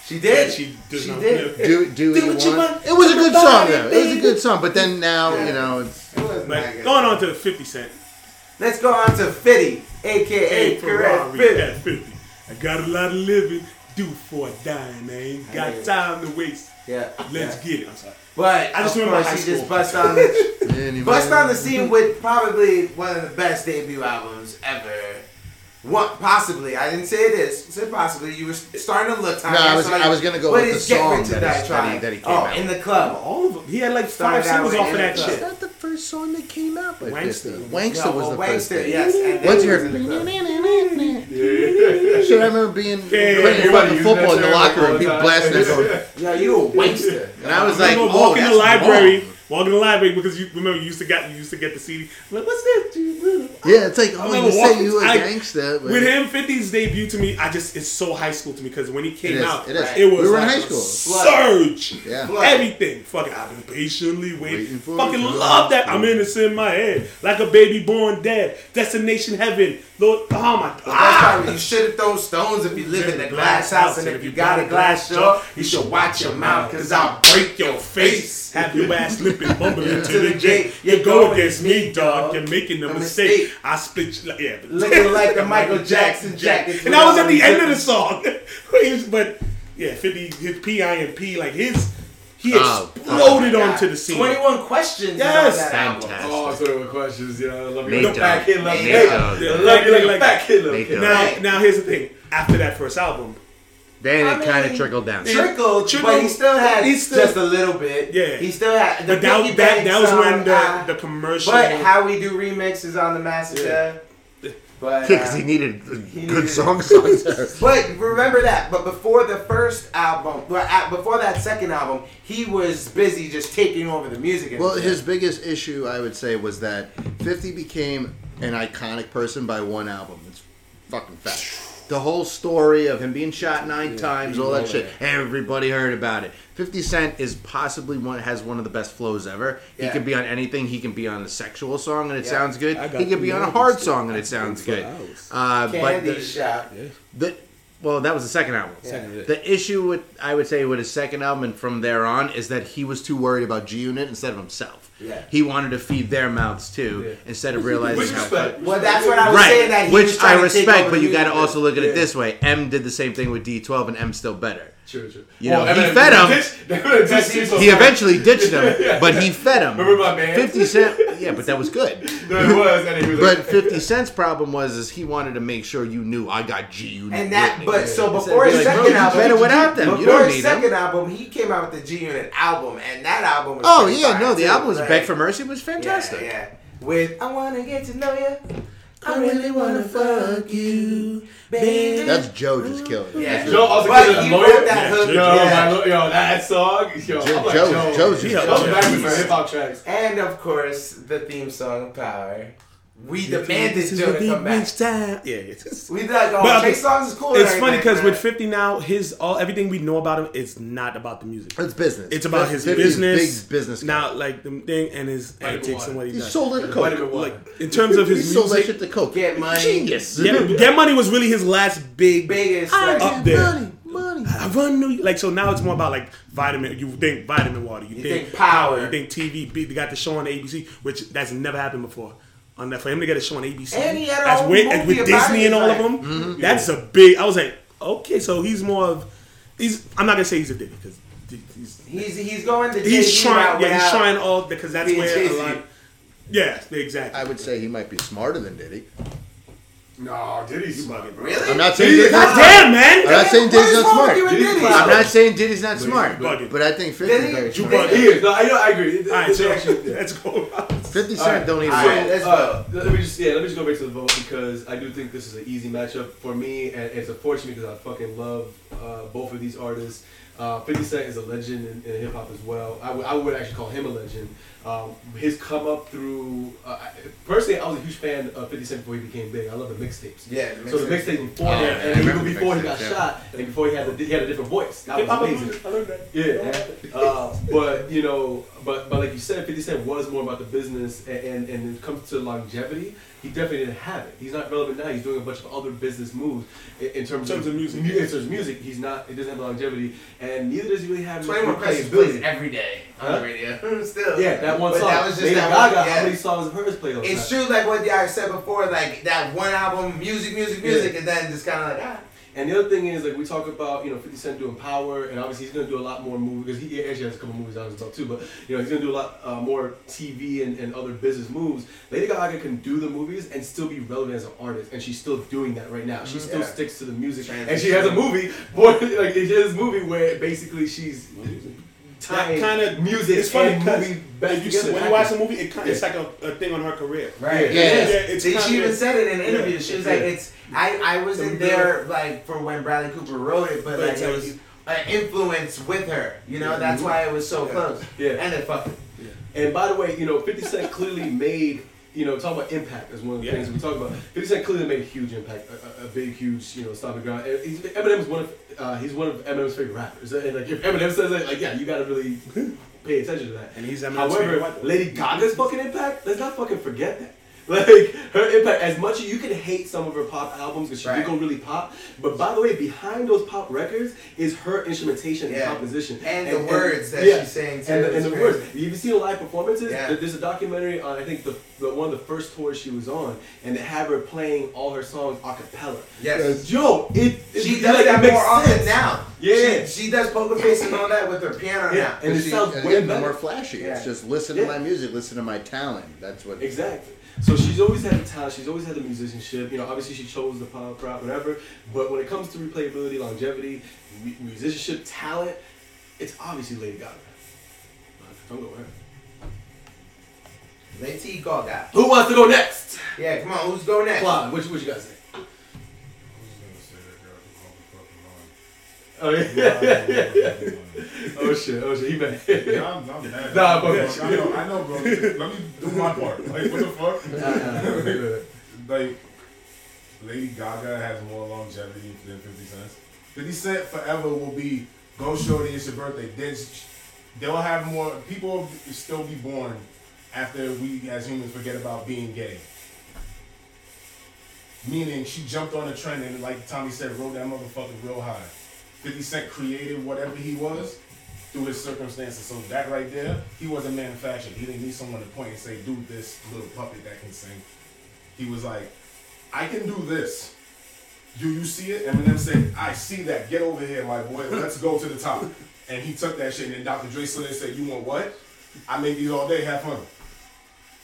She did. Yeah, she does She not- did. Do do, Do you what you want? want. It was a good song Everybody, though. It was a good song, but then now Yeah. you know it's. It wasn't But going on to 50 Cent. Let's go on to Fitty, aka Hey, Correct Ferrari Fitty. at 50. I got a lot of living do for a dime, man. Got time to waste. Yeah. Let's yeah. get it. I'm sorry. But I just of remember course, high he just bust on the bust on the scene with probably one of the best debut albums ever. What possibly? I didn't say it is. I said possibly. You were starting to look. No, I was- I was gonna go with the song Rich or that he- that he- that he came oh, out in the club. All of them. He had like Started five singles off of that shit. Club. That's the first song that came out like this. Wankster. Wankster No, was the well, first thing. yes. and then Once he you was heard, in the club. shit, I remember being yeah, playing everybody fucking using football in the locker room, people blasting that going. Yeah, you a wankster. And I was like, remember oh, walking in the library, wrong. walking in the library because you remember you used to get you used to get the CD. I'm like, what's this? Yeah, it's like, I oh, remember you say you a I- gangster. but- With him, 50's debut to me, I just it's so high school to me because when he came It is, out, it is. it was We were in like high a school. surge. Yeah. Everything. Fucking, I've been patiently waiting. Waiting for Fucking it love that. I'm innocent in my head, like a baby born dead. Destination heaven. Lord, oh my god. why you should throw stones if you live in a glass house, and if you got a glass door, you should watch your mouth, cause I'll break your face. Have your ass slipping, bumbling To to the the gate. gate. You go against me, dog. You're making a A mistake. mistake. I split you. like- Yeah. Looking like a Michael Jackson jacket. And that was at the end of the song. But yeah, 50, his P.I. and P, like his, he Oh, exploded onto the scene. 21 questions. Yes. Is on that. Fantastic. Oh, so many questions. Yeah, I love you Nate like a fat Dogg. Love Nate you. Love you like a fat kid. Love Nate Now, now here's the thing. After that first album, Then I it kind of trickled down. Trickled, Trickled. but he still had He still- just a little bit. Yeah. he still had. The but that, that, that was song, when the, uh, the commercial. But how we do remixes on the Massacre. But Yeah, because uh, he needed he good needed- songs on. But remember that. But before the first album, before that second album, he was busy just taking over the music. Well, industry. his biggest issue, I would say, was that 50 became an iconic person by one album. It's fucking fact. The whole story of him being shot nine times, all that shit. Everybody heard about it. 50 Cent is possibly one has one of the best flows ever. He Yeah. could be on anything. He can be on a sexual song and it Yeah. sounds good. He could be on a hard still. song and it sounds good. for hours. Uh, but the, Shop. the well, that was the second album. Second. The issue with I would say with his second album and from there on is that he was too worried about G Unit instead of himself. Yeah. He wanted to feed their mouths too Yeah. instead of realizing Which how respect. Well, that's what I was saying. That he which I respect, but you got to also look at Yeah. it this way. M did the same thing with D12, and M's still better. True, true. You know, he Eminem fed him. ditched- Eminem ditched so He eventually ditched him, but he fed him. Remember my man? Fifty Cent, yeah, but that was good. No, it was. And he was But like, Fifty Cent's problem was is he wanted to make sure you knew I got G Unit. And that, with me. but so before of his like, second album, better without them. You Before don't his need second them. album, he came out with the G Unit album, and that album was Oh yeah, fire, no, the too. album was Like, Beg for Mercy was fantastic. Yeah, yeah. With I wanna get to know you. I really wanna fuck you, baby. That's Joe just killing it. yeah. Joe also But killed a lawyer. that Yeah, hook. Yo, yeah. my, yo, that song. Yo, Joe- I'm like, Joe- Joe, Joe's just Joe's killing it. back for hip hop tracks. And of course, the theme song "Power." We demanded This is Joe to come back. time. Yeah, it's We like, oh, But Trey Songz is cool. It's funny because with 50 now, his all everything we know about him is not about the music. It's business. It's about his business. Big business. guy. Now, like the thing and his antics and what he he does. sold it to Coke. like in terms of He his sold that music, shit to Coke. Get money. Genius. yeah, Get Money was really his last big. biggest. I Up there. money, money. I run New like so now it's more about like vitamin. You think vitamin water. You, You think, think power. You think TV. They got the show on ABC, which that's never happened before. On that for him to get a show on ABC, And he had a as whole with, as with Disney and all like- of them, that's a big. I was like, okay, so he's more of. He's. I'm not gonna say he's a Diddy because he's. He's he's going to He's Jay-Z trying. route Yeah, he's trying all because that's where Jay-Z. a lot. Yeah, exactly. I would say he might be smarter than Diddy. No, Diddy's smart, bro. Really? I'm not saying Diddy- Diddy's not smart. damn, man! I'm not saying Diddy's not smart. you and Diddy's Diddy? clown. I'm not saying Diddy's not smart, but I think 50 is very You smart. He is. No, I know. I agree. All right, so let's go. 50 All Cent right. don't even All right. vote. let's Uh, let me just yeah, let me just go back to the vote because I do think this is an easy matchup for me, and it's unfortunate because I fucking love uh, both of these artists. Uh, 50 Cent is a legend in, in hip hop as well. I would- actually call him a legend. Um, his come up through. Uh, I- personally, I was a huge fan of 50 Cent before he became big. I love the mixtapes. Yeah, the So the mixtapes. mixtape before Oh, him, yeah, and even before he got yeah. shot, and before he had the, he had a different voice. That was amazing. I learned that. Yeah, uh, but you know, but but like you said, Fifty Cent was more about the business, and and, and when it comes to longevity, he definitely didn't have it. He's not relevant now. He's doing a bunch of other business moves in, in terms, In terms of music. mu- In terms of music, he's not. He doesn't have longevity, and neither does he really have much 21 Questions plays every day on Huh? the radio. Still. Yeah, that one But song. that was just Lady that Gaga, one, How many songs of hers played It's that? true, like what the I said before, like that one album, music, music, music, and then just kind of like, ah. And the other thing is, like, we talk about, you know, 50 Cent doing Power, and obviously he's going to do a lot more movies, because he actually has a couple movies out himself too, but, you know, he's going to do a lot uh, more TV and, and other business moves. Lady Gaga can do the movies and still be relevant as an artist, and she's still doing that right now. She still Yeah. sticks to the music. And she has a movie, boy, like, she has a movie where basically she's That kind of music It's funny and because movie back when you, together. when you watch the movie, it kind, it's like a, a thing on her career. Right. Yeah. Yes. Yeah, it's she, kinda- even said it in yeah. interviews. She was like, "It's I, I wasn't there like for when Bradley Cooper wrote it, but But like it was an influence with her. You know, that's mm-hmm. why it was so close. Yeah. and it fucked. it. And by the way, you know, 50 Cent clearly made, you know, talk about impact is one of the Yeah. things we talk about. 50 Cent clearly made a huge impact, a, a, a big, huge, you know, stopping ground. And he's, Eminem's one of, uh, he's one of Eminem's favorite rappers. And like, if Eminem says it, like, yeah, you gotta really pay attention to that. And he's Eminem's favorite However, white boy. Lady Gaga's fucking impact, let's not fucking forget that. Like her impact, as much as you can hate some of her pop albums because she Right. did go really pop, but by the way, behind those pop records is her instrumentation and composition And the words that she's saying, too, and, the- and the crazy. words. You've seen live performances. Yeah. There's a documentary on I think the, the one of the first tours she was on, and they have her playing all her songs a cappella. Yes. Yo, it, it She it- does like, that it makes more often sense. now. Yeah. she, she does poker face and all that with her piano Yeah, now. and it She- sounds and way again, better. more flashy. It's just listen Yeah. to my music, listen to my talent. That's what. Exactly. So she's always had the talent. She's always had the musicianship. You know, obviously she chose the pop route, whatever. But when it comes to replayability, longevity, mu- musicianship, talent, it's obviously Lady Gaga. Don't go her. Lady Gaga. Who wants to go next? Yeah, come on, who's going next? Claude, what, you- what you guys say? Oh yeah. oh shit. Oh shit. He mad. Yeah, I'm, I'm mad. Nah, but- I know, I know, bro. Let me do my part. Like, what the fuck? like, Lady Gaga has more longevity than 50 Cent. 50 Cent forever will be go shorty, it's your birthday. There's, they'll have more, people will still be born after we as humans forget about being gay. Meaning she jumped on a trend and like Tommy said, rode that motherfucker real high. 50 Cent created whatever he was through his circumstances. So that right there, he wasn't manufactured. He didn't need someone to point and say, do this little puppet that can sing. He was like, I can do this. Do you see it? Eminem said, I see that. Get over here, my boy. Let's go to the top. And he took that shit and then Dr. Dre there and said, You want what? I make these all day, have fun.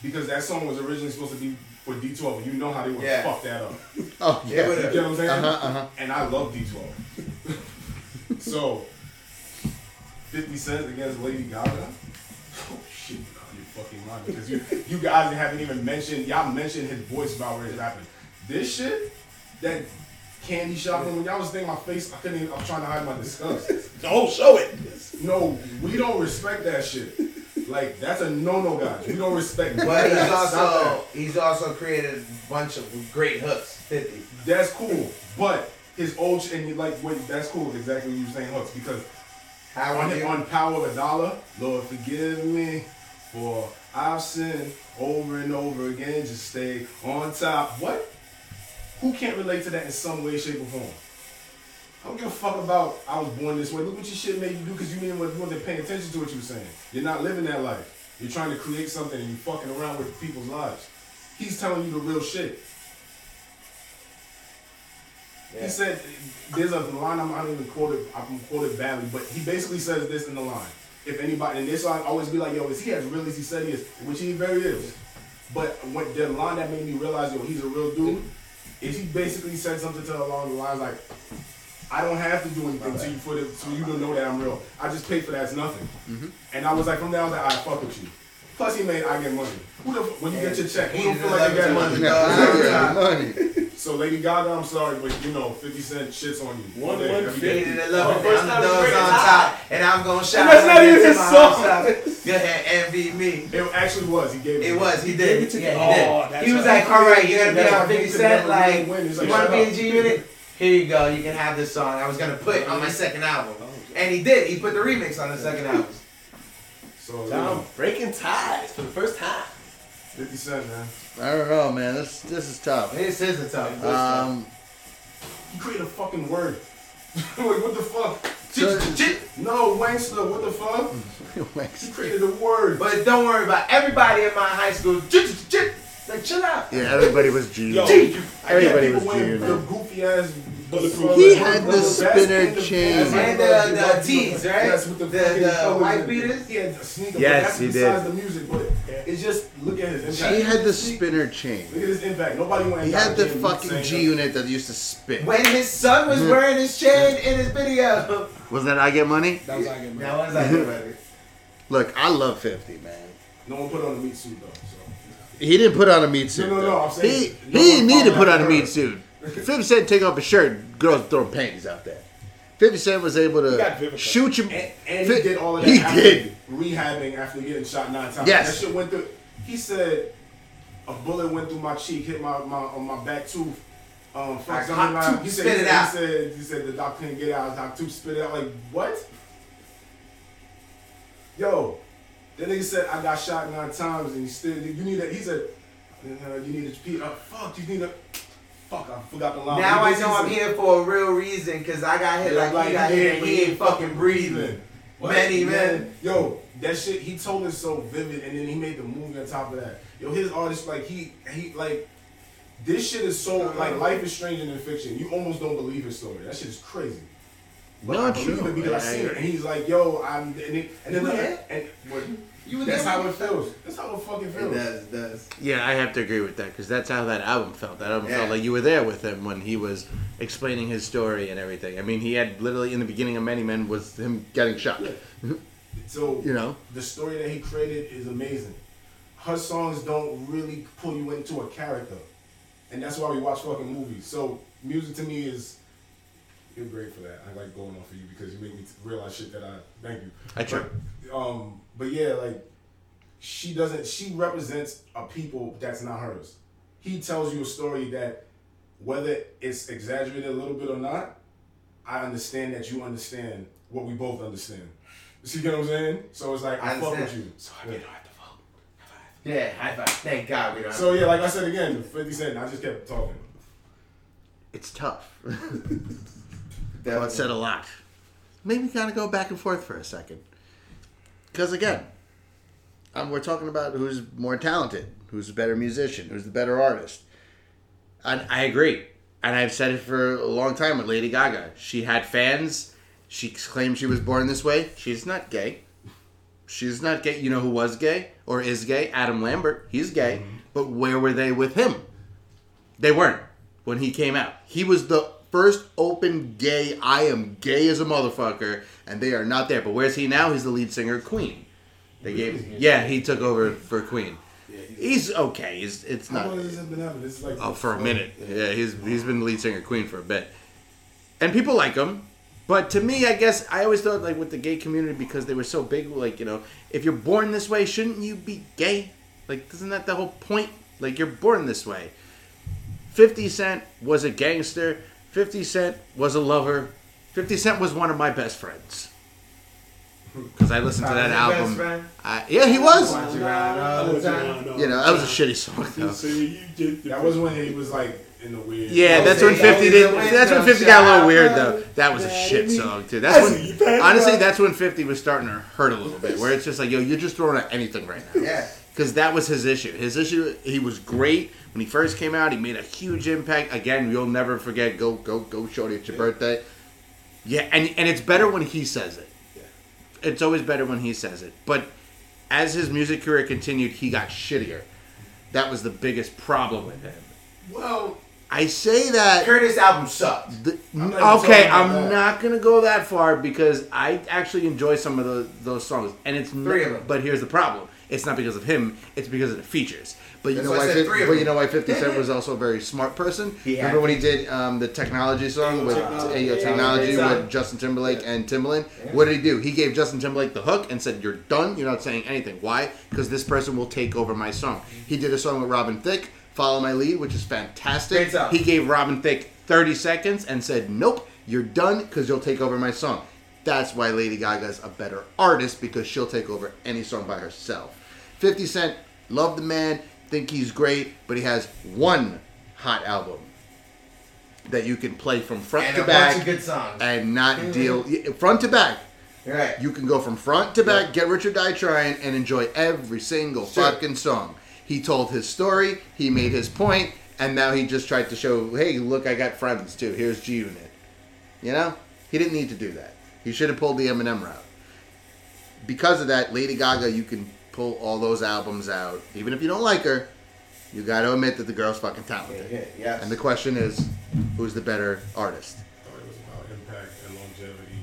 Because that song was originally supposed to be for D12, and you know how they would Yeah. fuck that up. Oh yeah. You get what I'm saying? Uh-huh, uh-huh. And I love D12. so, 50 Cent against Lady Gaga? Oh shit, you out of your fucking mind. Because you, you guys haven't even mentioned, y'all mentioned his voice about where it's rapping. This shit, that candy shopping, when y'all was thinking my face, I couldn't even, I was trying to hide my disgust. Oh, show it. No, we don't respect that shit. Like, that's a no-no, guys. We don't respect But he's that. Stop that. also he's also created a bunch of great hooks. Fifty. That's cool, but his old and he like what that's cool. Exactly what you were saying, hooks. Because How on you? on Power of a Dollar, Lord forgive me for I've sinned over and over again. Just stay on top. What? Who can't relate to that in some way, shape, or form? I don't give a fuck about I was born this way. Look what your shit made you do because you didn't you wasn't paying attention to what you were saying. You're not living that life. You're trying to create something and you're fucking around with people's lives. He's telling you the real shit. He said, there's a line, I'm not even quote it, I'm quote it badly, but he basically says this in the line. If anybody, and this line always be like, yo, is he as real as he said he is? Which he very is. But what the line that made me realize, yo, he's a real dude, is he basically said something to along the lines like, I don't have to do anything to you for, the, for you to know that I'm real. I just pay for that, it's nothing. Mm-hmm. And I was like, from there, I was like, I fuck with you. Plus, he made I get money. Who the, when you get your check, who don't feel like they got money? Yeah, money. So Lady Gaga, I'm sorry, but you know, 50 Cent shits on you. One- day, one every fifty. day. Hated love first I'm time the we dogs on top, and I'm gonna shout. that's not even his song. Go ahead, envy me. It actually was. He gave It It was. He did. it to Yeah, he Oh, did. that's He was right. like, "All right, you're gonna be on 50 he could Cent. never really Like, you want to be in G Unit? Here you go. You can have this song. I was gonna put it on my second album, and he did. He put the remix on the second album. So, you Tom know, breaking ties for the first time. 50 Cent, man. I don't know, man. This this is tough. This is a tough. Um, He created a fucking word. like, what the fuck? so, No, Wankster, what the fuck? He created a word. But don't worry about everybody in my high school. Like, chill out. yeah, everybody was G. Yo, Everybody I was people G. wearing the goofy ass Bulletproof. He had well, the that's spinner chain. And in the- the tees, right? Yes, with the, The- the white beaters? He had the sneaker. Yes, he besides did. the music, but it's just look at his impact. He had the spinner chain. Look at his impact. Nobody went. He had the fucking G unit that used to spit. When his son was mm-hmm. wearing his chain in his video. Wasn't that I Get Money? That was I get money. That was like, buddy. Look, I love 50, man. No one put on a meat suit though. So. He didn't put on a meat suit. No, no, though. no, I'm saying he no he one didn't need to put on a meat suit. 50 Cent take off his shirt, girls throwing panties out there. 50 Cent was able to shoot you. And, and Fi- he did all of that. He after did. rehabbing after getting shot nine times. Yes. that shit went through. He said a bullet went through my cheek, hit my, my on my back tooth. Um, fuck I something tooth, he said, spit he it said, out. He said, he said the doc couldn't get out. Doc tooth spit it out. Like what? Yo, that nigga said I got shot nine times and he still. You need a. He said, uh, you need a pee. Uh, fuck, you need a. Fuck, I forgot the line. Now He I know I'm basically here for a real reason because I got hit said, like, he got hit and he ain't fucking breathing. What? Many men. Yo, that shit. He told it so vivid, and then he made the movie on top of that. Yo, his artist like he he like. This shit is so uh-huh. like life is stranger than fiction. You almost don't believe his story. That shit is crazy. But No, I believe true. it because I I seen it, and he's like, "Yo, I'm," and, it, and then You the- and what, You that's there? how it feels. That's how it fucking feels. It does, does. Yeah, I have to agree with that because that's how that album felt. That album Yeah. felt like you were there with him when he was explaining his story and everything. I mean, he had literally in the beginning of Many Men was him getting shot. So You know, the story that he created is amazing. Her songs don't really pull you into a character, and that's why we watch fucking movies. So music to me is you're great for that. I like going off of you because you make me realize shit that I thank you. I try. But, um, but yeah, like she doesn't. She represents a people that's not hers. He tells you a story that whether it's exaggerated a little bit or not, I understand that you understand what we both understand. You see what I'm saying? So it's like I, I fuck with you. So I don't have to vote. Yeah, high five. Thank God we don't. So yeah, like I said again, 50 Cent, I just kept talking. it's tough. Definitely. Well, it said a lot. Made me kind of go back and forth for a second. Because again, um, we're talking about who's more talented, who's a better musician, who's the better artist. And I agree. And I've said it for a long time with Lady Gaga. She had fans. She claimed she was born this way. She's not gay. She's not gay. You know who was gay or is gay? Adam Lambert. He's gay. But where were they with him? They weren't when he came out. He was the first open gay. I am gay as a motherfucker, and they are not there. But where's he now? He's the lead singer of Queen. They gave. Yeah, he took over for Queen. He's okay. He's it's How not. long has this been happening? This like Oh, for a oh. minute. Yeah, he's he's been the lead singer of Queen for a bit, and people like him. But to me, I guess I always thought like with the gay community because they were so big. Like you know, if you're born this way, shouldn't you be gay? Like, isn't that the whole point? Like you're born this way. Fifty Cent was a gangster. Fifty Cent was a lover. Fifty Cent was one of my best friends. Because I listened to that album. I, yeah, he was. You around all the time. You know, that was a shitty song though. That was when he was like in the weird. Yeah, that's when Fifty did. That's when Fifty got a little weird though. That was a shit song too. That's when honestly, that's when Fifty was starting to hurt a little bit. Where it's just like, yo, you're just throwing at anything right now. Yeah. Because that was his issue. His issue, he was great when he first came out. He made a huge impact. Again, you'll never forget. Go, go, go, shorty! It's your birthday. Yeah, and and it's better when he says it. Yeah. It's always better when he says it. But as his music career continued, he got shittier. That was the biggest problem with him. Well, I say that. Curtis album sucked. The- I'm okay, I'm that. not gonna go that far because I actually enjoy some of the, those songs, and it's Three not, of them. But here's the problem: it's not because of him; it's because of the features. But you That's know why why? said Fif- three of but you know why Fifty Cent was also a very smart person. Had Remember when he did um, the technology song with Technology. Technology Yeah. with Justin Timberlake and Timbaland? What did he do? He gave Justin Timberlake the hook and said, "You're done. You're not saying anything. Why? Because this person will take over my song." He did a song with Robin Thicke, "Follow My Lead," which is fantastic. He gave Robin Thicke 30 seconds and said, Nope, you're done because you'll take over my song. That's why Lady Gaga's a better artist because she'll take over any song by herself. 50 Cent, love the man, think he's great, but he has one hot album that you can play from front And to back bunch of good songs. and not deal front to back. Right. You can go from front to back, get Rich or Die Trying, and enjoy every single Sure. fucking song. He told his story, he made his point, and now he just tried to show, hey, look, I got friends too. Here's G Unit. You know, he didn't need to do that. He should have pulled the Eminem route. Because of that, Lady Gaga, you can pull all those albums out, even if you don't like her. You got to admit that the girl's fucking talented. Yeah, yes. And the question is, who's the better artist?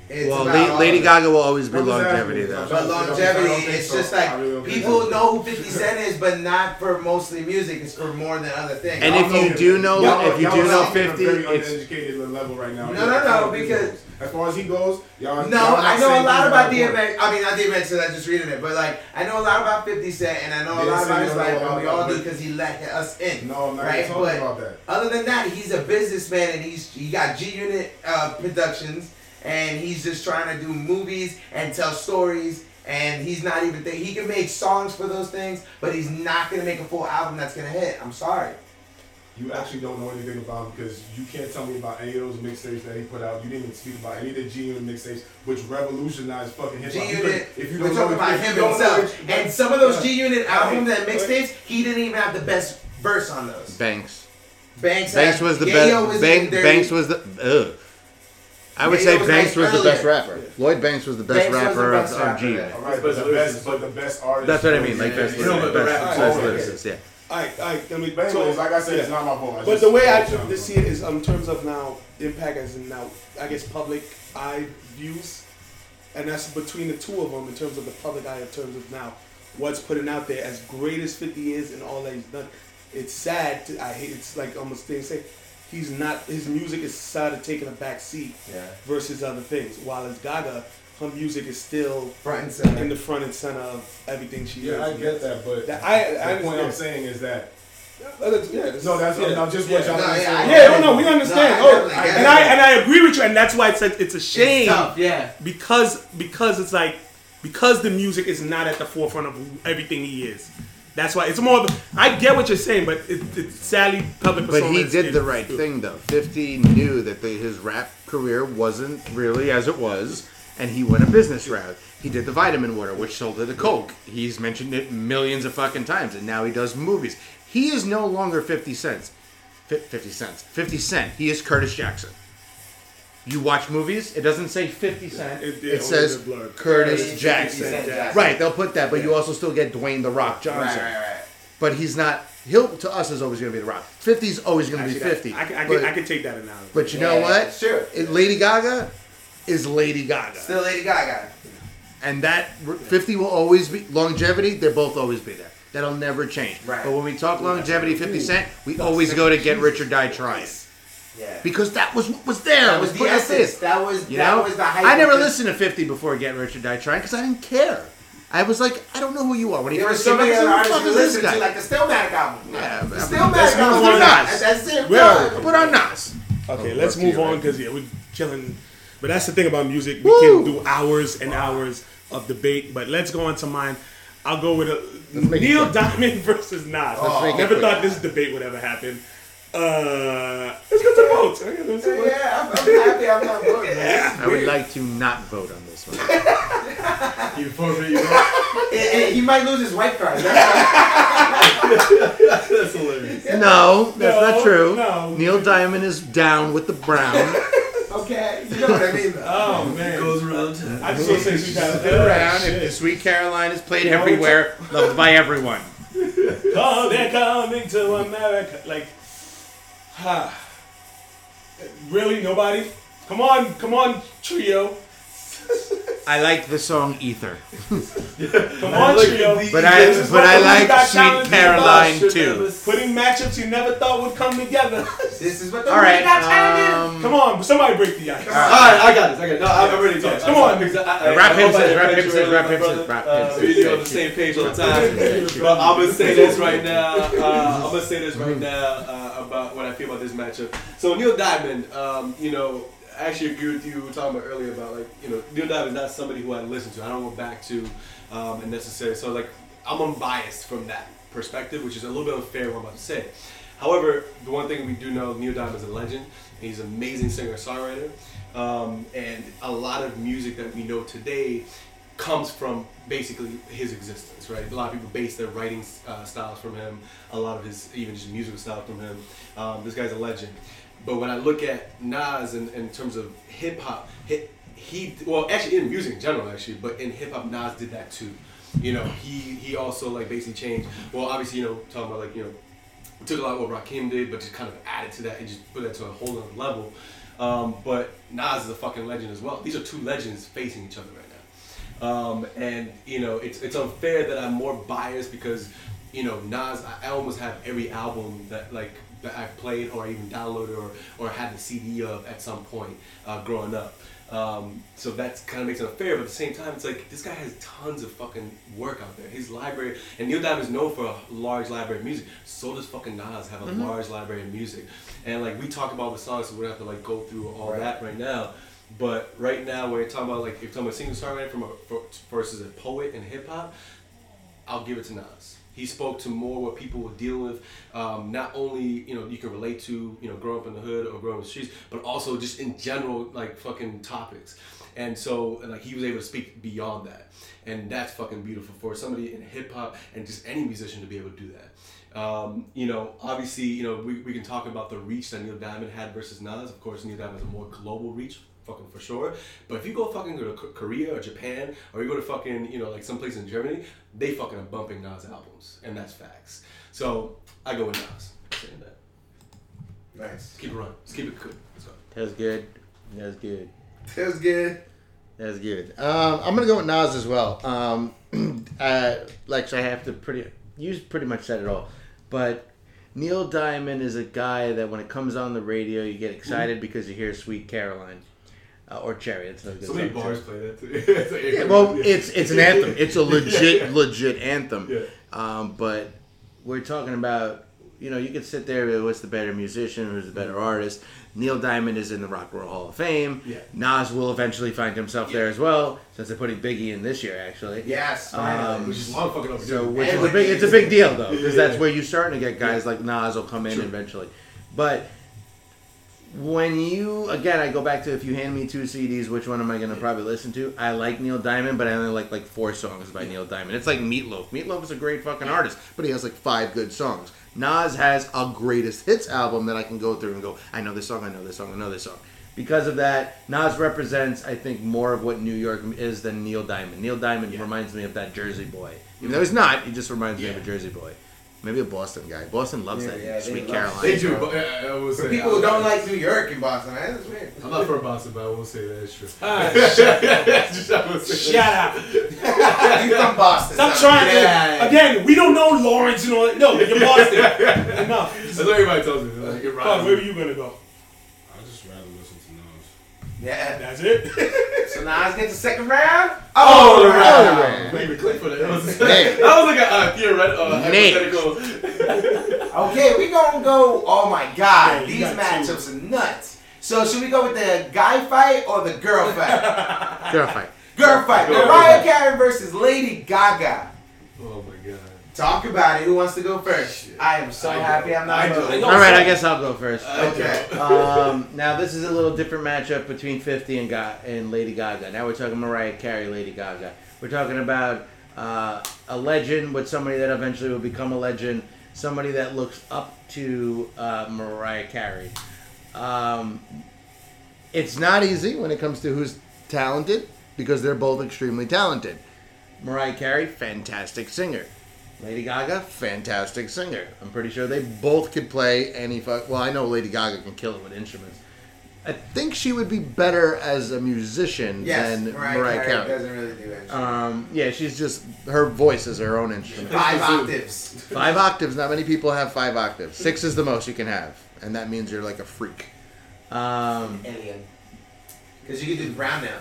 It's well, La- Lady. Gaga will always be longevity, though. But longevity, it's so. just like really people know who 50 Cent is, but not for mostly music. It's for more than other things. And if you do know- y'all- if you do know sitting at a 50, very it's- uneducated level right now. No, no, no, because- as far as he goes, y'all. No, y'all I know a lot about the point. DMX. I mean, not DMX, so I just reading it, but like I know a lot about 50 Cent, and I know a Didn't lot about you his don't life, and we all do because he let us in. No, I'm not right? talking but about that. Other than that, he's a businessman, and he's he got G Unit uh, Productions, and he's just trying to do movies and tell stories. And he's not even think he can make songs for those things, but he's not gonna make a full album that's gonna hit. I'm sorry. You actually don't know anything about him because you can't tell me about any of those mixtapes that he put out. You didn't even speak about any of the G Unit mixtapes, which revolutionized fucking hip G hop. Unit, If you we're don't talking about if you him don't know himself. it- And some of those uh, Yeah. G Unit albums and mixtapes, he didn't even have the best verse on those. Banks. Banks, Banks had- was the best. was Bank. Banks was the. Ugh. I would say Banks was the best rapper. Lloyd Banks was the best Banks was the rapper best of, of rapper, G. yeah. All right, but the best, but the best artist. That's what I mean. Like Yeah, best, yeah, best, yeah. best, Alright, lyricist, yeah. All right, all right. Let me. But anyways, like I said, it's not my fault. I But just- the way I I'm trying to- see it is, um, in terms of now impact as in now, I guess public eye views, and that's between the two of them in terms of the public eye, in terms of now what's putting out there. As great as Fifty is and all that he's done, it's sad. To, I hate. It's like almost things say he's not. His music is started taking a back seat Yeah. versus other things. While as Gaga, her music is still Front and center. in the front and center of everything she Yeah, I is. get that, but That- I- I the point I'm saying is that Yeah, that's, no, that's yeah. no, just yeah. what y'all No, been yeah, saying. I- Yeah, no, no, we understand. No, I oh, definitely and. I and I agree with you, and that's why it's a, it's a shame It's tough, yeah. because because it's like because the music is not at the forefront of everything he is. That's why it's more. Of a, I get what you're saying, but it, it's sadly public. But he did the right thing, though. 50 knew that the, his rap career wasn't really as it was, and he went a business route. He did the vitamin water, which sold to the Coke. He's mentioned it millions of fucking times, and now he does movies. He is no longer 50 cents. Fi- 50 cents. 50 Cent. He is Curtis Jackson. You watch movies, it doesn't say 50 Cent. It- It, yeah, only says. Curtis Jackson. Jackson. Right, they'll put that, but you also still get Dwayne The Rock Johnson. right, right. right. But he's not. He'll to us is always going to be the Rock. 50's always going to be Actually, that- 50. I, can- I, but, can, I can take that analogy. but you know Yeah, what? sure. It- Lady Gaga is Lady Gaga, Still Lady Gaga. and that 50 will always be longevity. They'll both always be there. That'll never change. Right. But when we talk longevity, 50 Cent, we always go to Get Rich or Die Trying Yeah. because that was what was there. That was the essence. in. That was You that know, was the hype. I never listened to 50 before Get Rich or Die Trying because I didn't care. I was like, I don't know who you are. When he There was first so came out, I was like, who the fuck is this guy? to, like the Stillmatic album. Yeah, the but- Stillmatic let's album. move on. At that same Well. Put on Nas. Okay, Oh, let's move on because yeah, we're killing. But that's the thing about music. We Woo! can do hours and hours of debate. But let's go on to mine. I'll go with a, Neil. Diamond versus Nas. make it Never thought this debate would ever happen. Uh, let's go to the votes. You know what I'm saying? Yeah, I'm, I'm happy I'm not voting. man. I would like to not vote on this one. You forfeit your Eh, eh, he might lose his white card. That's That's hilarious. No, that's No, not true. no. Neil Diamond is down with the brown. okay. You know what I mean, though. Oh man, Goes around. I just want to say Sweet Caroline. brown. If Sweet Caroline is played everywhere, loved by everyone. Oh, they're coming to America. Like, ha. Really, nobody? Come on, come on, trio. I like the song Ether, Come on, trio. but I but what I like Sweet Caroline too. Putting matchups you never thought would come together. This is what the All right, Got um, Come on, somebody break the ice. All right, I got this. I got it. No, I'm ready to talk. Come on. because I, I, Rap I him I says, rap cut him you says, rap my him brother. says, rap him we says. on the same page all the time. But I'm gonna say this right now. Uh, I'm gonna say this right now uh, about what I feel about this matchup. So Neil Diamond, um, you know, I actually agree with you. Talking about earlier about like you know Neil Diamond is not somebody who I listen to. I don't go back to um, and necessary. So like I'm unbiased from that perspective, which is a little bit unfair what I'm about to say. However, the one thing we do know, Neil Diamond is a legend. He's an amazing singer-songwriter, um, and a lot of music that we know today comes from basically his existence, right? A lot of people base their writing uh, styles from him. A lot of his even just musical style from him. Um, this guy's a legend. But when I look at Nas in, in terms of hip hop, he, well actually in music in general actually, but in hip hop Nas did that too. You know, he he also like basically changed. Well, obviously you know talking about like you know took a lot of what Rakim did, but just kind of added to that and just put that to a whole other level. Um, but Nas is a fucking legend as well. These are two legends facing each other right now. Um, and you know, it's it's unfair that I'm more biased because you know Nas. I almost have every album that like that I've played or even downloaded or or had the CD of at some point uh, growing up. Um, so that kind of makes it unfair, but at the same time, it's like this guy has tons of fucking work out there. His library, and Neil Diamond is known for a large library of music. So does fucking Nas have a Mhm. large library of music. And like we talk about the songs, so we don't have to like go through all Right. that right now. But right now, we're talking about like if you're talking about single songwriter from a for, versus a poet in hip hop, I'll give it to Nas. He spoke to more what people were dealing with. Um, not only you know you can relate to you know growing up in the hood or growing up in the streets, but also just in general like fucking topics. And so like he was able to speak beyond that, and that's fucking beautiful for somebody in hip hop and just any musician to be able to do that. Um, you know, obviously, you know, we, we can talk about the reach that Neil Diamond had versus Nas. Of course, Neil Diamond has a more global reach, fucking for sure. But if you go fucking go to Korea or Japan, or you go to fucking, you know, like someplace in Germany, they fucking are bumping Nas albums, and that's facts. So I go with Nas. Saying that. Nice. Keep it running. Let's keep it good. Let's go. That's good. That's good. That's good. That's good. Um, I'm gonna go with Nas as well. Um, uh, like I have to pretty. You pretty much said it all, but Neil Diamond is a guy that when it comes on the radio, you get excited because you hear "Sweet Caroline" uh, or "Cherry." It's a good So many song, too. bars play that too. It's like- Yeah, well, it's it's an anthem. It's a legit legit anthem. Yeah. Um, but we're talking about you know you could sit there. with What's the better musician? Who's the better artist? Neil Diamond is in the Rock and Roll Hall of Fame. Yeah. Nas will eventually find himself there as well, since they're putting Biggie in this year, actually. Yes. Um, Which is long fucking overdue. So, which And is a big, it's a big deal though, because Yeah, that's yeah. where you're starting to get guys like Nas will come in True. eventually. But when you again, I go back to if you hand me two CDs, which one am I going to probably listen to? I like Neil Diamond, but I only like like four songs by Neil Diamond. It's like Meatloaf. Meatloaf is a great fucking artist, but he has like five good songs. Nas has a greatest hits album that I can go through and go, I know this song, I know this song, I know this song. Because of that, Nas represents, I think, more of what New York is than Neil Diamond. Neil Diamond Yeah. reminds me of that Jersey boy. Even though he's not, he just reminds me of a Jersey boy. Maybe a Boston guy. Boston loves Yeah, that yeah, Sweet love- Caroline. They do, but uh, I will say For people who don't like New York and Boston, man, that's weird. I'm not from Boston, but I will say that it's true. Just- I will Shut up. you from Boston. Stop so- trying Yeah. to. Again, we don't know Lawrence and all that. No, you're Boston. Enough. That's what everybody tells me. Like, it Fuck, rhymes. where are you gonna go? I just rather listen to Nas. Yeah. That's it. So Nas gets the second round. Oh, the the round. round. Leave a clip for that. That was, that was like a uh, theoretical, uh, hypothetical. Okay, we gonna go. Oh my God, Yeah, these got matchups are nuts. So should we go with the guy fight or the girl fight? Girl fight. girl fight. Girl Mariah. Carey versus Lady Gaga. Oh my god. Talk about it. Who wants to go first? I am so I happy go. I'm not I go. voting. I. All right, I guess I'll go first. Okay. um, now this is a little different matchup between 50 and, Ga- and Lady Gaga. Now we're talking Mariah Carey, Lady Gaga. We're talking about uh, a legend with somebody that eventually will become a legend, somebody that looks up to uh, Mariah Carey. Um, it's not easy when it comes to who's talented because they're both extremely talented. Mariah Carey, fantastic singer. Lady Gaga, fantastic singer. I'm pretty sure they both could play any fuck. Well, I know Lady Gaga can kill it with instruments. I think she would be better as a musician Yes, than Mariah, Mariah, Carey, Carey. doesn't really do it. Um, yeah, she's just her voice is her own instrument. Five octaves. Five octaves. Not many people have five octaves. Six is the most you can have, and that means you're like a freak. Um, Alien. Because you can do the brown now.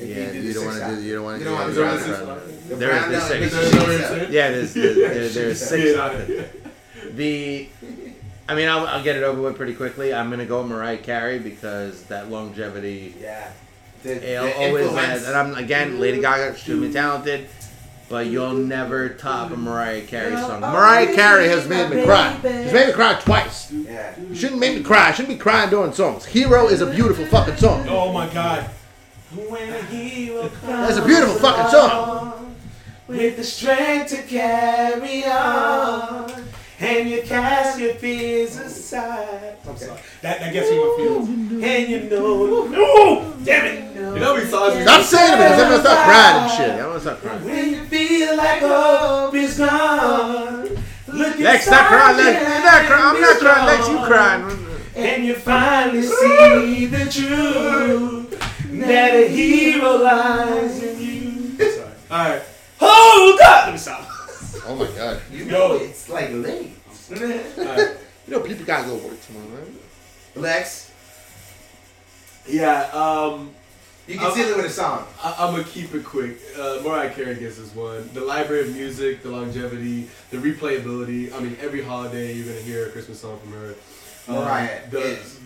Like, yeah, you don't want to do. octaves. You don't want You to don't want the to round do and round. The There brown there's the six. six Is that what octaves. you're Yeah, there's there's, there's six Yeah. The, I mean, I'll, I'll get it over with pretty quickly. I'm gonna go Mariah Carey because that longevity Yeah. The, the always influence. has. And I'm again, Lady Gaga, is extremely talented, but you'll never top a Mariah Carey song. Oh, Mariah Carey has made me cry. She's made me cry twice. Yeah. You shouldn't make me cry. I shouldn't be crying during songs. Hero is a beautiful fucking song. Oh my god. When a hero That's a beautiful fucking song. with the strength to carry on, and you cast your fears aside. I'm sorry. That, that gets me my feelings. And you know, no, damn it. You know, we saw this. Stop saying it because I'm gonna start crying and shit. I'm gonna start crying. When you feel like hope is gone, look Lex, stop crying, Lex. You're not crying. I'm not crying, Lex. You crying. And you finally see the truth that a hero lies in you. Sorry. All right. Hold up! Let me stop. Oh my god. You Yo. know it's like late. You know people gotta go work tomorrow, right? Lex, Yeah. Um. you can seal it with a song. I, I'm gonna keep it quick. Uh, Mariah Carey gets this one. The library of music, the longevity, the replayability. I mean, every holiday you're gonna hear a Christmas song from her. Um, Mariah the- is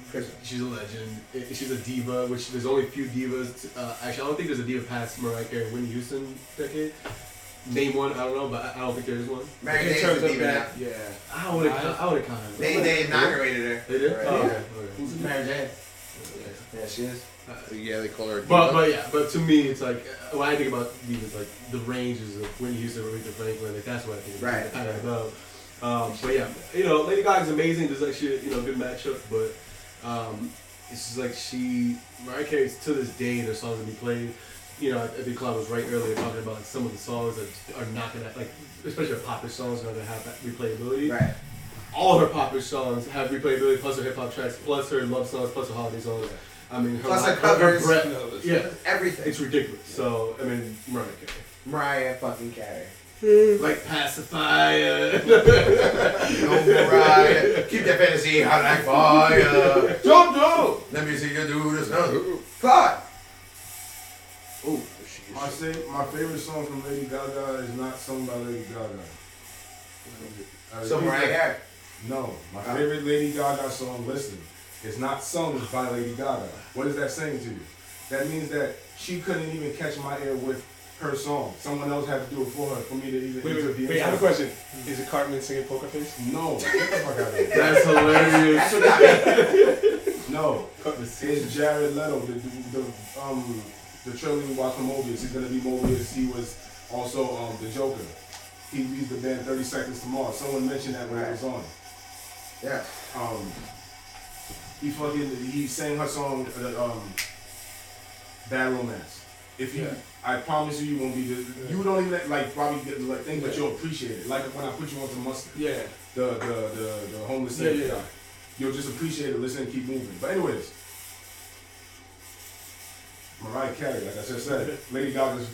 She's a legend. She's a diva, which there's only a few divas. Uh, actually, I don't think there's a diva past Mariah Carey and Whitney Houston decade. Name one, I don't know, but I I don't think there is one. Mary In J's terms a of diva now. that, yeah. I would have, I would have kind of. They, they inaugurated her. They did. Right. Oh, Yeah. okay. okay. Mary J. Yeah, she is. Yeah, they call her. a But diva. but yeah, but to me it's like uh, when I think about divas, like the ranges of Whitney Houston, Aretha Franklin, like that's what I think. Right. I don't know. Um, but yeah, you know, Lady Gaga's amazing. There's actually you know a good matchup, but um, it's just like she Mariah Carey to this day their songs that be played. You know, I I think Claude was right earlier talking about like, some of the songs that are not gonna like, especially her popular songs are gonna have that replayability. Right. All her popular songs have replayability, plus her hip hop tracks, plus her love songs, plus her holiday songs. I mean, her, Plus her her, covers. breadth- yeah, Everything. it's ridiculous. So I mean, Mariah Carey. Mariah fucking Carey. Like pacifier. No Mariah. Keep that fantasy hot like fire. Jump, jump. Let me see you do this now. Claude. Ooh, I say my favorite song from Lady Gaga is not sung by Lady Gaga. Somewhere I So repeat Mariah that. Carey. No, my uh-huh. favorite Lady Gaga song, listen, is not sung by Lady Gaga. What is that saying to you? That means that she couldn't even catch my ear with her song. Someone else had to do it for her for me to even. Wait, enter wait, the wait, I have a question. Is it Cartman singing Poker Face? No, get the fuck out of here. That's hilarious. That's what got me. No, it's Jared Leto, the, the, the um the trilogy we watched from Morbius. He's gonna be Morbius. He was also um the Joker. He leads the band Thirty Seconds to Mars. Someone mentioned that when it was on. Yeah. Um, he fucking he sang her song uh, um Bad Romance. If you, Yeah. I promise you, you won't be just, you don't even like probably get like think, but you'll appreciate it. Like when I put you on some mustard Yeah. the the the, the homeless Yeah, yeah, yeah. guy. You'll just appreciate it, listen, and keep moving. But anyways, Mariah Carey, like I just said, Lady Gaga's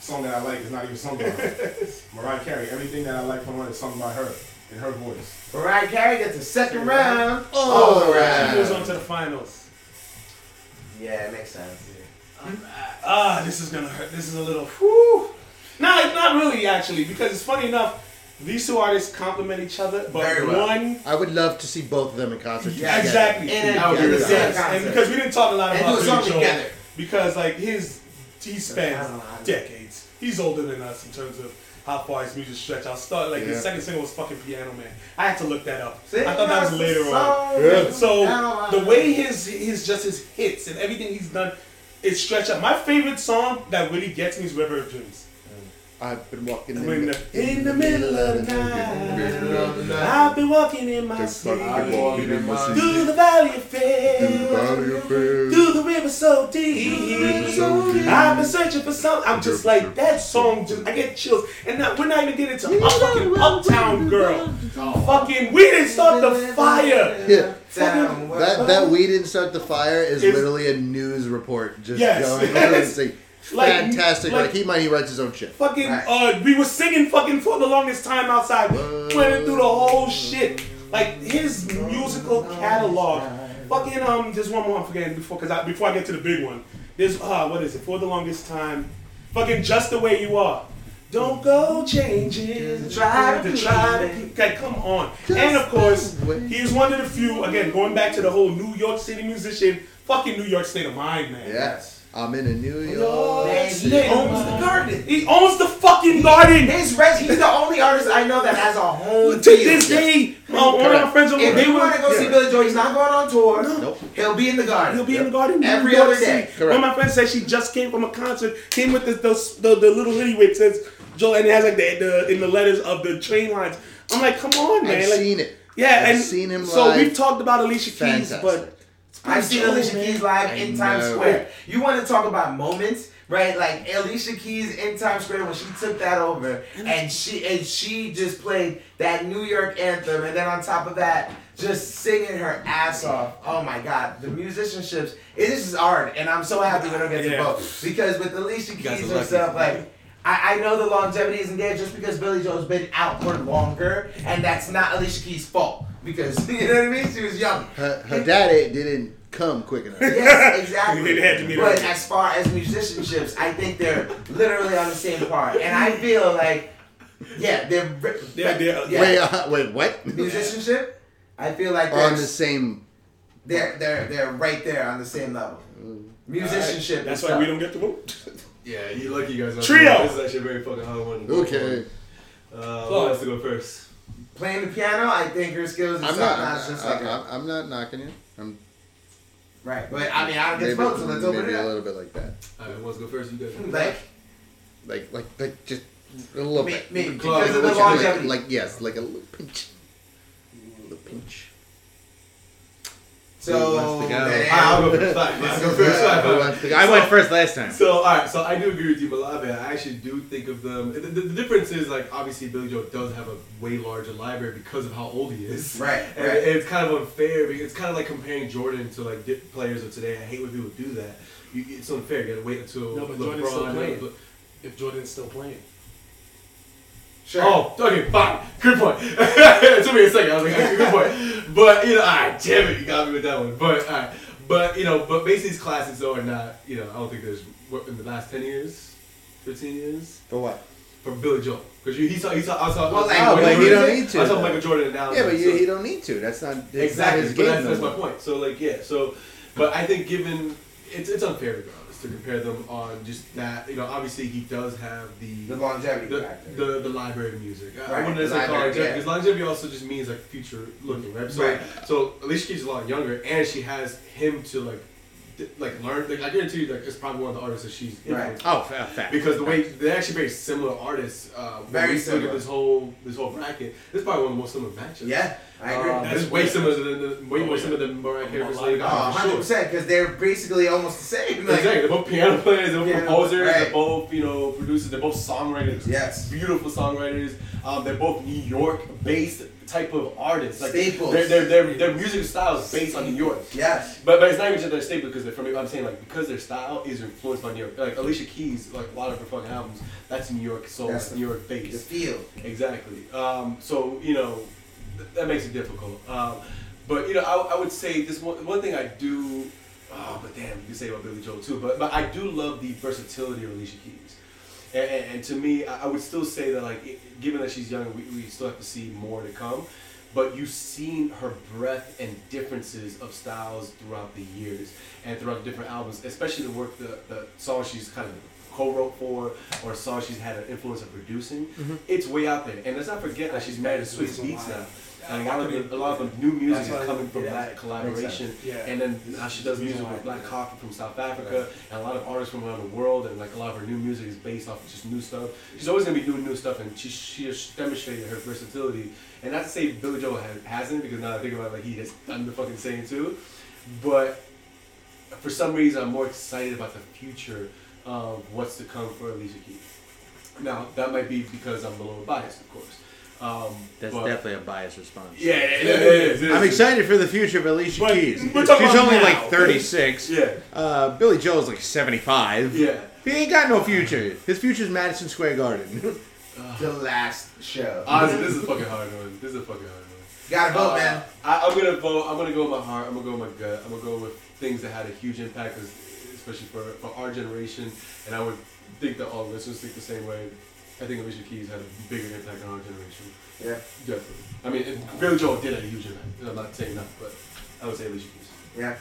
song that I like is not even sung by her. Mariah Carey, everything that I like from her is sung by her in her voice. Mariah Carey gets the second round. Oh, All She goes on to the finals. Yeah, it makes sense. Ah, this is gonna hurt. This is a little. Whew. No, it's not really actually, because it's funny enough. These two artists complement each other, but Very well. one I would love to see both of them in concert. Yeah, together. exactly. In I would a, agree in the with same that. Yes, and because we didn't talk a lot And about do a song Billy Joel, together. because like his he spans I don't know. decades. He's older than us in terms of how far his music stretch. I'll start like Yeah. his second single was fucking Piano Man. I had to look that up. Sing I thought that was later on. Yeah. So the way his his just his hits and everything he's done, it stretch up. My favorite song that really gets me is River of Dreams. I've been walking in, When the, the- in the middle of the night, I've been walking in my sleep through the valley of fear, through the river so deep. I've been searching for something. I'm just like that song. Just I get chills, and now we're not even getting to a fucking Uptown Girl. Fucking, we didn't start the fire. Yeah. Down. That that we didn't start the fire is It's- literally a news report just Yes, going yes. through and saying, Like- fantastic. like- Like, keep in mind he writes his own shit. Fucking, Right. uh, we were singing fucking for the longest time outside. Went through the whole shit. Like his musical catalog. Fucking um, just one more I'm forgetting before, cause I, before I get to the big one. There's uh, what is it? For the longest time, fucking just the way you are. Don't go changing. Try to to try to. Okay, come on. and of course, he's one of the few. Again, going back to the whole New York City musician. Fucking New York State of Mind, man. Yes. I'm in a New York. Man, he owns the garden. He owns the fucking fucking garden. His res, he's the only artist I know that has a home To field. this day, um, my, one of my friends over If they you want to go see yeah. Billy Joel, he's not going on tour. Nope. He'll be in the garden. He'll be in the garden every other day. City. One of my friends said she just came from a concert, came with the the, the, the little hoodie which says Joel, and it has like the, the in the letters of the train lines. I'm like, come on, man. I've like, seen it. Yeah, I've and seen him So live. we've talked about Alicia Keys, Fantastic. but I've seen Joel, Alicia man. Keys live I in Times. Square. You want to talk about moments, right? Like Alicia Keys in Times Square when she took that over, and she and she just played that New York anthem, and then on top of that, just singing her ass off. Oh my God, the musicianships. It is art, and I'm so happy we don't get to Yeah. both because with Alicia Keys are herself, lucky. like. I, I know the longevity isn't there just because Billy Joel's been out for longer, and that's not Alicia Keys' fault because you know what I mean. She was young. Her, her daddy didn't come quick enough. Yes, exactly. It had to be but as far as musicianships, I think they're literally on the same par, and I feel like, yeah, they're ve- They're- they're- yeah, Wait, uh, wait, what? musicianship. I feel like On they're, on the same. they're they're they're right there on the same level. Musicianship. that's is why we don't get to vote. Yeah, you lucky you guys. Are Trio! This is actually a very fucking hard one. Okay. Uh, who wants to go first? Playing the piano, I think her skills I'm is not. top notch, I'm, just like. I'm, I'm not knocking you. I'm Right, but I mean, I don't get maybe, votes, so let's open maybe it a little bit like that. Alright, who wants to go first? You guys. Like Like, like, like just a little me, bit. me Club, because of the what you Like, like yes, like a little pinch. A little pinch. So Who wants to go? then- I'll go first. Fine, Let's go first. Fine, Who fine. wants to go? I went first last time. So, all right. So I do agree with you, Malave. I actually do think of them. The, the, the difference is like obviously Billy Joel does have a way larger library because of how old he is. Right, And right. it's kind of unfair. because It's kind of like comparing Jordan to like dip players of today. I hate when people do that. You, it's unfair. You gotta wait until No, but LeBron. Jordan's still playing. If Jordan's still playing. Sure. Oh, okay, fine. Good point. it took me a second. I was like, okay, good point. But you know, alright, damn it, you got me with that one. But alright, but you know, but basically these classics though are not. You know, I don't think there's what, in the last ten years, fifteen years For what? for Billy Joel because he saw he saw I saw. Well, like, Oh, what but do you you don't need to. I saw. Michael Jordan now. Yeah, but you, so- you don't need to. That's not. Exactly. Not his but game that's, that's my point. So like, yeah. So, but I think given it's it's unfair regardless to compare them on just that. You know, obviously he does have the The longevity the, factor. the, the library of music. I- I Right, wouldn't the necessarily call it library, longevity yeah. because longevity also just means like future looking, right? So, Right. so Alicia Keys is a lot younger, and she has him to like, like learn. Like I guarantee you, like it's probably one of the artists that she's Right. influenced. Oh, fact. Because the way they're actually very similar artists. Uh, when Very we look similar. at this whole this whole bracket. This is probably one of the most similar matches. Yeah, I agree. Um, this is way similar than the, way more similar than Mariah Carey versus Lady Oh, Gaga. for 100 sure. percent because they're basically almost the same. Like, Exactly. They're both piano players. They're both Piano, composers. right. They're both you know producers. They're both songwriters. Yes. Beautiful songwriters. Um, they're both New York-based type of artists. Like Staples. Their, their, their, their music style is based on New York. Yes. But, but it's not even just their staple because they're from. I'm saying like because their style is influenced by New York. Like Alicia Keys, like a lot of her fucking albums, that's New York soul, That's New York based. The based. feel. Exactly. Um, so you know, th- that makes it difficult. Um, but you know, I, I would say this one, one thing I do. Oh, but damn, you can say about Billy Joel too. But but I do love the versatility of Alicia Keys. And, and, and to me, I, I would still say that like, it, given that she's young, we, we still have to see more to come. But you've seen her breadth and differences of styles throughout the years and throughout the different albums, especially the work, the, the songs she's kind of co-wrote for or songs she's had an influence of producing. It's way out there. And let's not forget that she's married to Swizz Beatz now. And a lot of the, a lot of the new music is coming from that collaboration. And then now she does music with Black Coffee from South Africa, and a lot of artists from around the world, and like a lot of her new music is based off of just new stuff. She's always gonna be doing new stuff, and she she has demonstrated her versatility. And not to say Billy Joel has, hasn't, because now I think about it, like he has done the fucking same too. But for some reason, I'm more excited about the future of what's to come for Alicia Keys. Now that might be because I'm a little biased, of course. Um, That's but- definitely a biased response. Yeah, yeah, yeah, it is, it is. I'm excited for the future of Alicia But Keys. She's only now. like 36. Yeah. Uh, Billy Joel's like 75. Yeah. He ain't got no future. His future's Madison Square Garden. The last show. Honestly, this is a fucking hard one. This is a fucking hard one. Gotta vote, Uh, man. I, I'm gonna vote. I'm gonna go with my heart. I'm gonna go with my gut. I'm gonna go with things that had a huge impact, especially for, for our generation. And I would think that all listeners think the same way. I think Alicia Keys had a bigger impact on our generation. Yeah. Definitely. I mean, it, Billy Joel did have a huge impact. I'm not saying that, but I would say Alicia Keys. Yeah.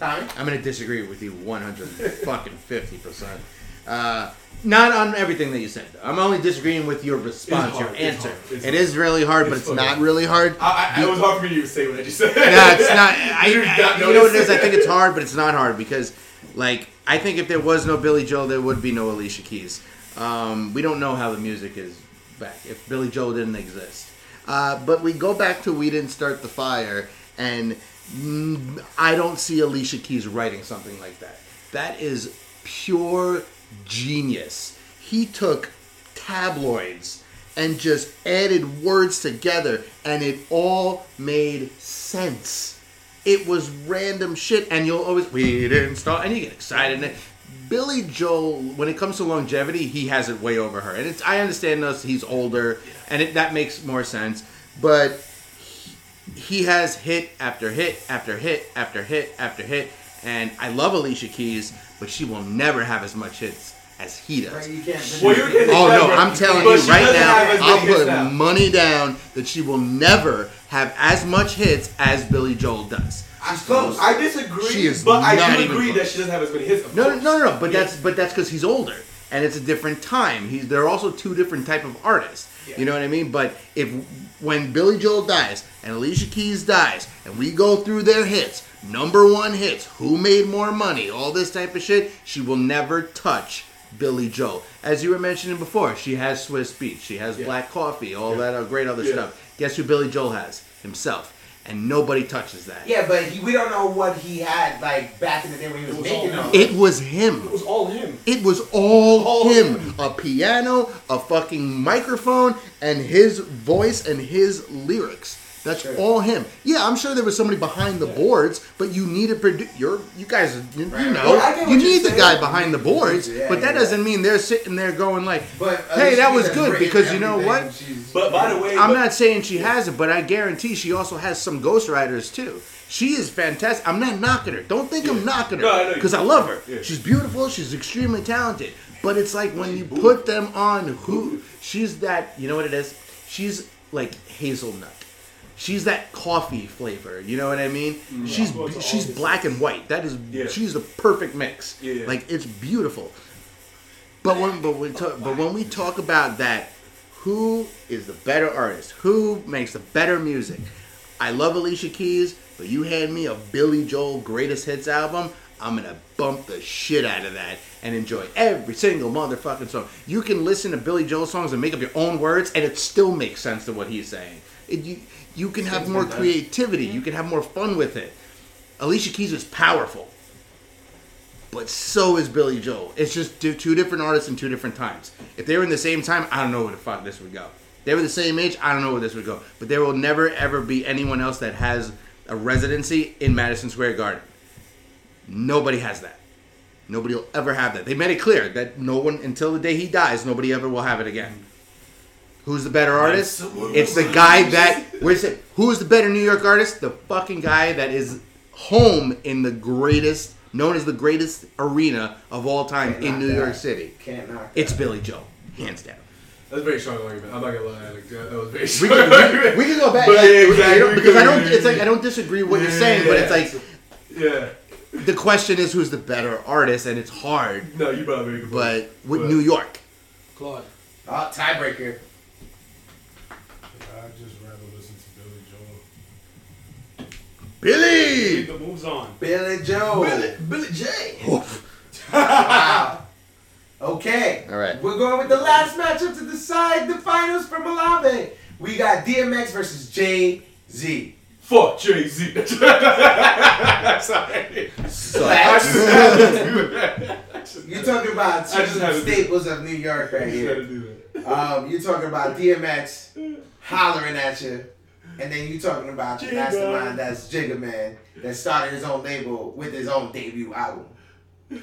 Tommy? I'm gonna disagree with you 150%. Uh, not on everything that you said. Though. I'm only disagreeing with your response, your hard. It's answer. It's It hard. is really hard, but It's it's not really hard. I, I, it was hard for me to say what I just said. Yeah, it's not. I, You I- not you know what it is? I think it's hard, but it's not hard because, like, I think if there was no Billy Joel, there would be no Alicia Keys. Um, we don't know how the music is back if Billy Joel didn't exist. Uh, but we go back to we didn't start the fire, and mm, I don't see Alicia Keys writing something like that. That is pure genius. He took tabloids and just added words together, and it all made sense. It was random shit, and you'll always we didn't start, and you get excited. And Billy Joel, when it comes to longevity, he has it way over her, and it's I understand this. He's older, and it, that makes more sense. But he, he has hit after hit after hit after hit after hit, and I love Alicia Keys, but she will never have as much hits as he does. You can't. Well, you Oh no, I'm telling you right now, I'll many hits put now. money down that she will never have as much hits as Billy Joel does. She's close. I disagree, She is but I do even agree close. that she doesn't have as many hits. Of No, no, no, no, no. But Yeah. that's but that's because he's older, and it's a different time. He's they're also two different type of artists. You know what I mean? But if when Billy Joel dies and Alicia Keys dies, and we go through their hits, number one hits, who made more money, all this type of shit, she will never touch Billy Joel. As you were mentioning before, she has Swizz Beatz, she has Black Coffee, all that uh, great other Yeah. stuff. Guess who Billy Joel has? Himself. And nobody touches that. Yeah, but he, we don't know what he had like back in the day when he was, was making them. It was him. It was all him. It was all, All him. A piano, a fucking microphone, and his voice and his lyrics. That's all him. Yeah, I'm sure there was somebody behind the boards, but you need a produ You're you guys, you, you know, Well, you need the saying. guy behind the boards, Yeah, but that yeah. doesn't mean they're sitting there going like, But "Hey, that was good," because you know what? But by the way, I'm but- not saying she has it, but I guarantee she also has some ghostwriters too. She is fantastic. I'm not knocking her. Don't think I'm knocking her No, I because I love her. Yeah. She's beautiful. She's extremely talented. But it's like when you put them on who she's that. You know what it is? She's like hazelnut. She's that coffee flavor. You know what I mean? Mm-hmm. She's Well, she's black and white. That is Yeah. she's the perfect mix. Yeah. Like it's beautiful. But when but we talk but when we talk about that, who is the better artist? Who makes the better music? I love Alicia Keys, but you hand me a Billy Joel greatest hits album, I'm gonna bump the shit out of that and enjoy every single motherfucking song. You can listen to Billy Joel songs and make up your own words, and it still makes sense to what he's saying. It, you you can have more creativity. You can have more fun with it. Alicia Keys is powerful but so is Billy Joel. It's just two different artists in two different times. If they were in the same time, I don't know where the fuck this would go. They were the same age, I don't know where this would go. But there will never ever be anyone else that has a residency in Madison Square Garden. Nobody has that. Nobody will ever have that. They made it clear that no one until the day he dies, nobody ever will have it again. Who's the better artist? It's the guy that where's it? Who's the better New York artist? The fucking guy that is home in the greatest, known as the greatest arena of all time Can't in knock New that. York City. Can't knock. It's Billy Joe, hands down. That's a very strong argument. I'm not gonna lie, Alex. That was very We strong. can, we, we can go back But yeah, yeah, you exactly. know, because I don't. It's like I don't disagree with what you're Yeah, saying, but yeah. it's like yeah. the question is who's the better artist, and it's hard. No, you brought up a very good point. But with But- New York, Claude. Oh, tiebreaker. I just rather listen to Billy Joel. Billy. The moves on. Billy Joel. Billy, Billy J. Wow. Okay. All right. We're going with the last matchup to decide the finals for Malave. We got DMX versus Jay Z. Fuck Jay Z. Sorry. So, I just had to do that. I just You're talking about two had to staples of New York right I just had here. to do that. Um, you're talking about DMX hollering at you, and then you talking about the Jigga. mastermind that's Jigga Man that started his own label with his own debut album.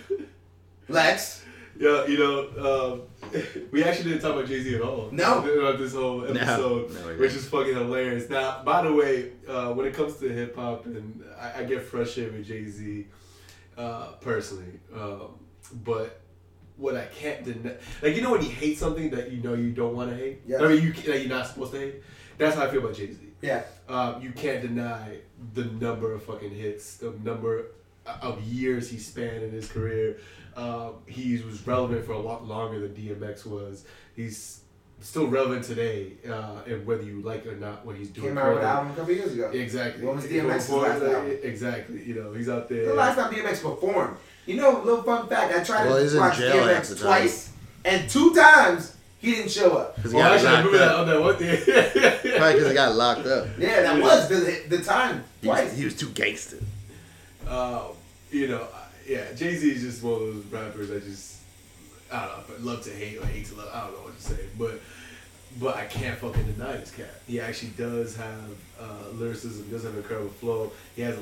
Lex, Yeah, you know, um, we actually didn't talk about Jay Z at all. No. About this whole episode, No, we which is fucking hilarious. Now, by the way, uh, when it comes to hip hop, and I, I get frustrated with Jay Z uh, personally, um, but what I can't deny, like you know, when you hate something that you know you don't want to hate, Yeah. I mean, you that you're not supposed to hate. That's how I feel about Jay Z. yeah, Um, you can't deny the number of fucking hits, the number. of years he spanned in his career. Uh, he was relevant for a lot longer than DMX was. He's still relevant today, uh, and whether you like it or not, what he's doing. Came out with an album a couple years ago. Exactly. What was Going DMX's last album? Exactly. You know, he's out there. The last time DMX performed. You know, little fun fact. I tried Well, to he's watch jail half the DMX twice, and two times he didn't show up. Because he Oh, got actually, I locked remember that up. on that one day. Probably because he got locked up. Yeah, that was the the time He was, he was too gangster. Um, you know, yeah, Jay Z is just one of those rappers I just, I don't know, if I love to hate or hate to love. I don't know what to say, but but I can't fucking deny this cat. He actually does have uh, lyricism, does have incredible flow. He has a,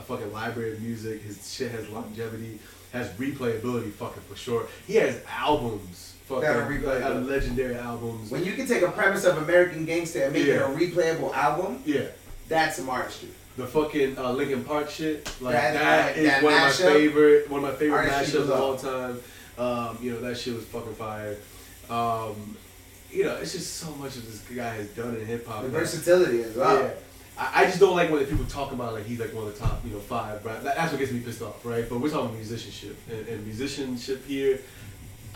a fucking library of music. His shit has longevity, has replayability, fucking for sure. He has albums, fucking That are like, replayable. legendary albums. When you can take a premise of American Gangster and make Yeah. it a replayable album, yeah. that's some artistry. The fucking uh, Linkin Park shit, like That- that is that one of my favorite, one of my favorite mashups of all time. Um, you know that shit was fucking fire. Um, you know, it's just so much of this guy has done in hip hop. The versatility as well. Yeah. I, I just don't like when people talk about like he's like one of the top, you know, five. Right? That's what gets me pissed off, right? But we're talking musicianship and, and musicianship here.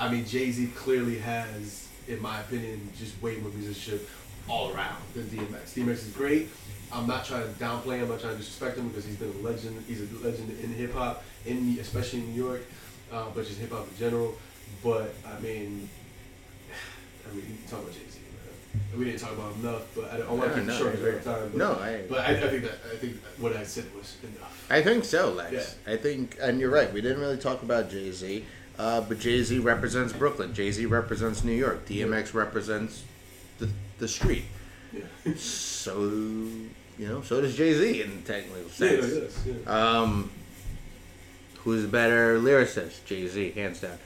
I mean, Jay Z clearly has, in my opinion, just way more musicianship all around than DMX. DMX is great. I'm not trying to downplay him. I'm not trying to disrespect him because he's been a legend. He's a legend in hip hop, in especially in New York, uh, but just hip hop in general. But I mean, I mean, you talk about Jay Z. We didn't talk about him enough, but I, I want to keep no, it short I because we're agree. out of time. But, No, I- But I, I think that I think what I said was enough. I think so, Lex. Yeah. I think, and you're right. We didn't really talk about Jay Z, uh, but Jay Z represents Brooklyn. Jay Z represents New York. DMX represents the the street. Yeah. So you know, so does Jay Z in technical Yeah, sense. yeah. Um, who's a better lyricist? Jay Z, hands down.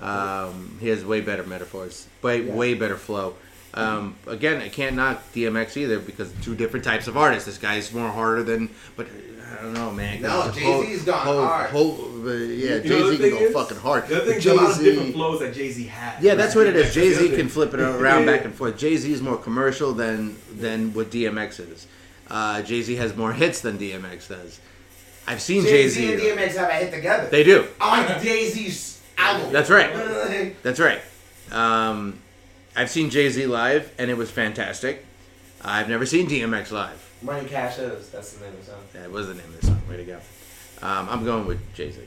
Um, he has way better metaphors, way Yeah. way better flow. Um, again, I can't knock DMX either because two different types of artists. This guy's more harder than, but I don't know, man. No, Jay-Z's gone Hov- hard. Hov- uh, yeah, Jay Z can go is? fucking hard. The thing is Jay a lot of different flows that Jay Z has. yeah, that's what it is. Jay Z can flip it around Yeah. back and forth. Jay Z is more commercial than than what DMX is. Uh, Jay Z has more hits than DMX does. I've seen Jay Jay Z Z. and DMX have a hit together. They do. on Jay Z's album. That's right. That's right. Um, I've seen Jay Z live, and it was fantastic. I've never seen DMX live. Money Cash Hoes. That's the name of the song. That was the name of the song. Way to go. Um, I'm going with Jay Z.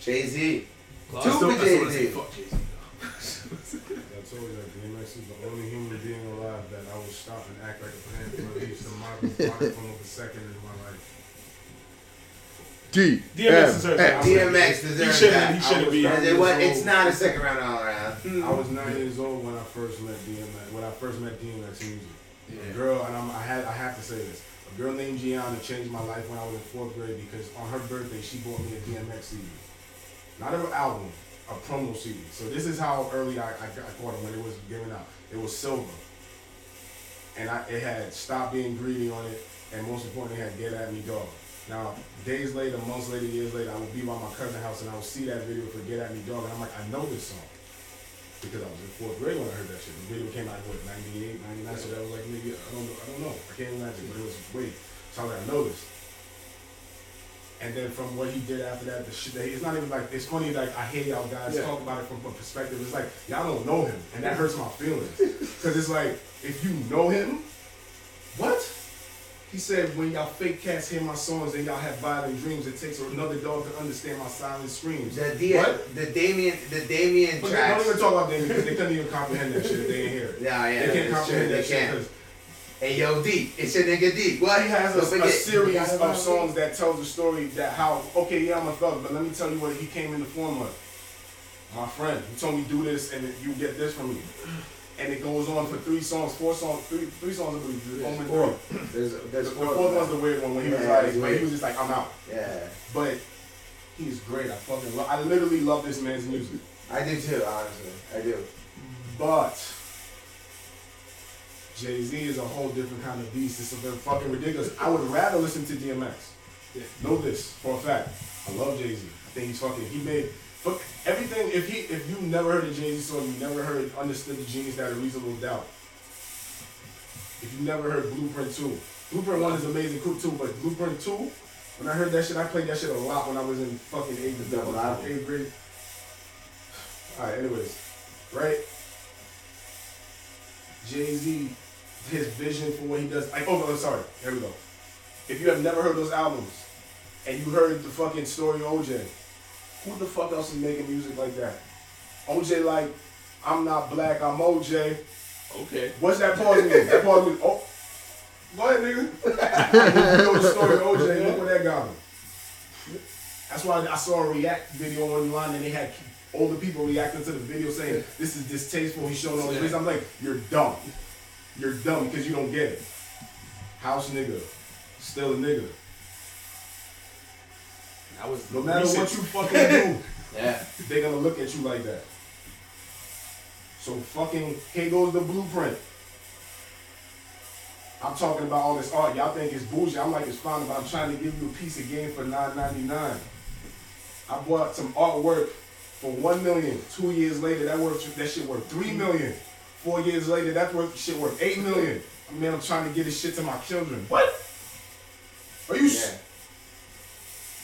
Jay Z. Well, Two for I still wanna Jay-Z. say fuck Jay Z. I told you that DMX is the only human being alive that I will stop and act like a panther at least a microphone of a second in my life. D. DMX deserves that. DMX He deserves shouldn't. that. He shouldn't be. It was, it's not a second round all around. I was nine years old when I first met DMX. When I first met DMX music, a girl, and I'm, I had I have to say this. A girl named Gianna changed my life when I was in fourth grade because on her birthday she bought me a DMX CD, not an album, a promo CD. So this is how early I, I, I caught it when it was given out. It was silver, and I, it had "Stop Being Greedy" on it, and most importantly, it had "Get at Me, Dog." Now, days later, months later, years later, I would be by my cousin's house and I would see that video for "Get at Me, Dog," and I'm like, I know this song because I was in fourth grade when I heard that shit. The video came out in what 98, 99, so that was like maybe I don't know, I don't know, I can't imagine, but it was wait. So I was like, I know this. And then from what he did after that, the shit that he, it's not even like it's funny like I hear y'all guys Yeah. talk about it from a perspective. It's like y'all don't know him, and that hurts my feelings because it's like if you know him, what? He said, when y'all fake cats hear my songs and y'all have violent dreams, it takes another dog to understand my silent screams. The D- what? the Damien the Damien they tracks. don't even talk about them because they couldn't even comprehend that shit they didn't hear it. Yeah, yeah, They can't comprehend true, that they shit Hey yo D, it's your nigga D. well, he has a, a series of songs that tells the story that how okay, yeah, I'm a thug, but let me tell you what he came in the form of. My friend, he told me do this and you get this from me, and it goes on for three songs, four songs, three three songs. I believe, only Four. three. There's The, there's the fourth one's the weird one when he was Yeah, like, it's when he was just like, I'm out. Yeah, But he's great. I fucking love. I literally love this man's music. I do too. Honestly, I do. But Jay Z is a whole different kind of beast. It's a bit fucking ridiculous. I would rather listen to DMX. Know this for a fact. I love Jay Z. I think he's fucking. He made fuck everything. If he, if you never heard a Jay Z song, you never heard, understood the genius that a reasonable doubt. If you never heard Blueprint Two, Blueprint One is amazing cool too, but Blueprint Two, When I heard that shit, I played that shit a lot when I was in fucking eighth, Double album. eighth grade. Alright, anyways. Right? Jay Z, his vision for what he does. Like, oh, no, sorry. Here we go. If you have never heard those albums and you heard the fucking story of OJ, who the fuck else is making music like that? OJ, like, I'm not black, I'm OJ. Okay. What's that pause mean? That pause mean, oh, go ahead, nigga. you know the story of OJ, look what that got him. That's why I saw a react video online and they had older people reacting to the video saying, this is distasteful, he's showing all this. I'm like, you're dumb. You're dumb because you don't get it. House nigga. Still a nigga. That was No matter recent. what you fucking do, Yeah. they're gonna look at you like that. So fucking here goes the blueprint. I'm talking about all this art. Y'all think it's bougie. I'm like it's fine, but I'm trying to give you a piece of game for $9.99. I bought some artwork for one million. Two years later, that worth that shit worth three million. Four years later, that worth shit worth eight million. I mean, I'm trying to get this shit to my children. What? Are you? s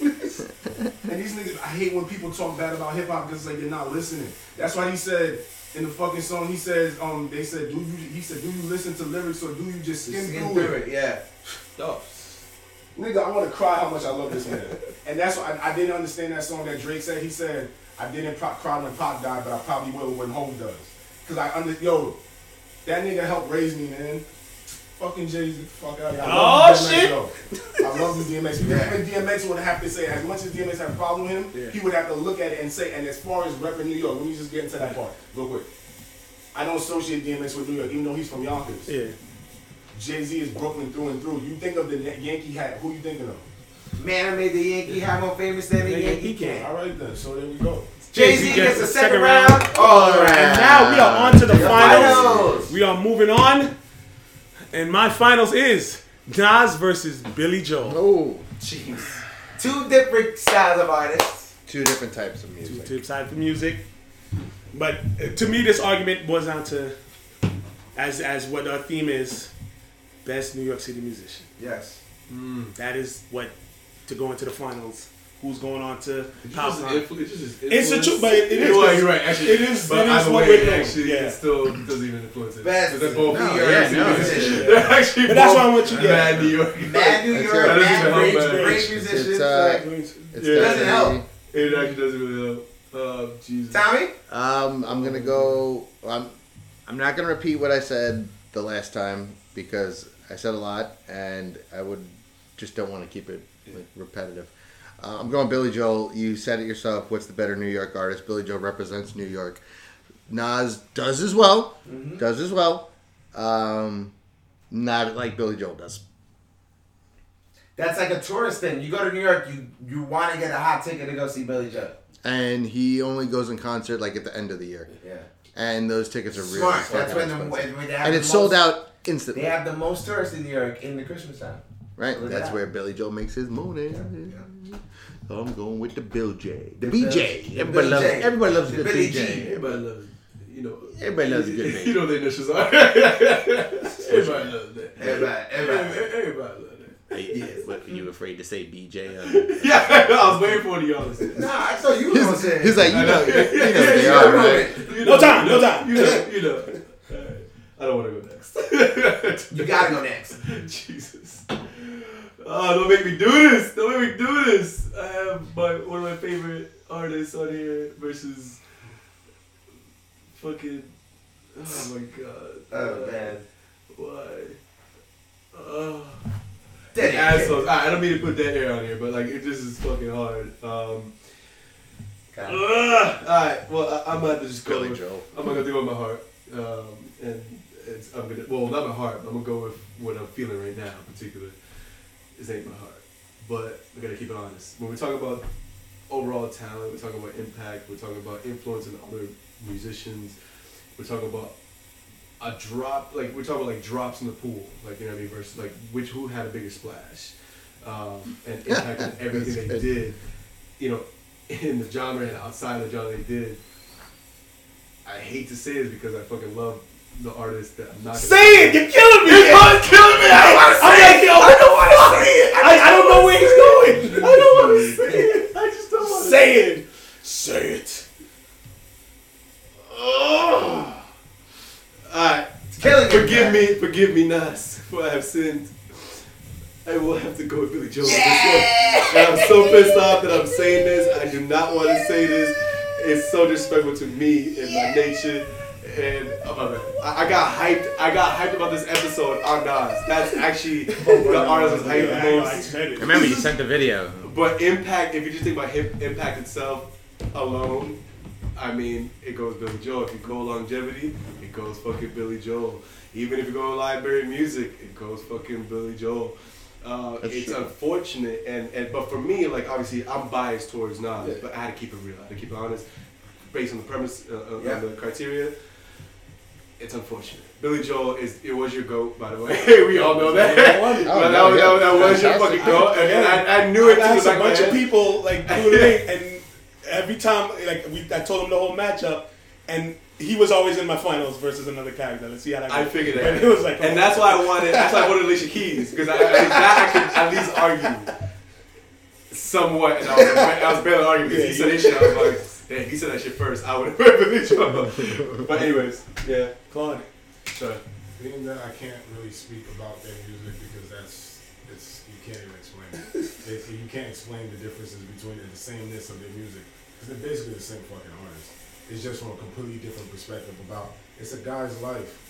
And these niggas, I hate when people talk bad about hip hop because like they're not listening. That's why he said in the fucking song, he says, um, they said, do you? He said, do you listen to lyrics or do you just skim, Skim through, through it? it, yeah. Oh. Nigga, I want to cry how much I love this man. and that's why I, I didn't understand that song that Drake said. He said, I didn't pro- cry when Pop died, but I probably will when Home does. Cause I under yo, that nigga helped raise me, man. Fucking Jay Z, fuck out of here. I oh, love Oh, you, DMX, shit. though. I love you, DMX. Even DMX would have to say, as much as DMX had a problem with him, he would have to look at it and say, and as far as repping New York, let me just get into that part real quick. I don't associate DMX with New York, even though he's from Yonkers. Yeah. Jay Z is Brooklyn through and through. You think of the Yankee hat, who you thinking of? Man, I made the Yankee hat more famous than the Yankee can. All right then, so there we go. Jay Z gets the second round. All right. And now we are on to the The finals. finals. We are moving on. And my finals is Nas versus Billy Joel. Oh, Jeez. Two different styles of artists. two different types of music. Two music. types of music. But uh, to me, this argument boils down to, as as what our theme is, best New York City musician. Yes. That is what to go into the finals. Who's going on to Power Just it's It's the influence. truth, but it, it is. You're right, you're right. Actually, it is. But it is either what way, we're it doing. actually, yeah. it still doesn't even influence it. Best- Because they're both no, New York yeah, no, musicians. it's- They're actually But that's both why I want you- yeah. mad New York. Mad New York, right. Mad even great, great It's, musicians. it's, uh, like, it's Yeah. Doesn't help. It actually doesn't really help. Oh, Jesus. Tommy? Um, I'm gonna go. I'm. I'm not gonna repeat what I said the last time because I said a lot, and I would just don't want to keep it like, repetitive. Uh, I'm going Billy Joel. You said it yourself. What's the better New York artist? Billy Joel represents New York. Nas does as well. Does as well. Um, not like Billy Joel does. That's like a tourist thing. You go to New York, you you want to get a hot ticket to go see Billy Joel. And he only goes in concert like at the end of the year. Yeah. And those tickets are really Smart. That's when the when they have and it's sold out instantly. They have the most tourists in New York in the Christmas time. Right, Look at that's that. where Billy Joe makes his money. So I'm going with the Bill J, the, The BJ. Bill- everybody Bill loves, J. everybody loves The the Billy BJ. G. Everybody loves, you know. Everybody loves a good name. You know what the initials are. everybody loves that. Everybody, everybody. Everybody loves that. Hey, what, you afraid to say BJ? Yeah, I was waiting for the y'all to say that. Nah, I thought you were gonna say. He's like, you know, you know they Yeah, are, yeah, right? You No time, no time. You know, you know. Alright. I don't want to go next. You gotta go next. Jesus. Oh, don't make me do this. Don't make me do this. I have my one of my favorite artists on here versus fucking. Oh my god. Oh man. Why? Oh. Dead Assholes. Alright, I don't mean to put that air on here, but like it just is fucking hard. Um. God. Ugh. Alright, well I, I'm gonna just go. Billy with- Joel. I'm gonna go with my heart, um, and it's I'm gonna well not my heart. But I'm gonna go with what I'm feeling right now, in particular. This ain't my heart, but we gotta keep it honest. When we talk about overall talent, we're talking about impact. We're talking about influencing other musicians. We're talking about a drop, like we're talking about like drops in the pool, like you know what I mean, versus like which who had a bigger splash, um, and impacted everything they That's good. did, you know, in the genre and outside the genre they did. I hate to say this because I fucking love the artist that I'm not. Gonna Say it! You're killing me! It's killing me. I don't want to I'm say like, it. I, I, I don't know where he's going. I don't want to say it. I just don't want to say it. Say it. Oh. All right. Kelly, forgive me, forgive me, Nas, for I have sinned. I will have to go with Billy Joel. Yeah! And I'm so pissed off that I'm saying this. I do not want to say this. It's so disrespectful to me and my nature. And oh my bad. I, I got hyped. I got hyped about this episode on Nas. That's actually the artist was hyped Yeah, I the I most. Remember, you sent the video. But impact, if you just think about hip impact itself alone, I mean, it goes Billy Joel. If you go longevity, it goes fucking Billy Joel. Even if you go library music, it goes fucking Billy Joel. Uh, it's true. unfortunate, and, and but for me, like obviously, I'm biased towards Nas, but I had to keep it real. I had to keep it honest, based on the premise, uh, uh, Yeah. on the criteria. It's unfortunate. Billy Joel is it was your goat, by the way. we all know that. Yeah, I but oh, that, was, that, that was your fucking goat, and, and I, I knew it I asked a back of my bunch of people like doing it, and every time like we, I told him the whole matchup, and he was always in my finals versus another character. Let's see how that. I goes. figured And it was like, and oh. that's why I wanted. That's why I wanted Alicia Keys because I, I, I could at least argue somewhat. And I was, I was barely arguing because he said his shit. I was like, damn, he said that shit first. I would have read Billy Joel. But anyways, yeah. Claude. Sorry. Being that I can't really speak about their music because that's it's you can't even explain it. It- you can't explain the differences between the sameness of their music because they're basically the same fucking artist. It's just from a completely different perspective about it's a guy's life.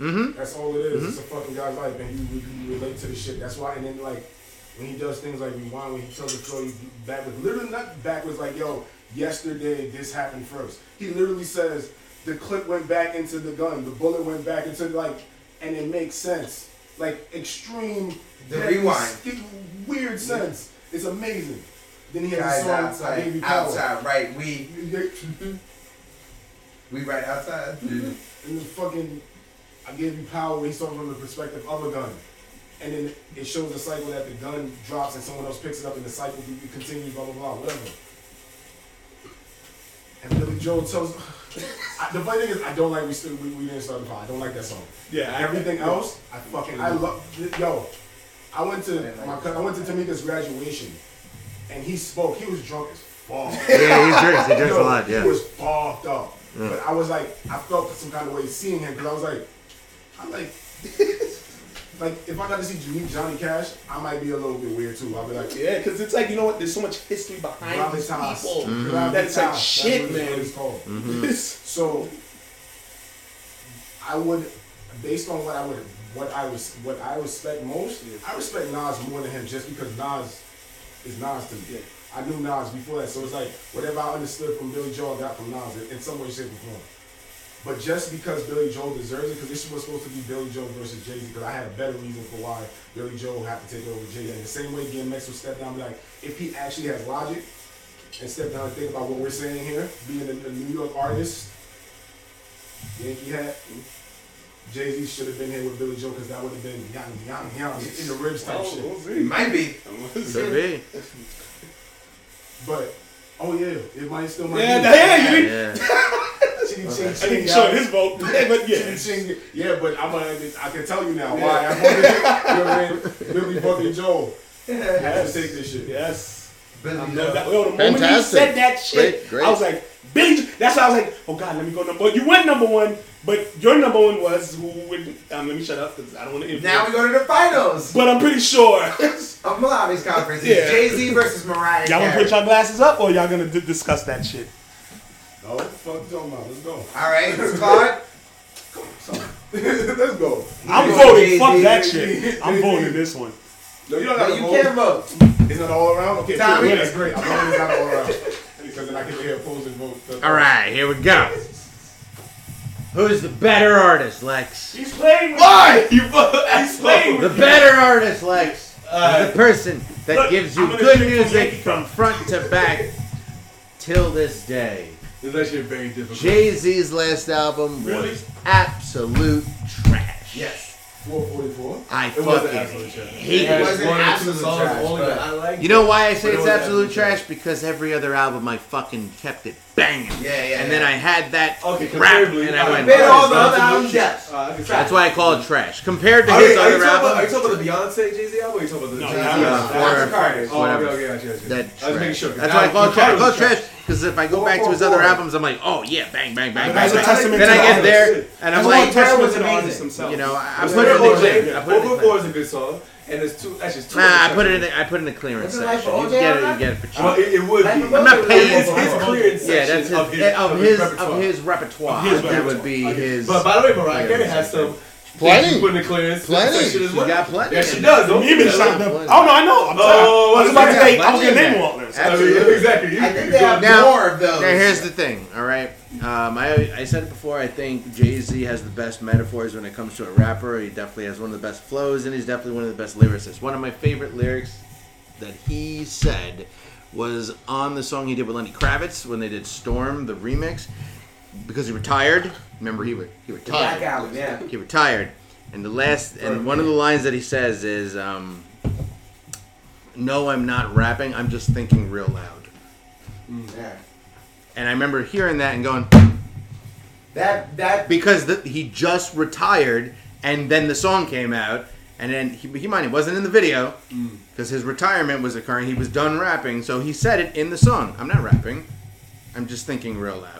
Mm-hmm. That's all it is. It's a fucking guy's life, and you, you relate to the shit. That's why. And then like when he does things like rewind, when he tells the story backwards, literally not backwards, like yo, yesterday this happened first. He literally says the clip went back into the gun, the bullet went back into like, and it makes sense. Like extreme. The deadly, rewind. Weird sense. It's amazing. Then he has a song. Outside, power. outside, right? We we right outside. And the fucking, I gave you power. When he's talking from the perspective of a gun, and then it shows the cycle that the gun drops and someone else picks it up, and the cycle continues. Blah blah blah. Whatever. And Billy Joel tells. I, the funny thing is, I don't like we still we, we didn't start the pod. I don't like that song. Yeah, I- Everything else, I fucking I love. Yo, I went to didn't my I went to Tamika's graduation, and he spoke. He was drunk as fuck. Yeah, he drinks. He drinks a lot. Yeah. He was fucked up. But I was like, I felt some kind of way seeing him because I was like, I like, like if I got to see Johnny Cash, I might be a little bit weird too. I'll be like, Yeah, because it's like you know what? There's so much history behind these mm-hmm. gravitas. people. Gravitas. That's like shit, man. it's called. This- mm-hmm. So I would, based on what I would, what I was, what I respect most, I respect Nas more than him just because Nas is Nas to me. I knew Nas before that, so it's like whatever I understood from Billy Joel, I got from Nas in- in some way, shape, or form. But just because Billy Joel deserves it, because this was supposed to be Billy Joel versus Jay Z, because I had a better reason for why Billy Joel had to take over Jay Z. The same way DMX would step down, and be like, if he actually has logic and step down and think about what we're saying here, being a, a New York artist, Yankee hat. Jay Z should have been here with Billy Joel because that would have been young, young, young in the ribs type shit. It might be. Could be. But oh yeah, it might still might. Yeah, be. yeah, you didn't- Ching, ching, I ching, didn't yeah. show his vote, but yeah. Ching, ching. Yeah, but I'm gonna, I can tell you now why I voted. you know what I mean? Billy fucking Joel. I had to take this shit. Yes. Billy I'm Joel. no doubt- yo, the moment he Fantastic. said that shit, Great, great. I was like, Billy. Jo- That's why I was like, oh god, let me go number. one. You went number one, but your number one was who would? Um, let me shut up because I don't want to. Now we go to the finals But I'm pretty sure. of Malawi's conference. Yeah. Jay Z versus Mariah y'all gonna Carey. put your glasses up, or y'all gonna d- discuss that shit? No, fuck you talking about. Let's go. All right, Claude. Let's go. I'm go voting. Jay-Z, Fuck that shit. I'm voting this one. No, you don't No, have to you can't vote. It's not all around. Okay, Tommy. cool. That's great. I'm glad it's not all around because then I can hear opposing votes. All right, here we go. Who's the better artist, Lex? He's playing. With Why? You vote. He's playing The with better artist, Lex. Uh, the person that look, gives you good music from front to back till this day. It's actually very difficult. Jay Z's last album Really? was absolute trash. Yes. 444. I It wasn't fucking absolute trash. hate It it. wasn't one or two absolute songs trash, only but- that I liked. You know why I say But it it's wasn't absolute absolute trash. trash? Because every other album I fucking kept it bam. Yeah, yeah. And then. I had that okay, rap, and I went. Compared all the other albums, yes. Uh, That's why I call it trash. Compared to are his you, other albums. Are you talking about the Beyonce Jay Z album? Are you talking about the no, Jay Z album? Oh, okay, okay, okay, okay. That's why I call it trash. I call it trash because if I go back to his other albums, I'm like, oh yeah, bang, bang, bang, bang. Then I get there, and I'm like. You know, I put it in the gym. Is a good song and it's two. That's just two. Nah, I put it in. The, I put it in the clearance Isn't like section. You OJ get it. You get it for cheap. Well, it, it would be. I'm not paying It's his for it. clearance Yeah, that's section his of his of his repertoire. That would be his. But by the way, Mariah Carey has some Plenty. You put the clearance. Plenty. She well. got plenty. Yeah, she does. Don't even signed up. Oh no, I know. I'm oh, I was about to say I'm gonna name all this. Absolutely. Exactly. I think they have now, more of those. Now here's the thing. All right. Um, I, I said it before. I think Jay Z has the best metaphors when it comes to a rapper. He definitely has one of the best flows, and he's definitely one of the best lyricists. One of my favorite lyrics that he said was on the song he did with Lenny Kravitz when they did Storm, the remix because he retired. Remember, he re- he retired. Yeah. He retired, and the last and one of the lines that he says is, um, "No, I'm not rapping. I'm just thinking real loud." Yeah. And I remember hearing that and going, That that because the, he just retired, and then the song came out, and then he, he mind he wasn't in the video because his retirement was occurring. He was done rapping, so he said it in the song. I'm not rapping. I'm just thinking real loud.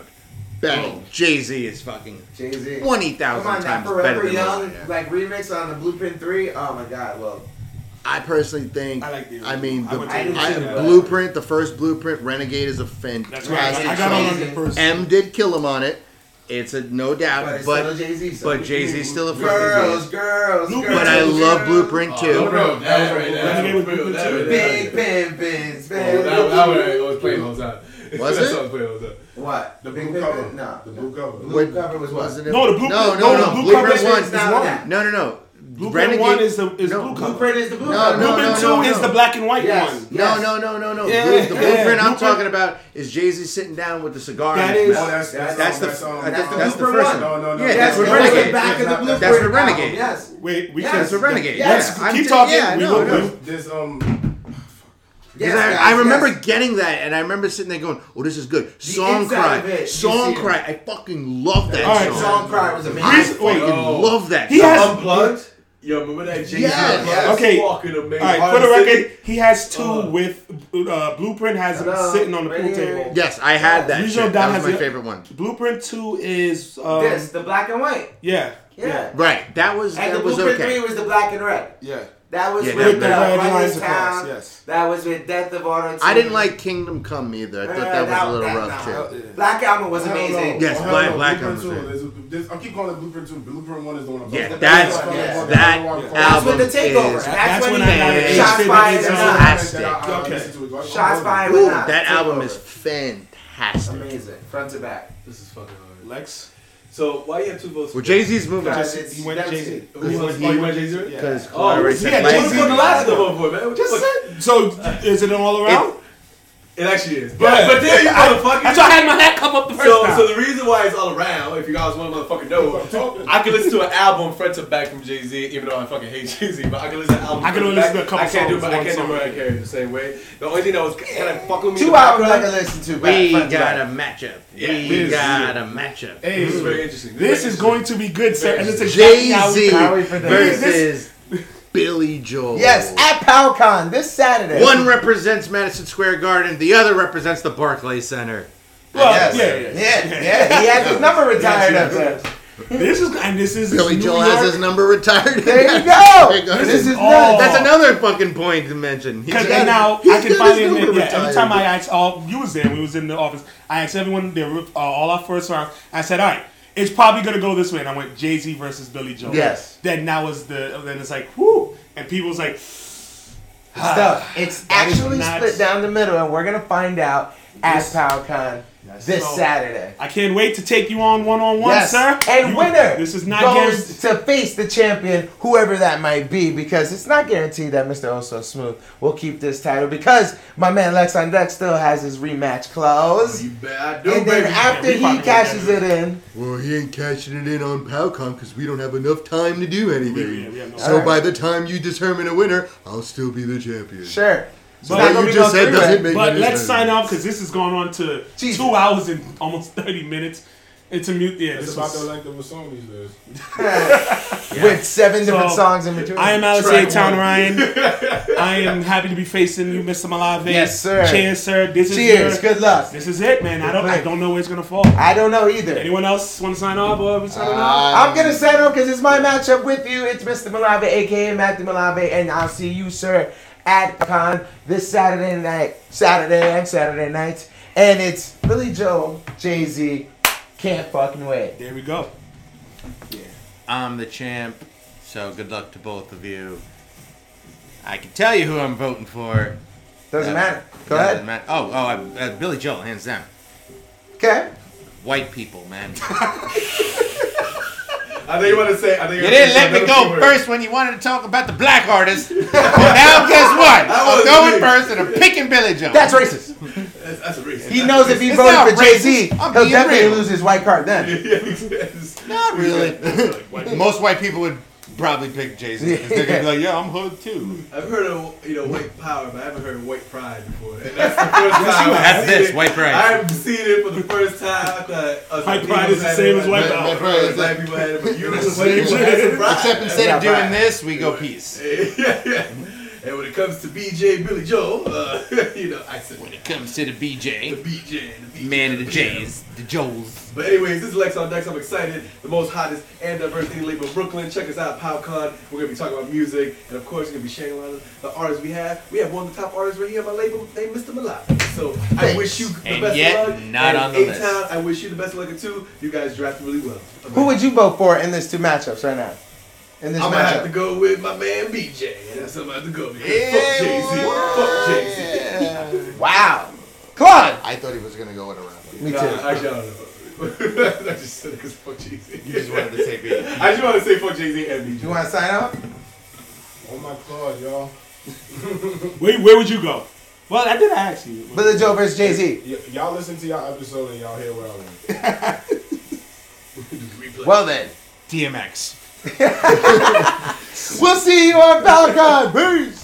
Bang. Oh. Jay Z is fucking Jay Z. 20,000 times now, better than Young. Like remix on the Blueprint 3. Oh my god, well. I personally think. I like the. I mean, the, I I, I, that, Blueprint, the first Blueprint, Renegade is a fantastic song. right. M did kill him on it. It's a no doubt, but Jay-Z, but Jay Z still a fucking girls, girls, girls. But I love Blueprint oh, too. Oh, no, that was right. That was Blueprint too. Big pimpin', oh, that was playing all the time. Was it? What? The blue cover. Nah. The blue cover. Blue Wait, cover was what? No, the blue No, no, no. no. Blueprint one is one. No, no, no. Blueprint Renegade. one is the is blue cover. Blueprint is the blue no, cover. No, blueprint no, no, two no. is the black and white yes. one. Yes. No, no, no, no, no. Yeah, blue, the blueprint yeah. I'm blueprint. talking about is Jay Z sitting down with the cigar. That is. Oh, that's, that's, that's, the that's, the first one. No, no, no. That's, that's the Renegade. That's of the Renegade. Yes. Wait, we yes. can. That's the Renegade. Yes. Keep talking. We will. There's um. Yes, I, guys, I, remember yes. getting that, and I remember sitting there going, "Oh, this is good." Song cry, song cry. I fucking love that. All right, song, song cry was amazing. I fucking oh. love that. He song. has unplugged. Yo, remember that Jason? Yes, yes. Okay. Fucking amazing. All right, for the record, he has two uh, with uh, Blueprint has him sitting on the pool table. Yes, I had that. Usual that was my favorite one. Blueprint two is um, this the black and white. Yeah, yeah. Yeah. Right. That was and that the was Blueprint okay. three was the black and red. Yeah. That was yeah, with that, the Running Town. Yes. That was with Death of Auto. I didn't like Kingdom Come either. I thought that, was a little rough too. Yeah. Black Album was amazing. Yes, Black Black Album. I keep calling it Blueprint 2. Blueprint 1 is the one I'm Yeah, that's, yes. that album That's the takeover. Is, that's, when, when he shots fired and Shots fired That album is fantastic. Amazing. Front to back. This is fucking hard, Lex. So why you have two votes? Well, Jay Z's moving. Just, he went Jay Z. He went Jay Z. Because oh, yeah, Jay Z was the last one vote for man. Just said. So is it an all around? It actually is. But, yeah. but then you motherfucker. That's why I had my hat come up the first so, time. So the reason why it's all around, if you guys want to motherfucking know, I can listen to an album front to back from Jay Z, even though I fucking hate Jay Z. But I can listen to an album. I can only listen to a couple I can't songs. Do, I can't song. do Mariah Carey the same way. The only thing that was kind of fucking me. Two albums I can listen to. We got a matchup. Yeah, we this, got a matchup. Hey, this is very interesting. This, this is going to be good, sir. And it's a Jay Z versus. Billy Joel. Yes, at PowCon this Saturday. One represents Madison Square Garden, the other represents the Barclay Center. Well, yes. yeah, yeah, yeah, yeah. He has his number retired up. This is and this is Billy Joel has his number retired. There you go. This, this is all. That's another fucking point to mention. Because now I can finally admit, yeah, every time I asked all, you was there, we was in the office. I asked everyone, they were, uh, all our first rounds. I said, all right, it's probably gonna go this way. And I went Jay Z versus Billy Joel. Yes. Then now is the then it's like whoo, and people's like. Stuff. It's actually split down the middle, and we're gonna find out at PowCon this so, Saturday. I can't wait to take you on one on one, sir. And you, winner. This is not goes to face the champion, whoever that might be, because it's not guaranteed that Mr. Oso oh Smooth will keep this title because my man Lex on Deck still has his rematch clause. Oh, you bet I do, and baby. then after yeah, he cashes it in. Well, he ain't cashing it in on PowCon because we don't have enough time to do anything. Yeah, no so right. by the time you determine a winner, I'll still be the champion. Sure. So But not you just said doesn't make But any let's sense. sign off because this is going on to Jesus. two hours and almost thirty minutes. It's a mute. Yeah, It's this about the length of a song these days. with seven different So, songs in between. I am Alex Track A. Town. Ryan. I am happy to be facing you, Mr. Malave. Yes, sir. Cheers, sir. This Cheers. is your, Good luck. This is it, man. I don't. I don't know where it's gonna fall. I don't know either. Anyone else want to sign off or we signing Uh, off? I'm gonna sign off because it's my matchup with you. It's Mr. Malave, aka Matthew Malave, and I'll see you, sir, at Con this Saturday night, Saturday and Saturday night. And it's Billy Joel, Jay Z. Can't fucking wait. There we go. Yeah. I'm the champ, so good luck to both of you. I can tell you who I'm voting for. Doesn't Uh, matter. Go doesn't ahead. matter. Oh, oh, I, uh, Billy Joel, hands down. Okay. White people, man. I know you want to say. I know You didn't let me go first when you wanted to talk about the black artist. well, now guess what? I'm going me. first and I'm picking Billy Joel. That's racist. That's, that's a reason. He knows if he It's voted for Jay Z, he'll definitely real. lose his white card then. Not really. Most white people would probably pick Jay Z because they're gonna be like, "Yeah, I'm hood too." I've heard of you know white power, but I haven't heard of white pride before. And that's the first time you I've have seen this, it. white pride. I've seen it for the first time. I thought uh, White pride is the same as white power. White pride is Black people had it, but you It's the same. had some pride. Except instead of doing this, we go peace. yeah, yeah. And when it comes to BJ Billy Joel, uh, you know, I said When it comes to the BJ, the BJ, BJ, the BJ, man of the yeah. J's, the Joels. But anyways, this is Lex on Dex. I'm excited. The most hottest and diverse indie label in Brooklyn. Check us out, PowCon. We're gonna be talking about music, and of course, we're gonna be sharing a lot of the artists we have. We have one of the top artists right here on my label named Mr. Malak. So I wish you the And best yet, of luck. not and on the A-Town, list. I wish you the best of luck too. You guys drafted really well. Who would you vote for in these two matchups right now? In this I'm gonna have to go with my man BJ. And that's who I'm gonna have to go with. Yeah, fuck Jay Z. Fuck Jay Z. Wow. Claude. I thought he was gonna go with a rapper. Me Nah, too. actually, I don't know. I just said it because fuck Jay Z. You just wanted to say B. I just want to say fuck Jay Z and BJ. You want to sign off? Oh my god, y'all. Where, where would you go? Well, I didn't ask you. Billy Joel versus Jay Z. Y- y'all listen to y'all episode and y'all hear where I went. Well then. DMX. We'll see you on Falcon. Peace.